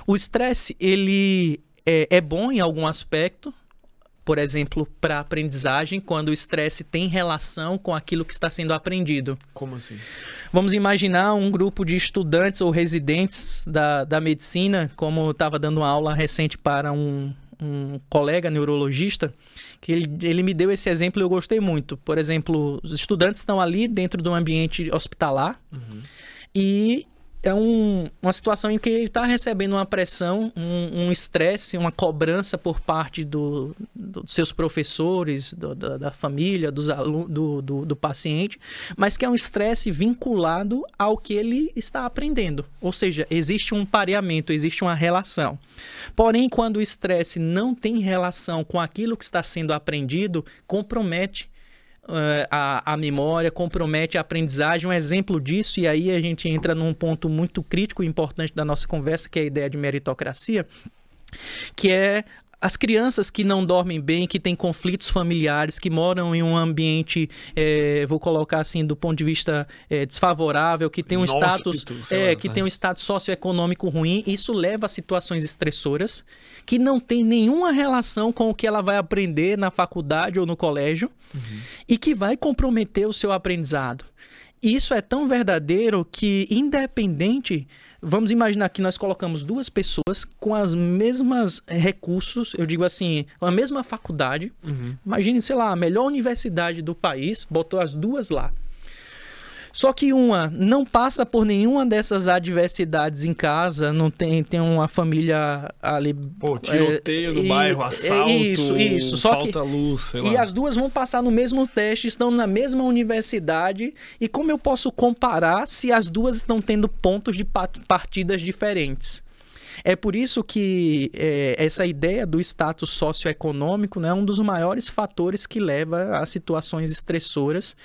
O estresse, ele é, é bom em algum aspecto, por exemplo, para aprendizagem, quando o estresse tem relação com aquilo que está sendo aprendido. Como assim? Vamos imaginar um grupo de estudantes ou residentes da, da medicina, como eu estava dando uma aula recente para um, um colega neurologista, que ele, ele me deu esse exemplo e eu gostei muito. Por exemplo, os estudantes estão ali dentro de um ambiente hospitalar e é um- uma situação em que ele está recebendo uma pressão, um um estresse, uma cobrança por parte do- dos seus professores, do- da, da família, dos do, do, do paciente, mas que é um estresse vinculado ao que ele está aprendendo. Ou seja, existe um pareamento, existe uma relação. Porém, quando o estresse não tem relação com aquilo que está sendo aprendido, compromete eh, a, a memória, compromete a aprendizagem. Um exemplo disso, e aí a gente entra num ponto muito crítico e importante da nossa conversa, que é a ideia de meritocracia, que é as crianças que não dormem bem, que têm conflitos familiares, que moram em um ambiente, eh, vou colocar assim, do ponto de vista eh, desfavorável, que tem um Inóspito, status, é, lá, que né? tem um status socioeconômico ruim, isso leva a situações estressoras que não tem nenhuma relação com o que ela vai aprender na faculdade ou no colégio e que vai comprometer o seu aprendizado. Isso é tão verdadeiro que, independente vamos imaginar que nós colocamos duas pessoas com as mesmas recursos, eu digo assim, a mesma faculdade. Uhum. Imagine, sei lá, a melhor universidade do país, botou as duas lá. Só que uma não passa por nenhuma dessas adversidades em casa, não tem, tem uma família ali. Pô, tiroteio é, no e, bairro, é assalto, é isso, isso. Só falta que, luz, sei lá. E as duas vão passar no mesmo teste, estão na mesma universidade. E como eu posso comparar se as duas estão tendo pontos de partidas diferentes? É por isso que é, essa ideia do status socioeconômico né, é um dos maiores fatores que leva a situações estressoras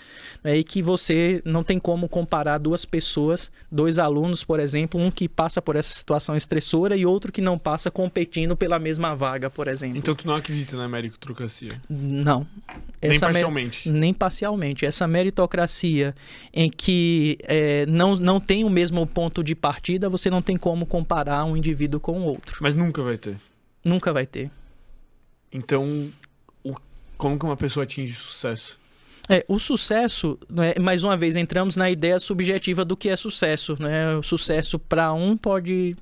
né, e que você não tem como comparar duas pessoas, dois alunos, por exemplo, um que passa por essa situação estressora e outro que não passa competindo pela mesma vaga, por exemplo. Então tu não acredita na meritocracia? Não. Essa nem parcialmente? Nem parcialmente. Essa meritocracia em que é, não, não tem o mesmo ponto de partida, você não tem como comparar um indivíduo indivíduo com o outro. Mas nunca vai ter. Nunca vai ter. Então, o, como que uma pessoa atinge sucesso? É, o sucesso, né, mais uma vez, entramos na ideia subjetiva do que é sucesso. Né? O sucesso para um pode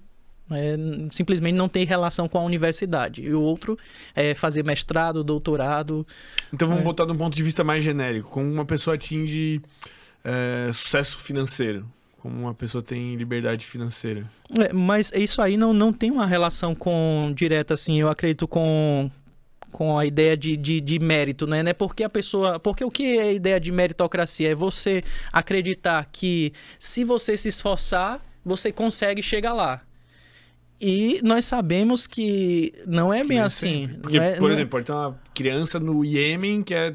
é, simplesmente não ter relação com a universidade. E o outro é fazer mestrado, doutorado. Então vamos é... botar de um ponto de vista mais genérico. Como uma pessoa atinge é, sucesso financeiro? Como uma pessoa tem liberdade financeira. É, mas isso aí não, não tem uma relação com direta, assim, eu acredito com com a ideia de, de, de, mérito, né? né? Porque a pessoa. Porque o que é a ideia de meritocracia? É você acreditar que se você se esforçar, você consegue chegar lá. E nós sabemos que não é bem assim. Porque, é, por exemplo, pode ter uma criança no Iêmen que é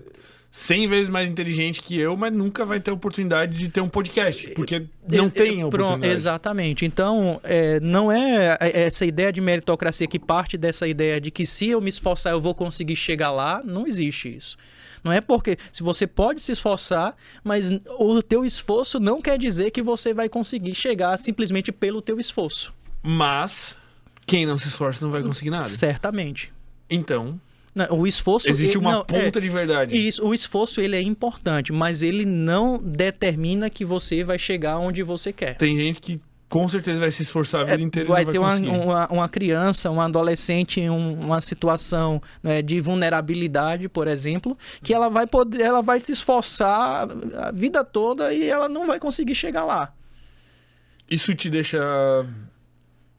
100 vezes mais inteligente que eu, mas nunca vai ter oportunidade de ter um podcast, porque não tem oportunidade. Exatamente. Então, é, não é, é essa ideia de meritocracia que parte dessa ideia de que se eu me esforçar eu vou conseguir chegar lá, não existe isso. Não é porque se você pode se esforçar, mas o teu esforço não quer dizer que você vai conseguir chegar simplesmente pelo teu esforço. Mas quem não se esforça não vai conseguir nada. Certamente. Então, não, o esforço existe uma não, ponta é, de verdade. Isso, o esforço ele é importante, mas ele não determina que você vai chegar onde você quer. Tem gente que com certeza vai se esforçar a vida é, inteira vai, vai ter uma, uma, uma, criança, um adolescente em um, uma situação né, de vulnerabilidade, por exemplo, que ela vai poder, ela vai se esforçar a vida toda e ela não vai conseguir chegar lá. Isso te deixa,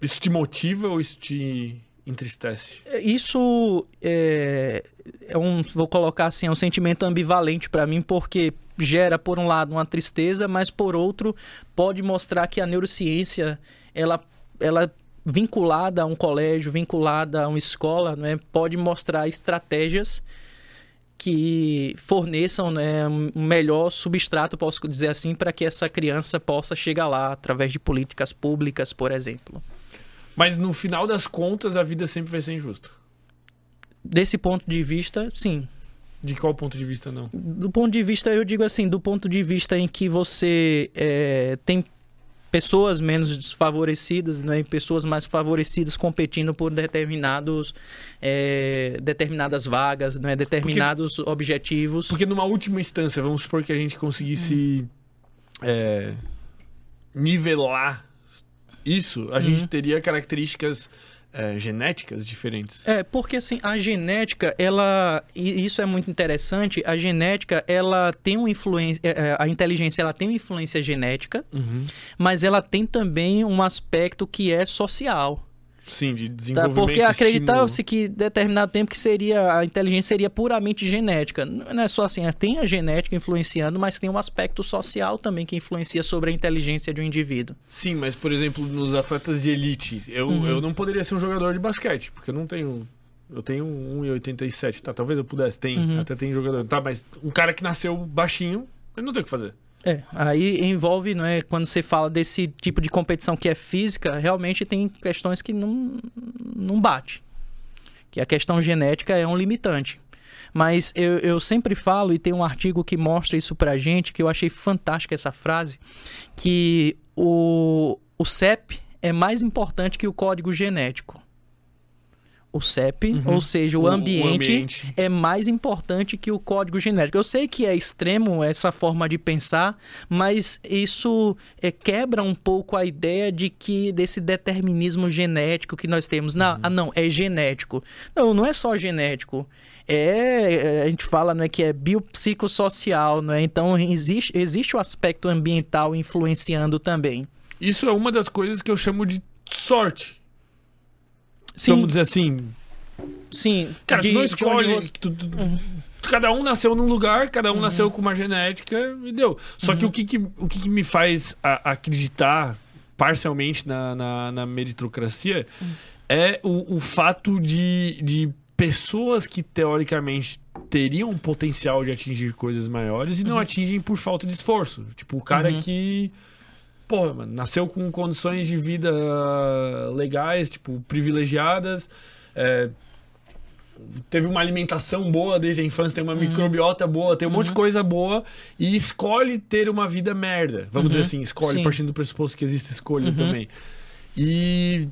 isso te motiva ou isso te entristece? É, isso é, é um, vou colocar assim, é um sentimento ambivalente para mim, porque gera, por um lado, uma tristeza, mas por outro, pode mostrar que a neurociência, ela, ela vinculada a um colégio, vinculada a uma escola, né, pode mostrar estratégias que forneçam né, um melhor substrato, posso dizer assim, para que essa criança possa chegar lá através de políticas públicas, por exemplo. Mas no final das contas, a vida sempre vai ser injusta. Desse ponto de vista, sim. De qual ponto de vista, não? Do ponto de vista, eu digo assim, do ponto de vista em que você é, tem pessoas menos desfavorecidas, né, pessoas mais favorecidas competindo por determinados, é, determinadas vagas, né, determinados porque, objetivos. Porque numa última instância, vamos supor que a gente conseguisse hum. é, nivelar isso, a uhum. gente teria características é, genéticas diferentes. É, porque assim, a genética, ela. E isso é muito interessante, a genética, ela tem uma influência. É, é, a inteligência ela tem uma influência genética, uhum. mas ela tem também um aspecto que é social. Sim, de tá, desenvolvimento. Tá? Porque acreditava-se que determinado tempo que seria a inteligência seria puramente genética. Não é só assim, é, tem a genética influenciando, mas tem um aspecto social também que influencia sobre a inteligência de um indivíduo. Sim, mas por exemplo, nos atletas de elite, eu, uhum. eu não poderia ser um jogador de basquete, porque eu não tenho eu tenho 1,87, tá? Talvez eu pudesse, tem, uhum. até tem jogador. Tá, mas um cara que nasceu baixinho, ele não tem o que fazer. É, aí envolve, não é, quando você fala desse tipo de competição que é física, realmente tem questões que não, não bate. Que a questão genética é um limitante. Mas eu, eu sempre falo, e tem um artigo que mostra isso pra gente, que eu achei fantástica essa frase, que o, o CEP é mais importante que o código genético. O CEP, uhum. ou seja, o, o, ambiente o, ambiente é mais importante que o código genético. Eu sei que é extremo essa forma de pensar, mas isso é, quebra um pouco a ideia de que desse determinismo genético que nós temos. Não, uhum. ah, não, é genético. Não, não é só genético. É, é a gente fala não é que é biopsicossocial, não é? Então existe, existe o aspecto ambiental influenciando também. Isso é uma das coisas que eu chamo de sorte Sim. Vamos dizer assim. Sim. Cara, de, tu não escolhe. Você... Tu, tu, uhum. Cada um nasceu num lugar, cada um uhum. nasceu com uma genética e deu. Só uhum. que o que, que o que, que me faz a, acreditar parcialmente na, na, na meritocracia uhum. é o, o fato de, de pessoas que teoricamente teriam um potencial de atingir coisas maiores e não uhum. atingem por falta de esforço. Tipo, o cara que porra, mano, nasceu com condições de vida legais, tipo, privilegiadas, é, teve uma alimentação boa desde a infância, tem uma uhum. microbiota boa, tem um uhum. monte de uhum. coisa boa e escolhe ter uma vida merda. Vamos uhum. dizer assim, escolhe, Sim. partindo do pressuposto que existe escolha uhum. também. E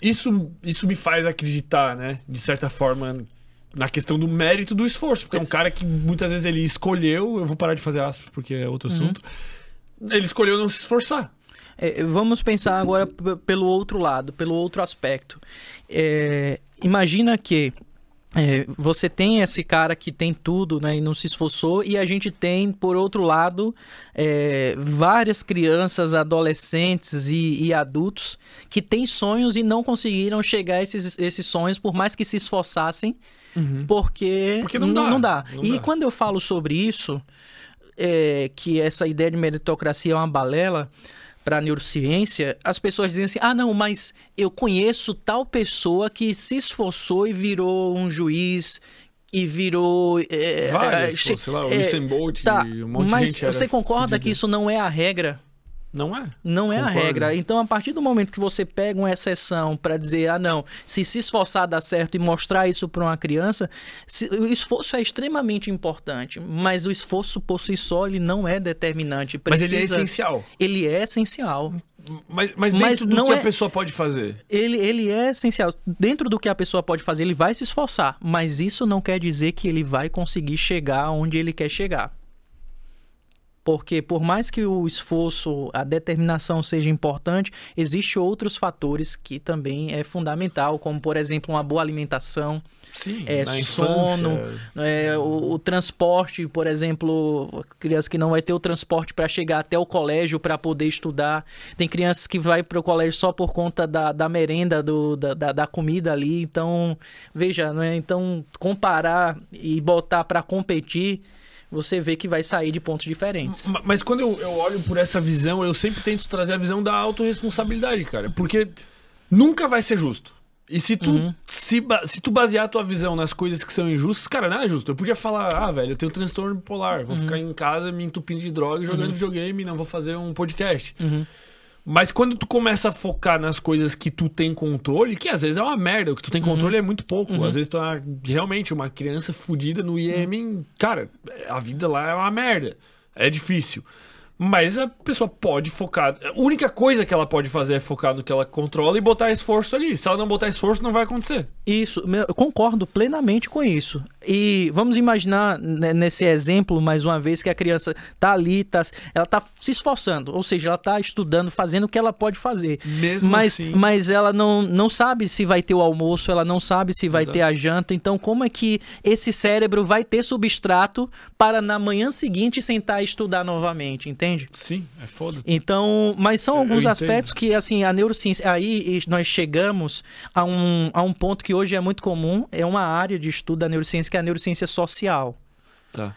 isso, isso me faz acreditar, né, de certa forma, na questão do mérito do esforço, porque é um cara que muitas vezes ele escolheu, eu vou parar de fazer aspas porque é outro uhum. assunto, ele escolheu não se esforçar. É, vamos pensar agora pelo outro lado, pelo outro aspecto. É, imagina que é, você tem esse cara que tem tudo né, e não se esforçou, e a gente tem, por outro lado, é, várias crianças, adolescentes e, e, adultos que têm sonhos e não conseguiram chegar a esses, esses sonhos, por mais que se esforçassem, uhum. porque, porque não, dá. Não dá. Não e dá. quando eu falo sobre isso, é, que essa ideia de meritocracia é uma balela para a neurociência, as pessoas dizem assim: ah, não, mas eu conheço tal pessoa que se esforçou e virou um juiz. E virou. É, Vários, é, pô, sei lá, o Usain Bolt, tá, um monte mas de gente. Mas você concorda que isso não é a regra? Não é. Não é Concordo. a regra. Então, a partir do momento que você pega uma exceção para dizer, ah, não, se se esforçar dá certo e mostrar isso para uma criança, se, o esforço é extremamente importante, mas o esforço por si só ele não é determinante. Precisa, mas ele é essencial. Ele é essencial. Mas, mas dentro mas do que é, a pessoa pode fazer? Ele, ele é essencial. Dentro do que a pessoa pode fazer, ele vai se esforçar. Mas isso não quer dizer que ele vai conseguir chegar onde ele quer chegar. Porque por mais que o esforço, a determinação seja importante, existem outros fatores que também é fundamental, como por exemplo uma boa alimentação, Sim, é, sono, é, o, o, transporte, por exemplo, criança que não vai ter o transporte para chegar até o colégio para poder estudar. Tem crianças que vai para o colégio só por conta da, da merenda, do, da, da, da comida ali. Então, veja, né? então comparar e botar para competir você vê que vai sair de pontos diferentes. Mas quando eu, eu olho por essa visão, eu sempre tento trazer a visão da autorresponsabilidade, cara. Porque nunca vai ser justo. E se tu, uhum. se, se tu basear a tua visão nas coisas que são injustas, cara, não é justo. Eu podia falar, ah, velho, eu tenho transtorno bipolar, vou uhum. ficar em casa me entupindo de droga, jogando uhum. videogame, não vou fazer um podcast. Uhum. Mas quando tu começa a focar nas coisas que tu tem controle, que às vezes é uma merda, o que tu tem controle uhum. é muito pouco. Uhum. Às vezes tu é realmente uma criança fodida no IEM, uhum. cara, a vida lá é uma merda. É difícil. Mas a pessoa pode focar. A única coisa que ela pode fazer é focar no que ela controla e botar esforço ali. Se ela não botar esforço, não vai acontecer. Isso, eu concordo plenamente com isso. E vamos imaginar né, nesse exemplo, mais uma vez, que a criança tá ali, tá, ela tá se esforçando, ou seja, ela tá estudando, fazendo o que ela pode fazer. Mesmo mas, assim. Mas ela não, não sabe se vai ter o almoço, ela não sabe se vai Exato. ter a janta. Então, como é que esse cérebro vai ter substrato para na manhã seguinte sentar e estudar novamente, entende? Entende? Sim, é foda. Então, mas são alguns aspectos que, assim, a neurociência. Aí nós chegamos a um, a um ponto que hoje é muito comum, é uma área de estudo da neurociência, que é a neurociência social. Tá.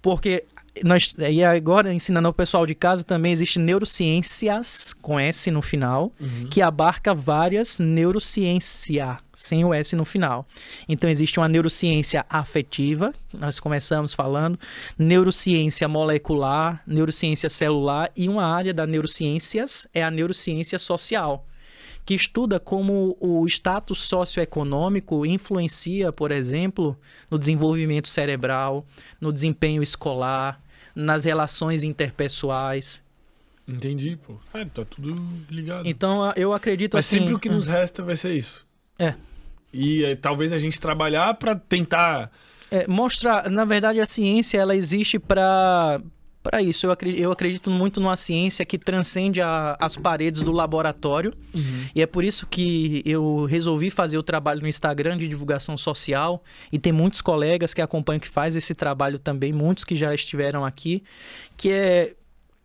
Porque nós, e agora, ensinando ao pessoal de casa, também existe neurociências, com S no final, uhum. que abarca várias neurociência, sem o S no final. Então, existe uma neurociência afetiva, nós começamos falando, neurociência molecular, neurociência celular, e uma área da neurociências é a neurociência social que estuda como o status socioeconômico influencia, por exemplo, no desenvolvimento cerebral, no desempenho escolar, nas relações interpessoais. Entendi, pô. É, tá tudo ligado. Então, eu acredito Mas assim... sempre o que nos hum. resta vai ser isso. É. e é, talvez a gente trabalhar para tentar é, mostrar, na verdade, a ciência ela existe para para isso. Eu acredito, eu acredito muito numa ciência que transcende a, as paredes do laboratório. Uhum. E é por isso que eu resolvi fazer o trabalho no Instagram de divulgação social. E tem muitos colegas que acompanham que faz esse trabalho também, muitos que já estiveram aqui, que é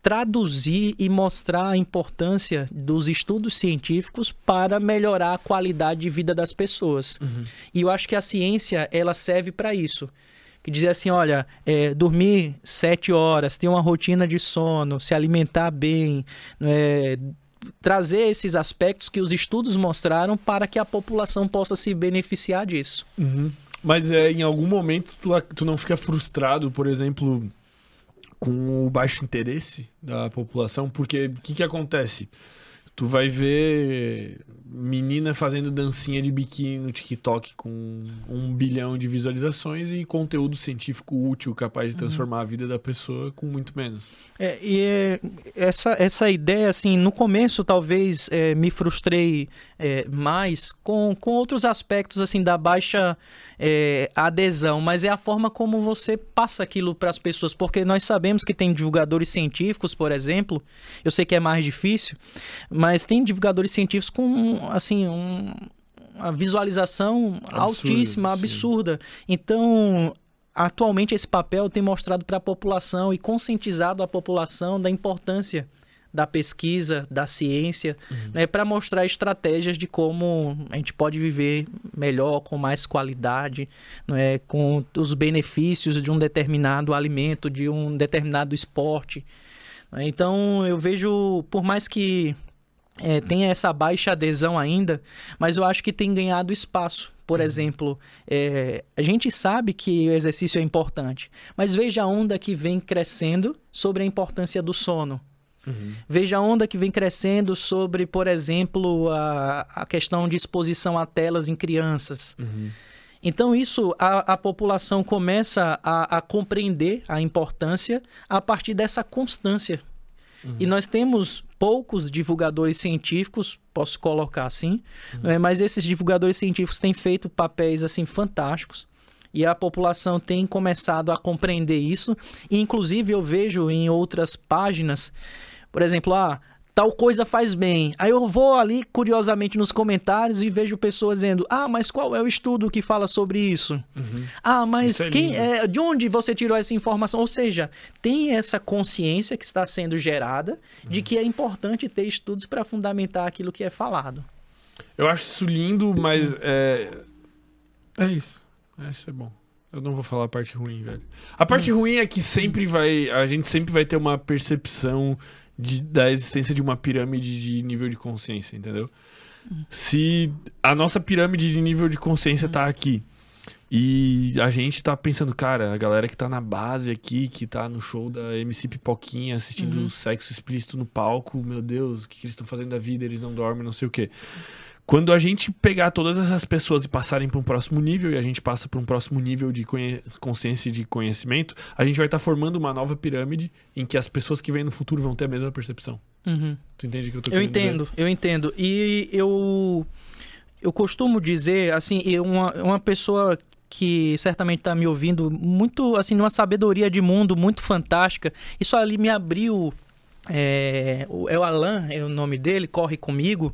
traduzir e mostrar a importância dos estudos científicos para melhorar a qualidade de vida das pessoas. Uhum. E eu acho que a ciência ela serve para isso que dizer assim, olha, é, dormir sete horas, ter uma rotina de sono, se alimentar bem, é, trazer esses aspectos que os estudos mostraram para que a população possa se beneficiar disso. Uhum. Mas é, em algum momento tu, tu não fica frustrado, por exemplo, com o baixo interesse da população, porque o que, que acontece? Tu vai ver menina fazendo dancinha de biquíni no TikTok com um bilhão de visualizações e conteúdo científico útil capaz de uhum. transformar uhum. a vida da pessoa com muito menos. É, e é, essa, essa ideia, assim, no começo talvez é, me frustrei é, mais com, com outros aspectos, assim, da baixa é, adesão, mas é a forma como você passa aquilo para as pessoas, porque nós sabemos que tem divulgadores científicos, por exemplo, eu sei que é mais difícil, mas tem divulgadores científicos com assim, um, uma visualização Absurdo, altíssima, absurda. Sim. Então, atualmente esse papel tem mostrado para a população e conscientizado a população da importância da pesquisa, da ciência, uhum. né, para mostrar estratégias de como a gente pode viver melhor, com mais qualidade, né, com os benefícios de um determinado alimento, de um determinado esporte. Então, eu vejo, por mais que é, tem essa baixa adesão ainda, mas eu acho que tem ganhado espaço. Por uhum. exemplo, é, a gente sabe que o exercício é importante, mas veja a onda que vem crescendo sobre a importância do sono. Uhum. Veja a onda que vem crescendo sobre, por exemplo, a, a questão de exposição a telas em crianças. Uhum. Então, isso a, a população começa a, a compreender a importância a partir dessa constância Uhum. E nós temos poucos divulgadores científicos, posso colocar assim, uhum. é? mas esses divulgadores científicos têm feito papéis assim fantásticos. E a população tem começado a compreender isso. E, inclusive, eu vejo em outras páginas, por exemplo, ah, tal coisa faz bem. Aí eu vou ali curiosamente nos comentários e vejo pessoas dizendo: "Ah, mas qual é o estudo que fala sobre isso?" Uhum. Ah, mas é quem é, de onde você tirou essa informação? Ou seja, tem essa consciência que está sendo gerada uhum. de que é importante ter estudos para fundamentar aquilo que é falado. Eu acho isso lindo, mas é é isso. É, isso é bom. Eu não vou falar a parte ruim, velho. A parte hum. ruim é que sempre vai. A gente sempre vai ter uma percepção de, da existência de uma pirâmide de nível de consciência, entendeu? Se a nossa pirâmide de nível de consciência tá aqui e a gente tá pensando, cara, a galera que tá na base aqui, que tá no show da MC Pipoquinha assistindo uhum. sexo explícito no palco, meu Deus, o que, que eles estão fazendo da vida? Eles não dormem, não sei o quê. Quando a gente pegar todas essas pessoas e passarem para um próximo nível, e a gente passa para um próximo nível de consciência e de conhecimento, a gente vai estar tá formando uma nova pirâmide em que as pessoas que vêm no futuro vão ter a mesma percepção. Uhum. Tu entende o que eu tô Eu entendo, dizer? eu entendo. E eu, eu costumo dizer, assim, uma, uma pessoa que certamente está me ouvindo, muito, assim, numa sabedoria de mundo muito fantástica, isso ali me abriu. É, é o Alan, é o nome dele, corre comigo.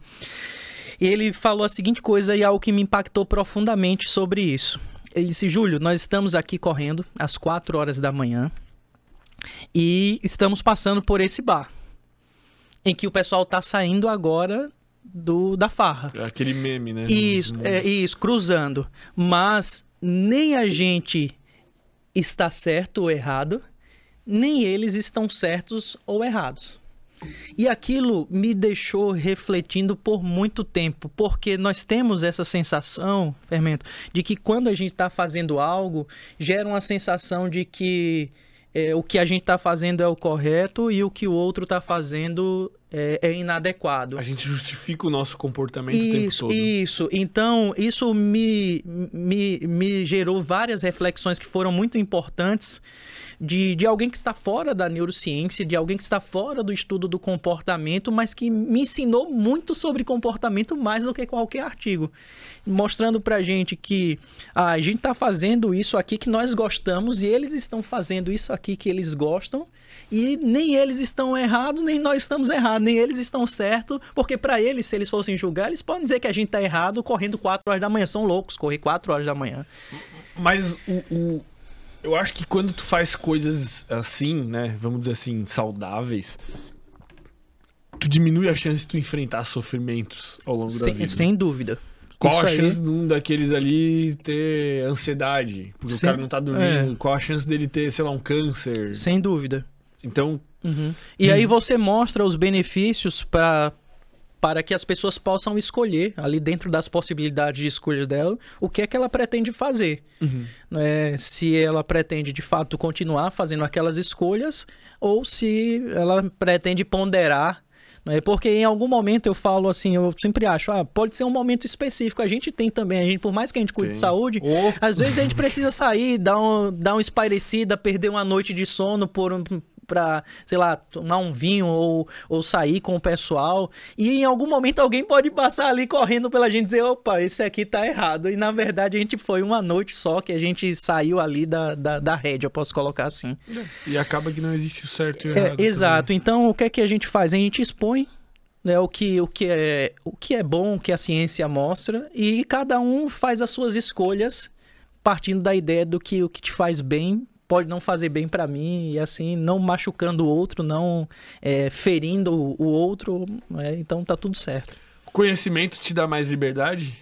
E ele falou a seguinte coisa e algo que me impactou profundamente sobre isso. Ele disse: Júlio, nós estamos aqui correndo às 4 horas da manhã e estamos passando por esse bar em que o pessoal está saindo agora do da farra. É aquele meme, né? Isso, é, isso, cruzando. Mas nem a gente está certo ou errado, nem eles estão certos ou errados. E aquilo me deixou refletindo por muito tempo, porque nós temos essa sensação, Fermento, de que quando a gente está fazendo algo, gera uma sensação de que é, o que a gente está fazendo é o correto e o que o outro está fazendo é, é, inadequado. A gente justifica o nosso comportamento isso, o tempo todo. Isso, então isso me, me, me gerou várias reflexões que foram muito importantes de, de alguém que está fora da neurociência, de alguém que está fora do estudo do comportamento, mas que me ensinou muito sobre comportamento mais do que qualquer artigo. Mostrando pra gente que ah, a gente está fazendo isso aqui que nós gostamos e eles estão fazendo isso aqui que eles gostam. E nem eles estão errados, nem nós estamos errados, nem eles estão certos, porque para eles, se eles fossem julgar, eles podem dizer que a gente está errado correndo 4 horas da manhã. São loucos correr 4 horas da manhã. Mas o, o, eu acho que quando tu faz coisas assim, né, vamos dizer assim, saudáveis, tu diminui a chance de tu enfrentar sofrimentos ao longo sem, da vida. Sem dúvida. Qual Isso a aí- chance de um daqueles ali ter ansiedade? Porque Sim, o cara não tá dormindo. é. Qual a chance dele ter, sei lá, um câncer? Sem dúvida. Então, Uhum. E aí você mostra os benefícios para para que as pessoas possam escolher, ali dentro das possibilidades de escolha dela, o que é que ela pretende fazer. né? Se ela pretende, de fato, continuar fazendo aquelas escolhas ou se ela pretende ponderar. Né? Porque em algum momento eu falo assim, eu sempre acho, ah, pode ser um momento específico. A gente tem também, a gente, por mais que a gente cuide Tem. de saúde, Ou- às vezes a gente precisa sair, dar, um, dar uma espairecida, perder uma noite de sono por um, pra, sei lá, tomar um vinho ou, ou sair com o pessoal. E em algum momento alguém pode passar ali correndo pela gente e dizer, opa, esse aqui tá errado. E na verdade a gente foi uma noite só que a gente saiu ali da, da, da rédea, eu posso colocar assim. e acaba que não existe o certo e o É, errado. exato. Então, o que é que a gente faz? A gente expõe né, o, que, o, que é, o que é bom, o que a ciência mostra, e cada um faz as suas escolhas partindo da ideia do que o que te faz bem pode não fazer bem pra mim, e assim, não machucando o outro, não é, ferindo o outro, né, então tá tudo certo. Conhecimento te dá mais liberdade?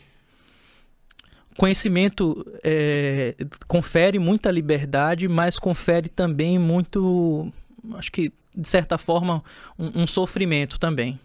Conhecimento é, confere muita liberdade, mas confere também muito, acho que de certa forma, um, um sofrimento também.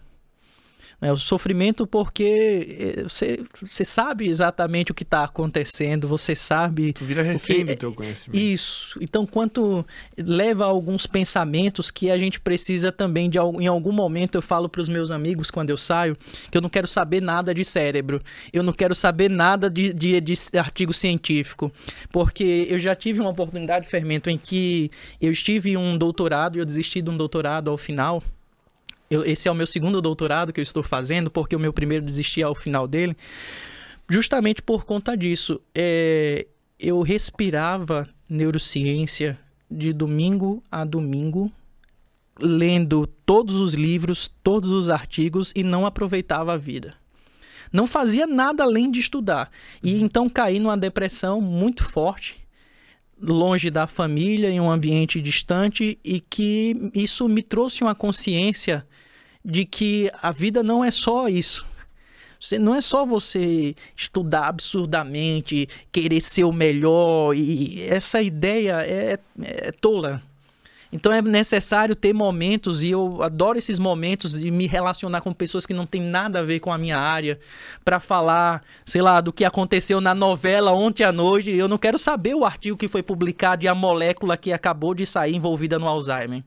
É, o sofrimento porque é, você, você sabe exatamente o que está acontecendo, você sabe Tu vira refém do teu conhecimento. isso. Então, quanto leva a alguns pensamentos que a gente precisa também de em algum momento eu falo para os meus amigos quando eu saio que eu não quero saber nada de cérebro, eu não quero saber nada de, de, de artigo científico, porque eu já tive uma oportunidade, Fermento, em que eu estive em um doutorado e eu desisti de um doutorado ao final. Eu- esse é o meu segundo doutorado que eu estou fazendo, porque o meu primeiro desisti ao final dele justamente por conta disso. É, eu respirava neurociência de domingo a domingo, lendo todos os livros, todos os artigos e não aproveitava a vida. Não fazia nada além de estudar. E então caí numa depressão muito forte, longe da família, em um ambiente distante, e que isso me trouxe uma consciência de que a vida não é só isso. Você, não é só você estudar absurdamente, querer ser o melhor, e essa ideia é, é tola. Então é necessário ter momentos, e eu adoro esses momentos de me relacionar com pessoas que não têm nada a ver com a minha área, para falar, sei lá, do que aconteceu na novela ontem à noite. Eu não quero saber o artigo que foi publicado e a molécula que acabou de sair envolvida no Alzheimer.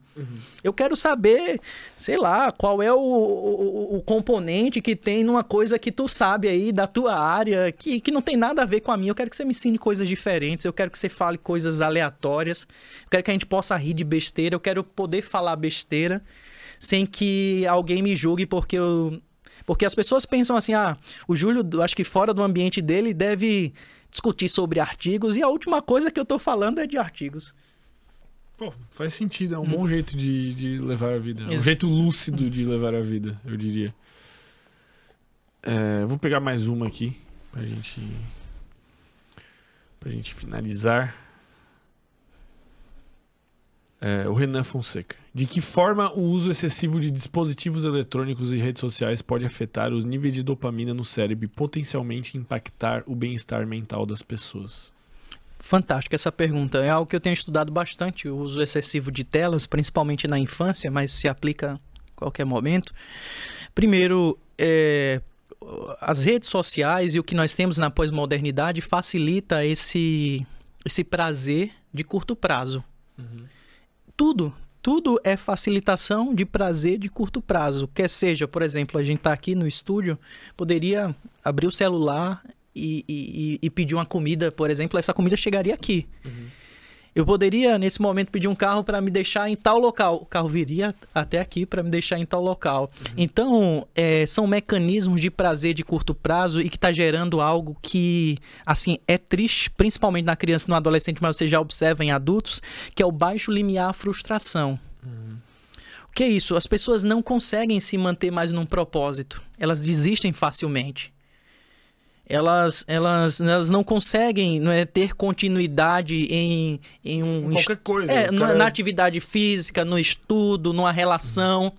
Eu quero saber, sei lá, qual é o, o, o componente que tem numa coisa que tu sabe aí da tua área, que, que não tem nada a ver com a minha. Eu quero que você me ensine coisas diferentes, eu quero que você fale coisas aleatórias, eu quero que a gente possa rir de besteira, eu quero poder falar besteira sem que alguém me julgue porque eu. Porque as pessoas pensam assim, ah, o Júlio, acho que fora do ambiente dele, deve discutir sobre artigos, e a última coisa que eu tô falando é de artigos. Pô, faz sentido, é um bom jeito de, de levar a vida. É um jeito lúcido de levar a vida, eu diria. É, vou pegar mais uma aqui pra gente. pra gente finalizar. É, o Renan Fonseca. De que forma o uso excessivo de dispositivos eletrônicos e redes sociais pode afetar os níveis de dopamina no cérebro e potencialmente impactar o bem-estar mental das pessoas? Fantástica essa pergunta. É algo que eu tenho estudado bastante, o uso excessivo de telas, principalmente na infância, mas se aplica a qualquer momento. Primeiro, é, as redes sociais e o que nós temos na pós-modernidade facilita esse, esse prazer de curto prazo. Tudo, tudo é facilitação de prazer de curto prazo. Quer seja, por exemplo, a gente está aqui no estúdio, poderia abrir o celular e, e, e, pedir uma comida, por exemplo, essa comida chegaria aqui. Uhum. Eu poderia, nesse momento, pedir um carro para me deixar em tal local. O carro viria até aqui para me deixar em tal local. Uhum. Então, é, são mecanismos de prazer de curto prazo e que está gerando algo que, assim, é triste, principalmente na criança e no adolescente, mas você já observa em adultos, que é o baixo limiar frustração. Uhum. O que é isso? As pessoas não conseguem se manter mais num propósito. Elas desistem facilmente elas, elas, elas não conseguem não é, ter continuidade em, em um. Qualquer coisa. É, cara... na atividade física, no estudo, numa relação.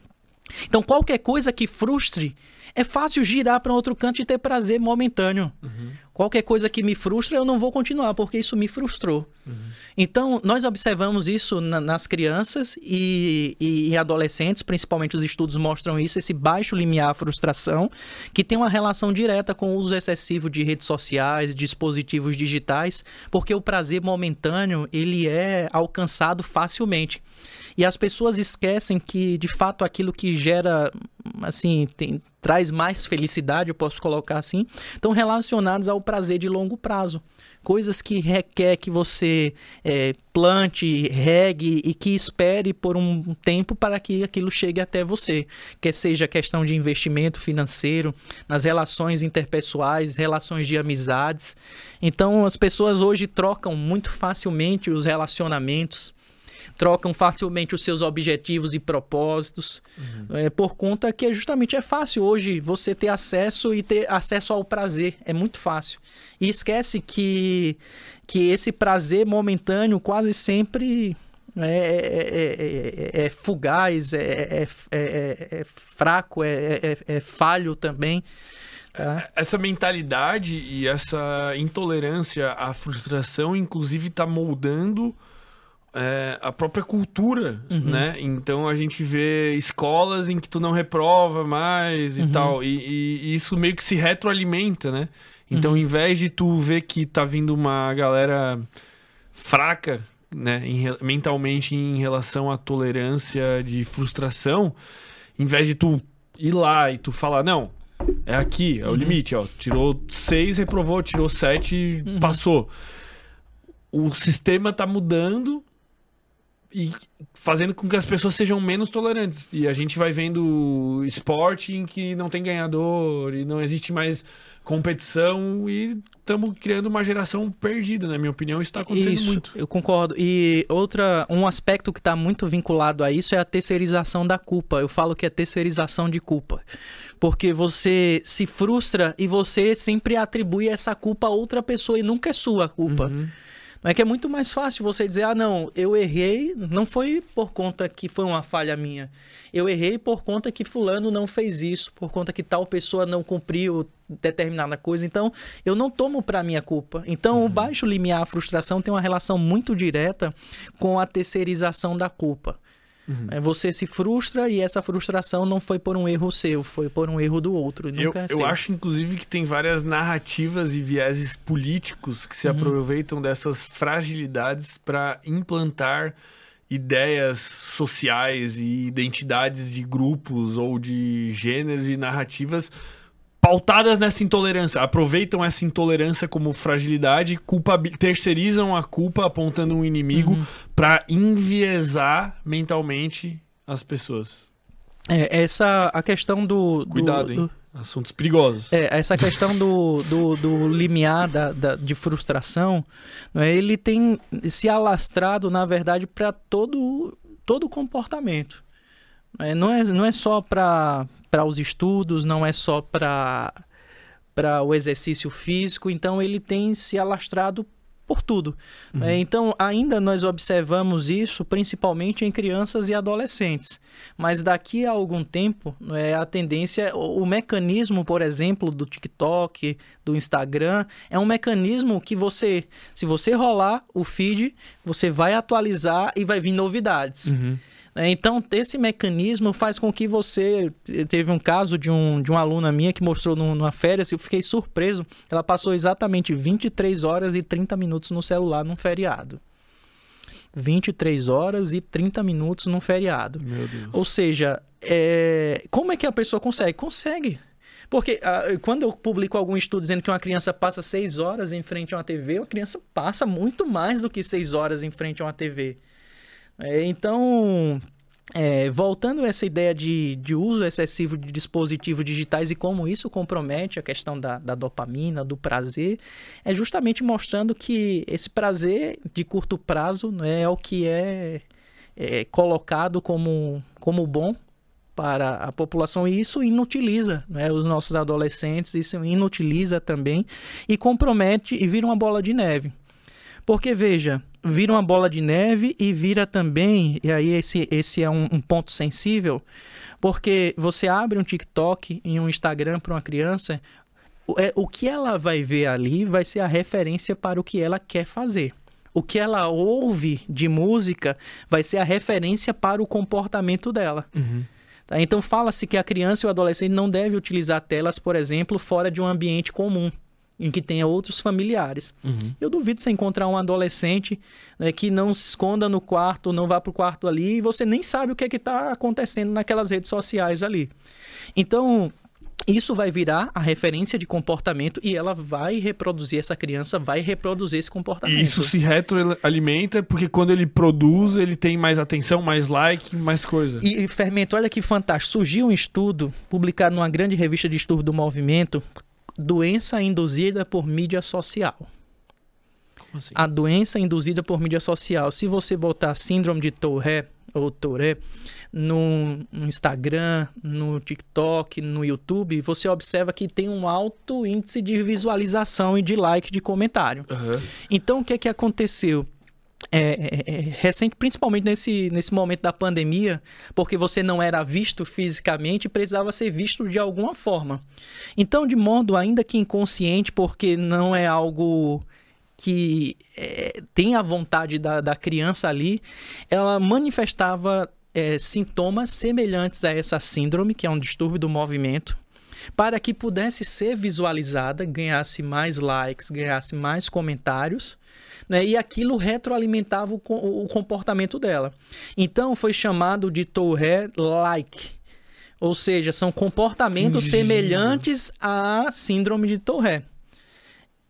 Então, qualquer coisa que frustre é fácil girar para outro canto e ter prazer momentâneo. Uhum. Qualquer coisa que me frustra, eu não vou continuar, porque isso me frustrou. Uhum. Então, nós observamos isso na, nas crianças e, e, e, adolescentes, principalmente os estudos mostram isso, esse baixo limiar frustração, que tem uma relação direta com o uso excessivo de redes sociais, dispositivos digitais, porque o prazer momentâneo, ele é alcançado facilmente. E as pessoas esquecem que, de fato, aquilo que gera, assim, tem, traz mais felicidade, eu posso colocar assim, estão relacionados ao prazer de longo prazo. Coisas que requer que você é, plante, regue e que espere por um tempo para que aquilo chegue até você. Quer seja questão de investimento financeiro, nas relações interpessoais, relações de amizades. Então, as pessoas hoje trocam muito facilmente os relacionamentos trocam facilmente os seus objetivos e propósitos, uhum. é, por conta que justamente é fácil hoje você ter acesso e ter acesso ao prazer, é muito fácil. E esquece que, que esse prazer momentâneo quase sempre é, é, é, é fugaz, é, é, fraco, é, falho também. Tá? Essa mentalidade e essa intolerância à frustração, inclusive, está moldando é, a própria cultura, uhum. né? Então a gente vê escolas em que tu não reprova mais e uhum. tal. E, e, isso meio que se retroalimenta, né? Então, uhum. em vez de tu ver que tá vindo uma galera fraca, né, em, mentalmente em relação à tolerância de frustração, em vez de tu ir lá e tu falar, não, é aqui, é o uhum. limite, ó. Tirou seis, reprovou, tirou sete, uhum. passou. O sistema tá mudando e fazendo com que as pessoas sejam menos tolerantes. E a gente vai vendo esporte em que não tem ganhador e não existe mais competição e estamos criando uma geração perdida, na minha opinião, isso está acontecendo isso, muito. Eu concordo. E outra, um aspecto que está muito vinculado a isso é a terceirização da culpa. Eu falo que é terceirização de culpa. Porque você se frustra e você sempre atribui essa culpa a outra pessoa e nunca é sua culpa. Uhum. Não é que é muito mais fácil você dizer, ah, não, eu errei, não foi por conta que foi uma falha minha. Eu errei por conta que fulano não fez isso, por conta que tal pessoa não cumpriu determinada coisa. Então, eu não tomo para minha culpa. Então, uhum. o baixo limiar, a frustração tem uma relação muito direta com a terceirização da culpa. Uhum. É, você se frustra e essa frustração não foi por um erro seu, foi por um erro do outro. eu, é eu acho, inclusive, que tem várias narrativas e vieses políticos que se uhum. aproveitam dessas fragilidades para implantar ideias sociais e identidades de grupos ou de gêneros e narrativas pautadas nessa intolerância, aproveitam essa intolerância como fragilidade, culpa, terceirizam a culpa apontando um inimigo uhum. para enviesar mentalmente as pessoas. É, essa a questão do. Cuidado, do, hein? Do... Assuntos perigosos. É, essa questão do, do, do limiar da, da, de frustração, é, ele tem se alastrado, na verdade, para todo, todo comportamento. É, não, é, não é só para os estudos, não é só para o exercício físico, então ele tem se alastrado por tudo. Uhum. É, então, ainda nós observamos isso principalmente em crianças e adolescentes. Mas daqui a algum tempo, é, a tendência, o, o mecanismo, por exemplo, do TikTok, do Instagram, é um mecanismo que você, se você rolar o feed, você vai atualizar e vai vir novidades. Uhum. É, então, esse mecanismo faz com que você. Teve um caso de, um, de uma aluna minha que mostrou numa férias, eu fiquei surpreso. Ela passou exatamente 23 horas e 30 minutos no celular num feriado. 23 horas e 30 minutos num feriado. Ou seja, é... como é que a pessoa consegue? Consegue. Porque ah, quando eu publico algum estudo dizendo que uma criança passa 6 horas em frente a uma TV, uma criança passa muito mais do que 6 horas em frente a uma TV. É, então, é, voltando a essa ideia de, de uso excessivo de dispositivos digitais e como isso compromete a questão da, da dopamina, do prazer, é justamente mostrando que esse prazer de curto prazo né, é o que é, é colocado como, como bom para a população e isso inutiliza né, os nossos adolescentes, isso inutiliza também e compromete e vira uma bola de neve. Porque, veja, vira uma bola de neve e vira também, e aí esse, esse é um, um ponto sensível, porque você abre um TikTok e um Instagram para uma criança, o, é, o que ela vai ver ali vai ser a referência para o que ela quer fazer. O que ela ouve de música vai ser a referência para o comportamento dela. Uhum. Tá? Então fala-se que a criança e o adolescente não deve utilizar telas, por exemplo, fora de um ambiente comum em que tenha outros familiares. Uhum. Eu duvido você encontrar um adolescente né, que não se esconda no quarto, não vá para o quarto ali e você nem sabe o que é está acontecendo naquelas redes sociais ali. Então, isso vai virar a referência de comportamento e ela vai reproduzir, essa criança vai reproduzir esse comportamento. E isso se retroalimenta porque quando ele produz, ele tem mais atenção, mais like, mais coisa. E, e Fermento, olha que fantástico. Surgiu um estudo publicado numa grande revista de estudo do movimento doença induzida por mídia social. Como assim? A doença induzida por mídia social. Se você botar síndrome de Tourette ou Tourette no, no Instagram, no TikTok, no YouTube, você observa que tem um alto índice de visualização e de like, de comentário. Uhum. Então, o que é que aconteceu? É, é, é, recente, principalmente nesse, nesse momento da pandemia, porque você não era visto fisicamente e precisava ser visto de alguma forma. Então, de modo ainda que inconsciente, porque não é algo que é, tem a vontade da, da criança ali, ela manifestava é, sintomas semelhantes a essa síndrome, que é um distúrbio do movimento, para que pudesse ser visualizada, ganhasse mais likes, ganhasse mais comentários né? E aquilo retroalimentava o, o comportamento dela. Então foi chamado de Tourette-like. Ou seja, são comportamentos semelhantes à síndrome de Tourette.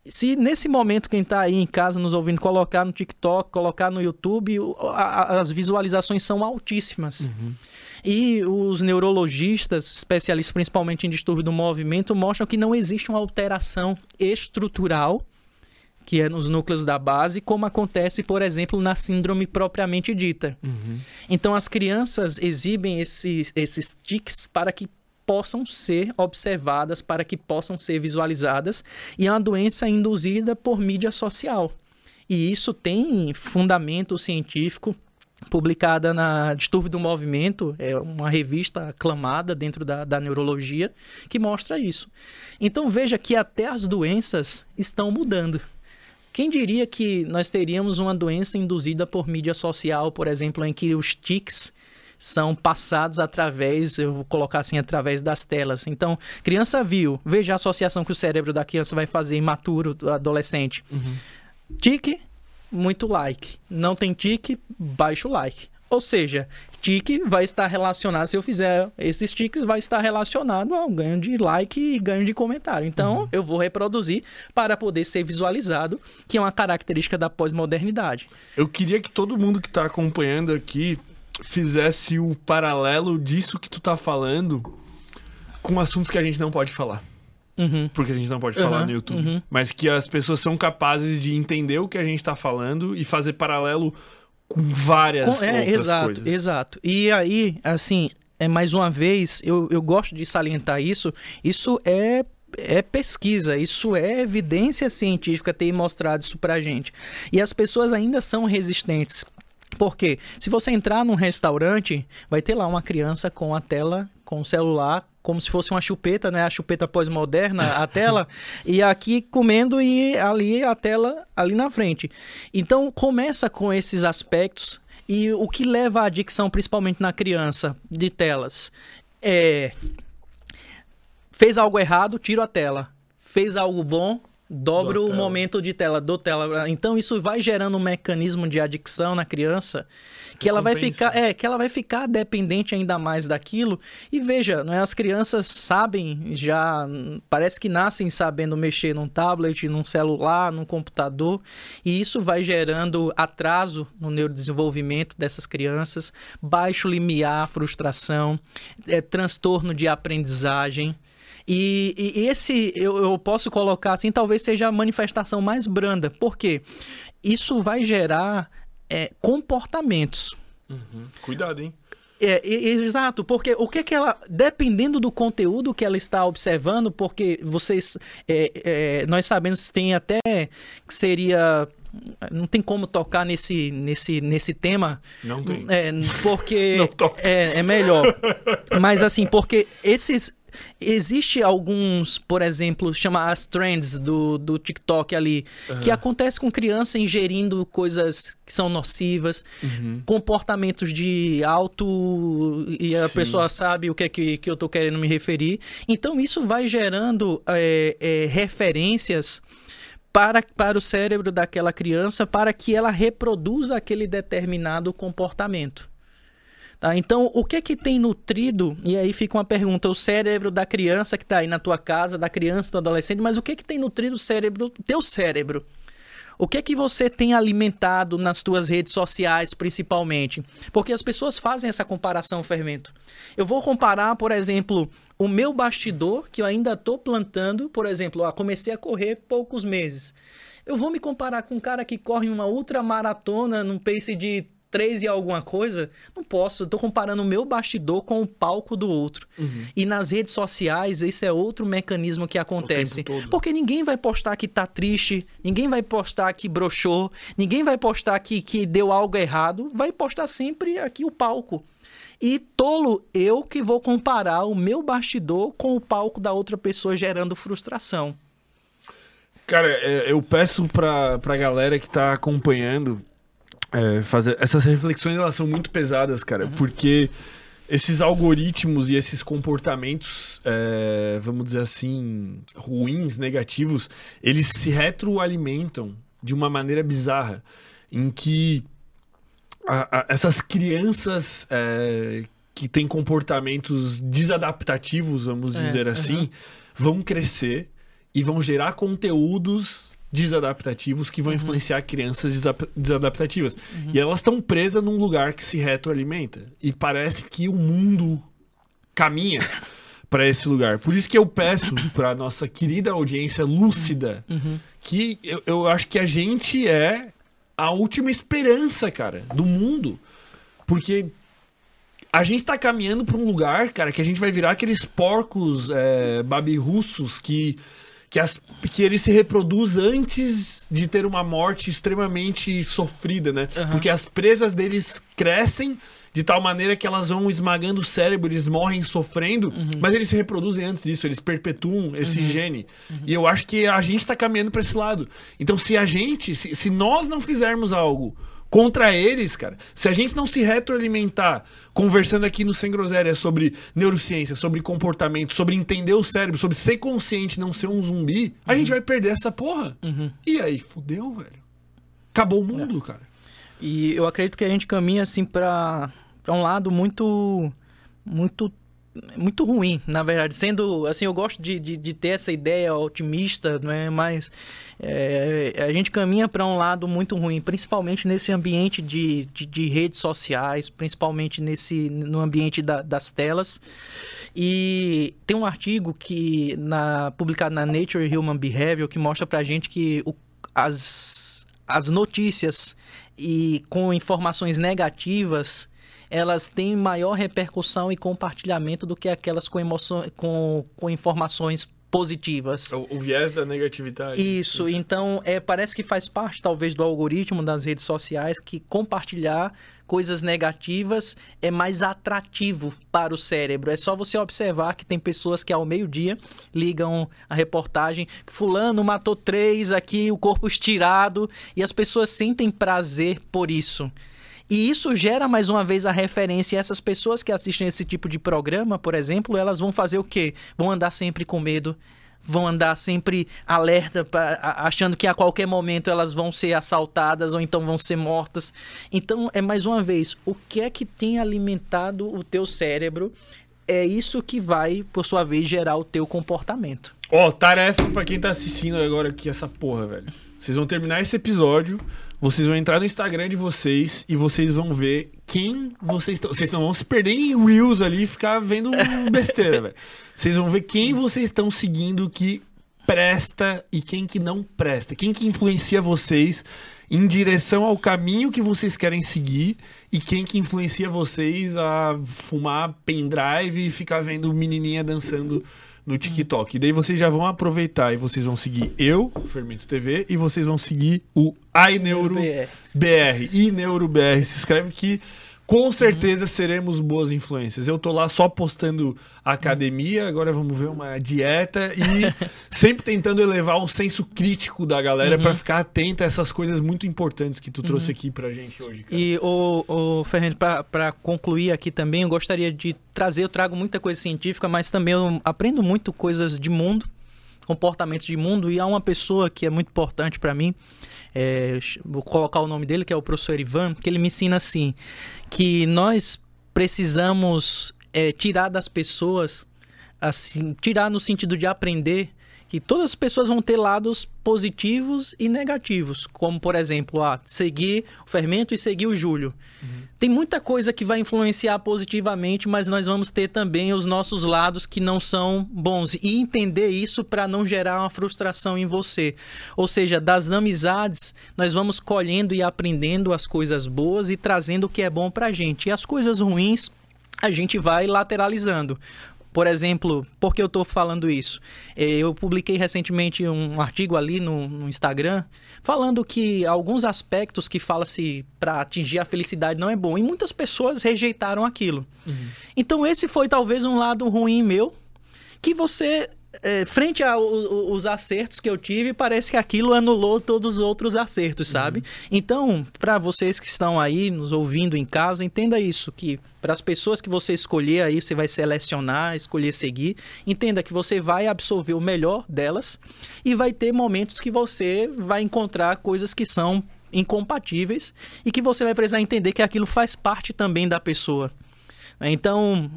Se nesse momento quem está aí em casa nos ouvindo colocar no TikTok, colocar no YouTube, as visualizações são altíssimas. Uhum. E os neurologistas, especialistas principalmente em distúrbio do movimento, mostram que não existe uma alteração estrutural que é nos núcleos da base, como acontece, por exemplo, na síndrome propriamente dita. Uhum. Então, as crianças exibem esses, esses tics para que possam ser observadas, para que possam ser visualizadas, e é uma doença induzida por mídia social. E isso tem fundamento científico publicada na Distúrbio do Movimento, é uma revista aclamada dentro da, da neurologia, que mostra isso. Então veja que até as doenças estão mudando. Quem diria que nós teríamos uma doença induzida por mídia social, por exemplo, em que os tics são passados através, eu vou colocar assim, através das telas. Então, criança viu, veja a associação que o cérebro da criança vai fazer imaturo, adolescente. Uhum. Tique, muito like. Não tem tique, baixo like. Ou seja, tique vai estar relacionado, se eu fizer esses tiques, vai estar relacionado ao ganho de like e ganho de comentário. Então, uhum. eu vou reproduzir para poder ser visualizado, que é uma característica da pós-modernidade. Eu queria que todo mundo que está acompanhando aqui fizesse o paralelo disso que tu tá falando com assuntos que a gente não pode falar. Uhum. Porque a gente não pode falar uhum, no YouTube. uhum. Mas que as pessoas são capazes de entender o que a gente está falando e fazer paralelo com várias Com- é, outras exato, coisas. exato. E aí, assim, é mais uma vez, eu, eu gosto de salientar isso. Isso é é pesquisa, isso é evidência científica ter mostrado isso pra gente. E as pessoas ainda são resistentes. Porque se você entrar num restaurante, vai ter lá uma criança com a tela, com o celular, como se fosse uma chupeta, né? A chupeta pós-moderna, a tela, (laughs) e aqui comendo e ali a tela ali na frente. Então começa com esses aspectos e o que leva à adicção, principalmente na criança, de telas, é fez algo errado, tiro a tela. Fez algo bom, dobro o momento de tela, do tela. Então isso vai gerando um mecanismo de adicção na criança que ela vai ficar, é, que ela vai ficar dependente ainda mais daquilo. E veja, não é, as crianças sabem já, parece que nascem sabendo mexer num tablet, num celular, num computador, e isso vai gerando atraso no neurodesenvolvimento dessas crianças, baixo limiar, frustração, é, transtorno de aprendizagem. E, e esse eu, eu, posso colocar assim, talvez seja a manifestação mais branda, porque isso vai gerar é, comportamentos. Uhum. Cuidado, hein? É, exato, porque o que que ela, dependendo do conteúdo que ela está observando, porque vocês, é, é, nós sabemos que tem até que seria não tem como tocar nesse, nesse, nesse tema. Não tem. É, porque (laughs) é, é melhor. Mas assim, porque esses Existe alguns, por exemplo, chama as trends do, do TikTok ali, uhum. que acontece com criança ingerindo coisas que são nocivas, uhum. comportamentos de alto e a Sim. pessoa sabe o que é que, que eu estou querendo me referir. Então isso vai gerando é, é, referências para, para o cérebro daquela criança para que ela reproduza aquele determinado comportamento. Tá? Então, o que que tem nutrido? E aí fica uma pergunta: o cérebro da criança que está aí na tua casa, da criança, do adolescente, mas o que que tem nutrido o cérebro, teu cérebro? O que é que você tem alimentado nas tuas redes sociais, principalmente? Porque as pessoas fazem essa comparação, fermento. Eu vou comparar, por exemplo, o meu bastidor, que eu ainda estou plantando, por exemplo, ó, comecei a correr poucos meses. Eu vou me comparar com um cara que corre uma ultramaratona num pace de 3 e alguma coisa, não posso. Eu tô comparando o meu bastidor com o palco do outro. Uhum. E nas redes sociais, esse é outro mecanismo que acontece. Porque ninguém vai postar que tá triste, ninguém vai postar que broxou, ninguém vai postar que, que deu algo errado, vai postar sempre aqui o palco. E tolo eu que vou comparar o meu bastidor com o palco da outra pessoa gerando frustração. Cara, é, eu peço pra, pra galera que tá acompanhando é, fazer essas reflexões elas são muito pesadas, cara, uhum. porque esses algoritmos e esses comportamentos, é, vamos dizer assim, ruins, negativos, eles se retroalimentam de uma maneira bizarra, em que a, a, essas crianças é, que têm comportamentos desadaptativos, vamos é, dizer assim, uhum. vão crescer e vão gerar conteúdos desadaptativos que vão uhum. influenciar crianças desadaptativas. Uhum. E elas estão presas num lugar que se retroalimenta. E parece que o mundo caminha (laughs) para esse lugar. Por isso que eu peço para nossa querida audiência lúcida uhum. que eu, eu acho que a gente é a última esperança, cara, do mundo. Porque a gente tá caminhando para um lugar, cara, que a gente vai virar aqueles porcos é, babirrussos que que, as, que ele se reproduz antes de ter uma morte extremamente sofrida, né? Uhum. Porque as presas deles crescem de tal maneira que elas vão esmagando o cérebro, eles morrem sofrendo, uhum. mas eles se reproduzem antes disso, eles perpetuam esse uhum. gene. Uhum. E eu acho que a gente está caminhando para esse lado. Então, se a gente, se, se nós não fizermos algo contra eles, cara. Se a gente não se retroalimentar, conversando aqui no Sem Groselha sobre neurociência, sobre comportamento, sobre entender o cérebro, sobre ser consciente, não ser um zumbi, a gente uhum. vai perder essa porra. Uhum. E aí, fudeu, velho. Acabou o mundo, é. cara. E eu acredito que a gente caminha, assim, pra, pra um lado muito muito muito ruim, na verdade. Sendo assim, eu gosto de, de, de ter essa ideia otimista, não é? Mas é, a gente caminha para um lado muito ruim, principalmente nesse ambiente de, de, de, redes sociais, principalmente nesse no ambiente da, das telas. E tem um artigo que na publicado na Nature Human Behavior que mostra para a gente que o, as, as notícias e com informações negativas elas têm maior repercussão e compartilhamento do que aquelas com, emoção, com, com informações positivas. O, o, viés da negatividade. Isso, Isso, então é, parece que faz parte talvez do algoritmo das redes sociais que compartilhar coisas negativas é mais atrativo para o cérebro. É só você observar que tem pessoas que ao meio-dia ligam a reportagem que fulano matou três aqui, o corpo estirado, e as pessoas sentem prazer por isso. E isso gera mais uma vez a referência. Essas pessoas que assistem esse tipo de programa, por exemplo, elas vão fazer o quê? Vão andar sempre com medo, vão andar sempre alerta, pra, achando que a qualquer momento elas vão ser assaltadas ou então vão ser mortas. Então, é mais uma vez, o que é que tem alimentado o teu cérebro? É isso que vai, por sua vez, gerar o teu comportamento. Ó, oh, tarefa para quem tá assistindo agora aqui essa porra, velho. Vocês vão terminar esse episódio, vocês vão entrar no Instagram de vocês e vocês vão ver quem vocês estão. Vocês não vão se perder em Reels ali e ficar vendo (laughs) besteira, velho. Vocês vão ver quem vocês estão seguindo que presta e quem que não presta. Quem que influencia vocês em direção ao caminho que vocês querem seguir e quem que influencia vocês a fumar pendrive e ficar vendo menininha dançando no TikTok. E daí vocês já vão aproveitar e vocês vão seguir eu, Fermento TV, e vocês vão seguir o iNeuroBR. BR. iNeuroBR. Se inscreve que com certeza seremos boas influências. Eu tô lá só postando academia, agora vamos ver uma dieta e (laughs) sempre tentando elevar o senso crítico da galera uhum. para ficar atenta a essas coisas muito importantes que tu uhum. trouxe aqui pra gente hoje. Cara. E o, o Fernando, para concluir aqui também, eu gostaria de trazer, eu trago muita coisa científica, mas também eu aprendo muito coisas de mundo, comportamentos de mundo e há uma pessoa que é muito importante para mim é, vou colocar o nome dele, que é o professor Ivan, que ele me ensina assim, que nós precisamos é, tirar das pessoas, assim, tirar no sentido de aprender que todas as pessoas vão ter lados positivos e negativos, como por exemplo, ah, seguir o fermento e seguir o Júlio. Uhum. Tem muita coisa que vai influenciar positivamente, mas nós vamos ter também os nossos lados que não são bons e entender isso para não gerar uma frustração em você. Ou seja, das amizades, nós vamos colhendo e aprendendo as coisas boas e trazendo o que é bom para gente. E as coisas ruins a gente vai lateralizando. Por exemplo, por que eu estou falando isso? É, eu publiquei recentemente um artigo ali no, no Instagram falando que alguns aspectos que fala-se para atingir a felicidade não é bom. E muitas pessoas rejeitaram aquilo. Uhum. Então, esse foi talvez um lado ruim meu que você frente aos acertos que eu tive, parece que aquilo anulou todos os outros acertos, sabe? Uhum. Então, para vocês que estão aí nos ouvindo em casa, entenda isso, que para as pessoas que você escolher aí, você vai selecionar, escolher seguir, entenda que você vai absorver o melhor delas e vai ter momentos que você vai encontrar coisas que são incompatíveis e que você vai precisar entender que aquilo faz parte também da pessoa. Então,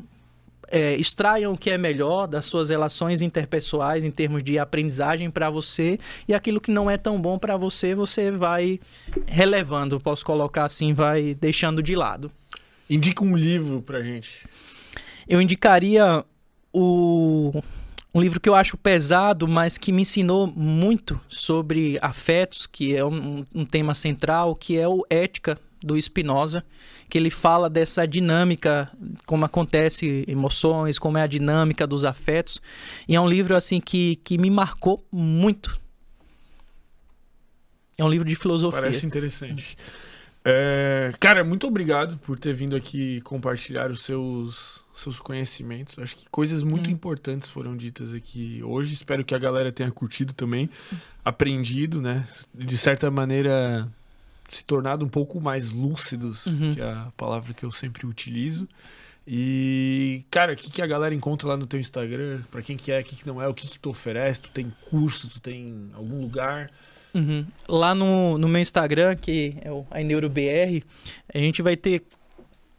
é, extraiam o que é melhor das suas relações interpessoais em termos de aprendizagem para você e aquilo que não é tão bom para você, você vai relevando, posso colocar assim, vai deixando de lado. Indica um livro pra gente. Eu indicaria o um livro que eu acho pesado, mas que me ensinou muito sobre afetos, que é um, um tema central, que é o Ética do Spinoza, que ele fala dessa dinâmica, como acontece emoções, como é a dinâmica dos afetos. E é um livro assim que, que me marcou muito. É um livro de filosofia. Parece interessante. É, cara, muito obrigado por ter vindo aqui compartilhar os seus, seus conhecimentos. Acho que coisas muito hum. importantes foram ditas aqui hoje. Espero que a galera tenha curtido também, aprendido, né? De certa maneira, se tornado um pouco mais lúcidos, uhum. que é a palavra que eu sempre utilizo. E, cara, o que, que a galera encontra lá no teu Instagram? Pra quem que é, o que, que não é, o que, que tu oferece? Tu tem curso, tu tem algum lugar? Uhum. Lá no, no meu Instagram, que é o iNeuroBR, a gente vai ter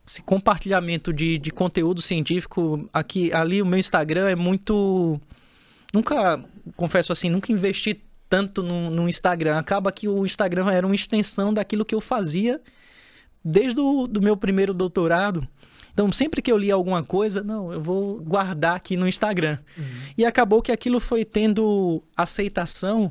esse compartilhamento de, de conteúdo científico. Aqui, ali o meu Instagram é muito. Nunca, confesso assim, nunca investi tanto no, no Instagram. Acaba que o Instagram era uma extensão daquilo que eu fazia desde o do meu primeiro doutorado. Então, sempre que eu li alguma coisa, não, eu vou guardar aqui no Instagram. Uhum. E acabou que aquilo foi tendo aceitação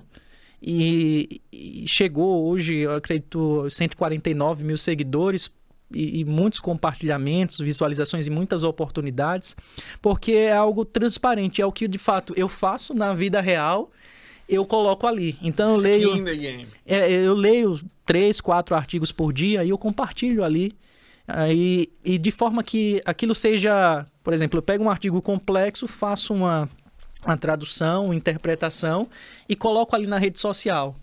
e, e, chegou hoje, eu acredito, 149 mil seguidores e, e, muitos compartilhamentos, visualizações e muitas oportunidades, porque é algo transparente, é o que de fato eu faço na vida real eu coloco ali. Então eu leio. É, eu leio três, quatro artigos por dia e eu compartilho ali. Aí, e de forma que aquilo seja, por exemplo, eu pego um artigo complexo, faço uma, uma tradução, uma interpretação e coloco ali na rede social.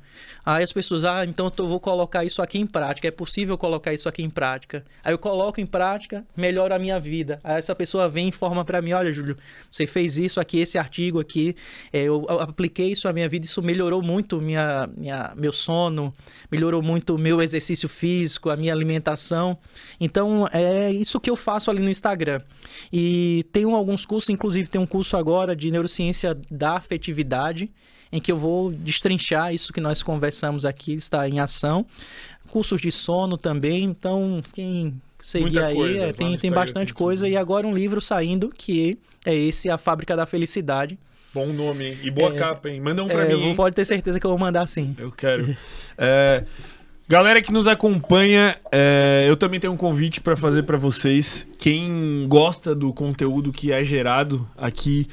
Aí as pessoas, ah, então eu vou colocar isso aqui em prática. É possível colocar isso aqui em prática. Aí eu coloco em prática, melhora a minha vida. Aí essa pessoa vem e informa para mim, olha, Júlio, você fez isso aqui, esse artigo aqui, é, eu apliquei isso à minha vida, isso melhorou muito minha, minha, meu sono, melhorou muito meu exercício físico, a minha alimentação. Então, é isso que eu faço ali no Instagram. E tenho alguns cursos, inclusive tem um curso agora de neurociência da afetividade, em que eu vou destrinchar isso que nós conversamos aqui, está em ação. Cursos de sono também, então quem seguir aí, coisa, é, tem, tem bastante coisa. E agora um livro saindo, que é esse, A Fábrica da Felicidade. Bom nome, hein? E boa é, capa, hein? Manda um pra é, mim. Pode ter certeza que eu vou mandar sim. Eu quero. é, galera que nos acompanha, é, eu também tenho um convite para fazer para vocês. Quem gosta do conteúdo que é gerado aqui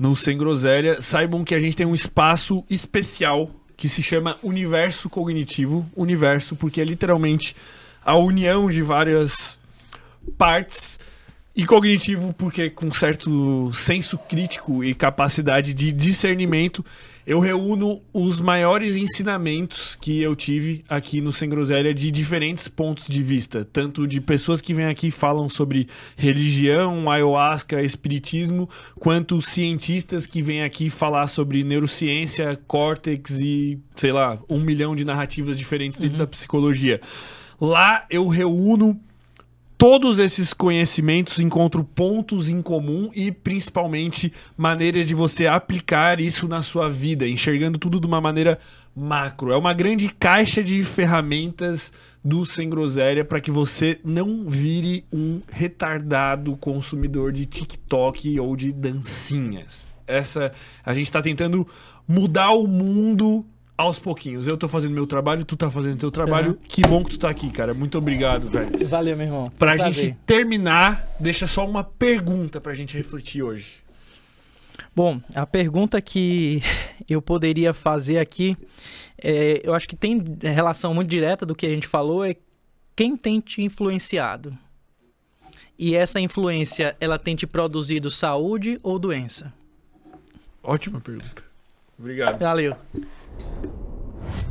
no Sem Groselha, saibam que a gente tem um espaço especial que se chama Universo Cognitivo. Universo, porque é literalmente a união de várias partes. E cognitivo, porque com certo senso crítico e capacidade de discernimento, eu reúno os maiores ensinamentos que eu tive aqui no Sem Groselha de diferentes pontos de vista, tanto de pessoas que vêm aqui e falam sobre religião, ayahuasca, espiritismo, quanto cientistas que vêm aqui falar sobre neurociência, córtex e, sei lá, um milhão de narrativas diferentes dentro uhum. da psicologia. Lá eu reúno todos esses conhecimentos encontro pontos em comum e principalmente maneiras de você aplicar isso na sua vida, enxergando tudo de uma maneira macro. É uma grande caixa de ferramentas do Sem Groselha para que você não vire um retardado consumidor de TikTok ou de dancinhas. Essa a gente está tentando mudar o mundo aos pouquinhos. Eu tô fazendo meu trabalho, tu tá fazendo teu trabalho. Uhum. Que bom que tu tá aqui, cara. Muito obrigado, velho. Valeu, meu irmão. Pra Prazer. gente terminar, deixa só uma pergunta pra gente refletir hoje. Bom, a pergunta que (laughs) eu poderia fazer aqui, é, eu acho que tem relação muito direta do que a gente falou, é quem tem te influenciado? E essa influência, ela tem te produzido saúde ou doença? Ótima pergunta. Obrigado. Valeu. フッ。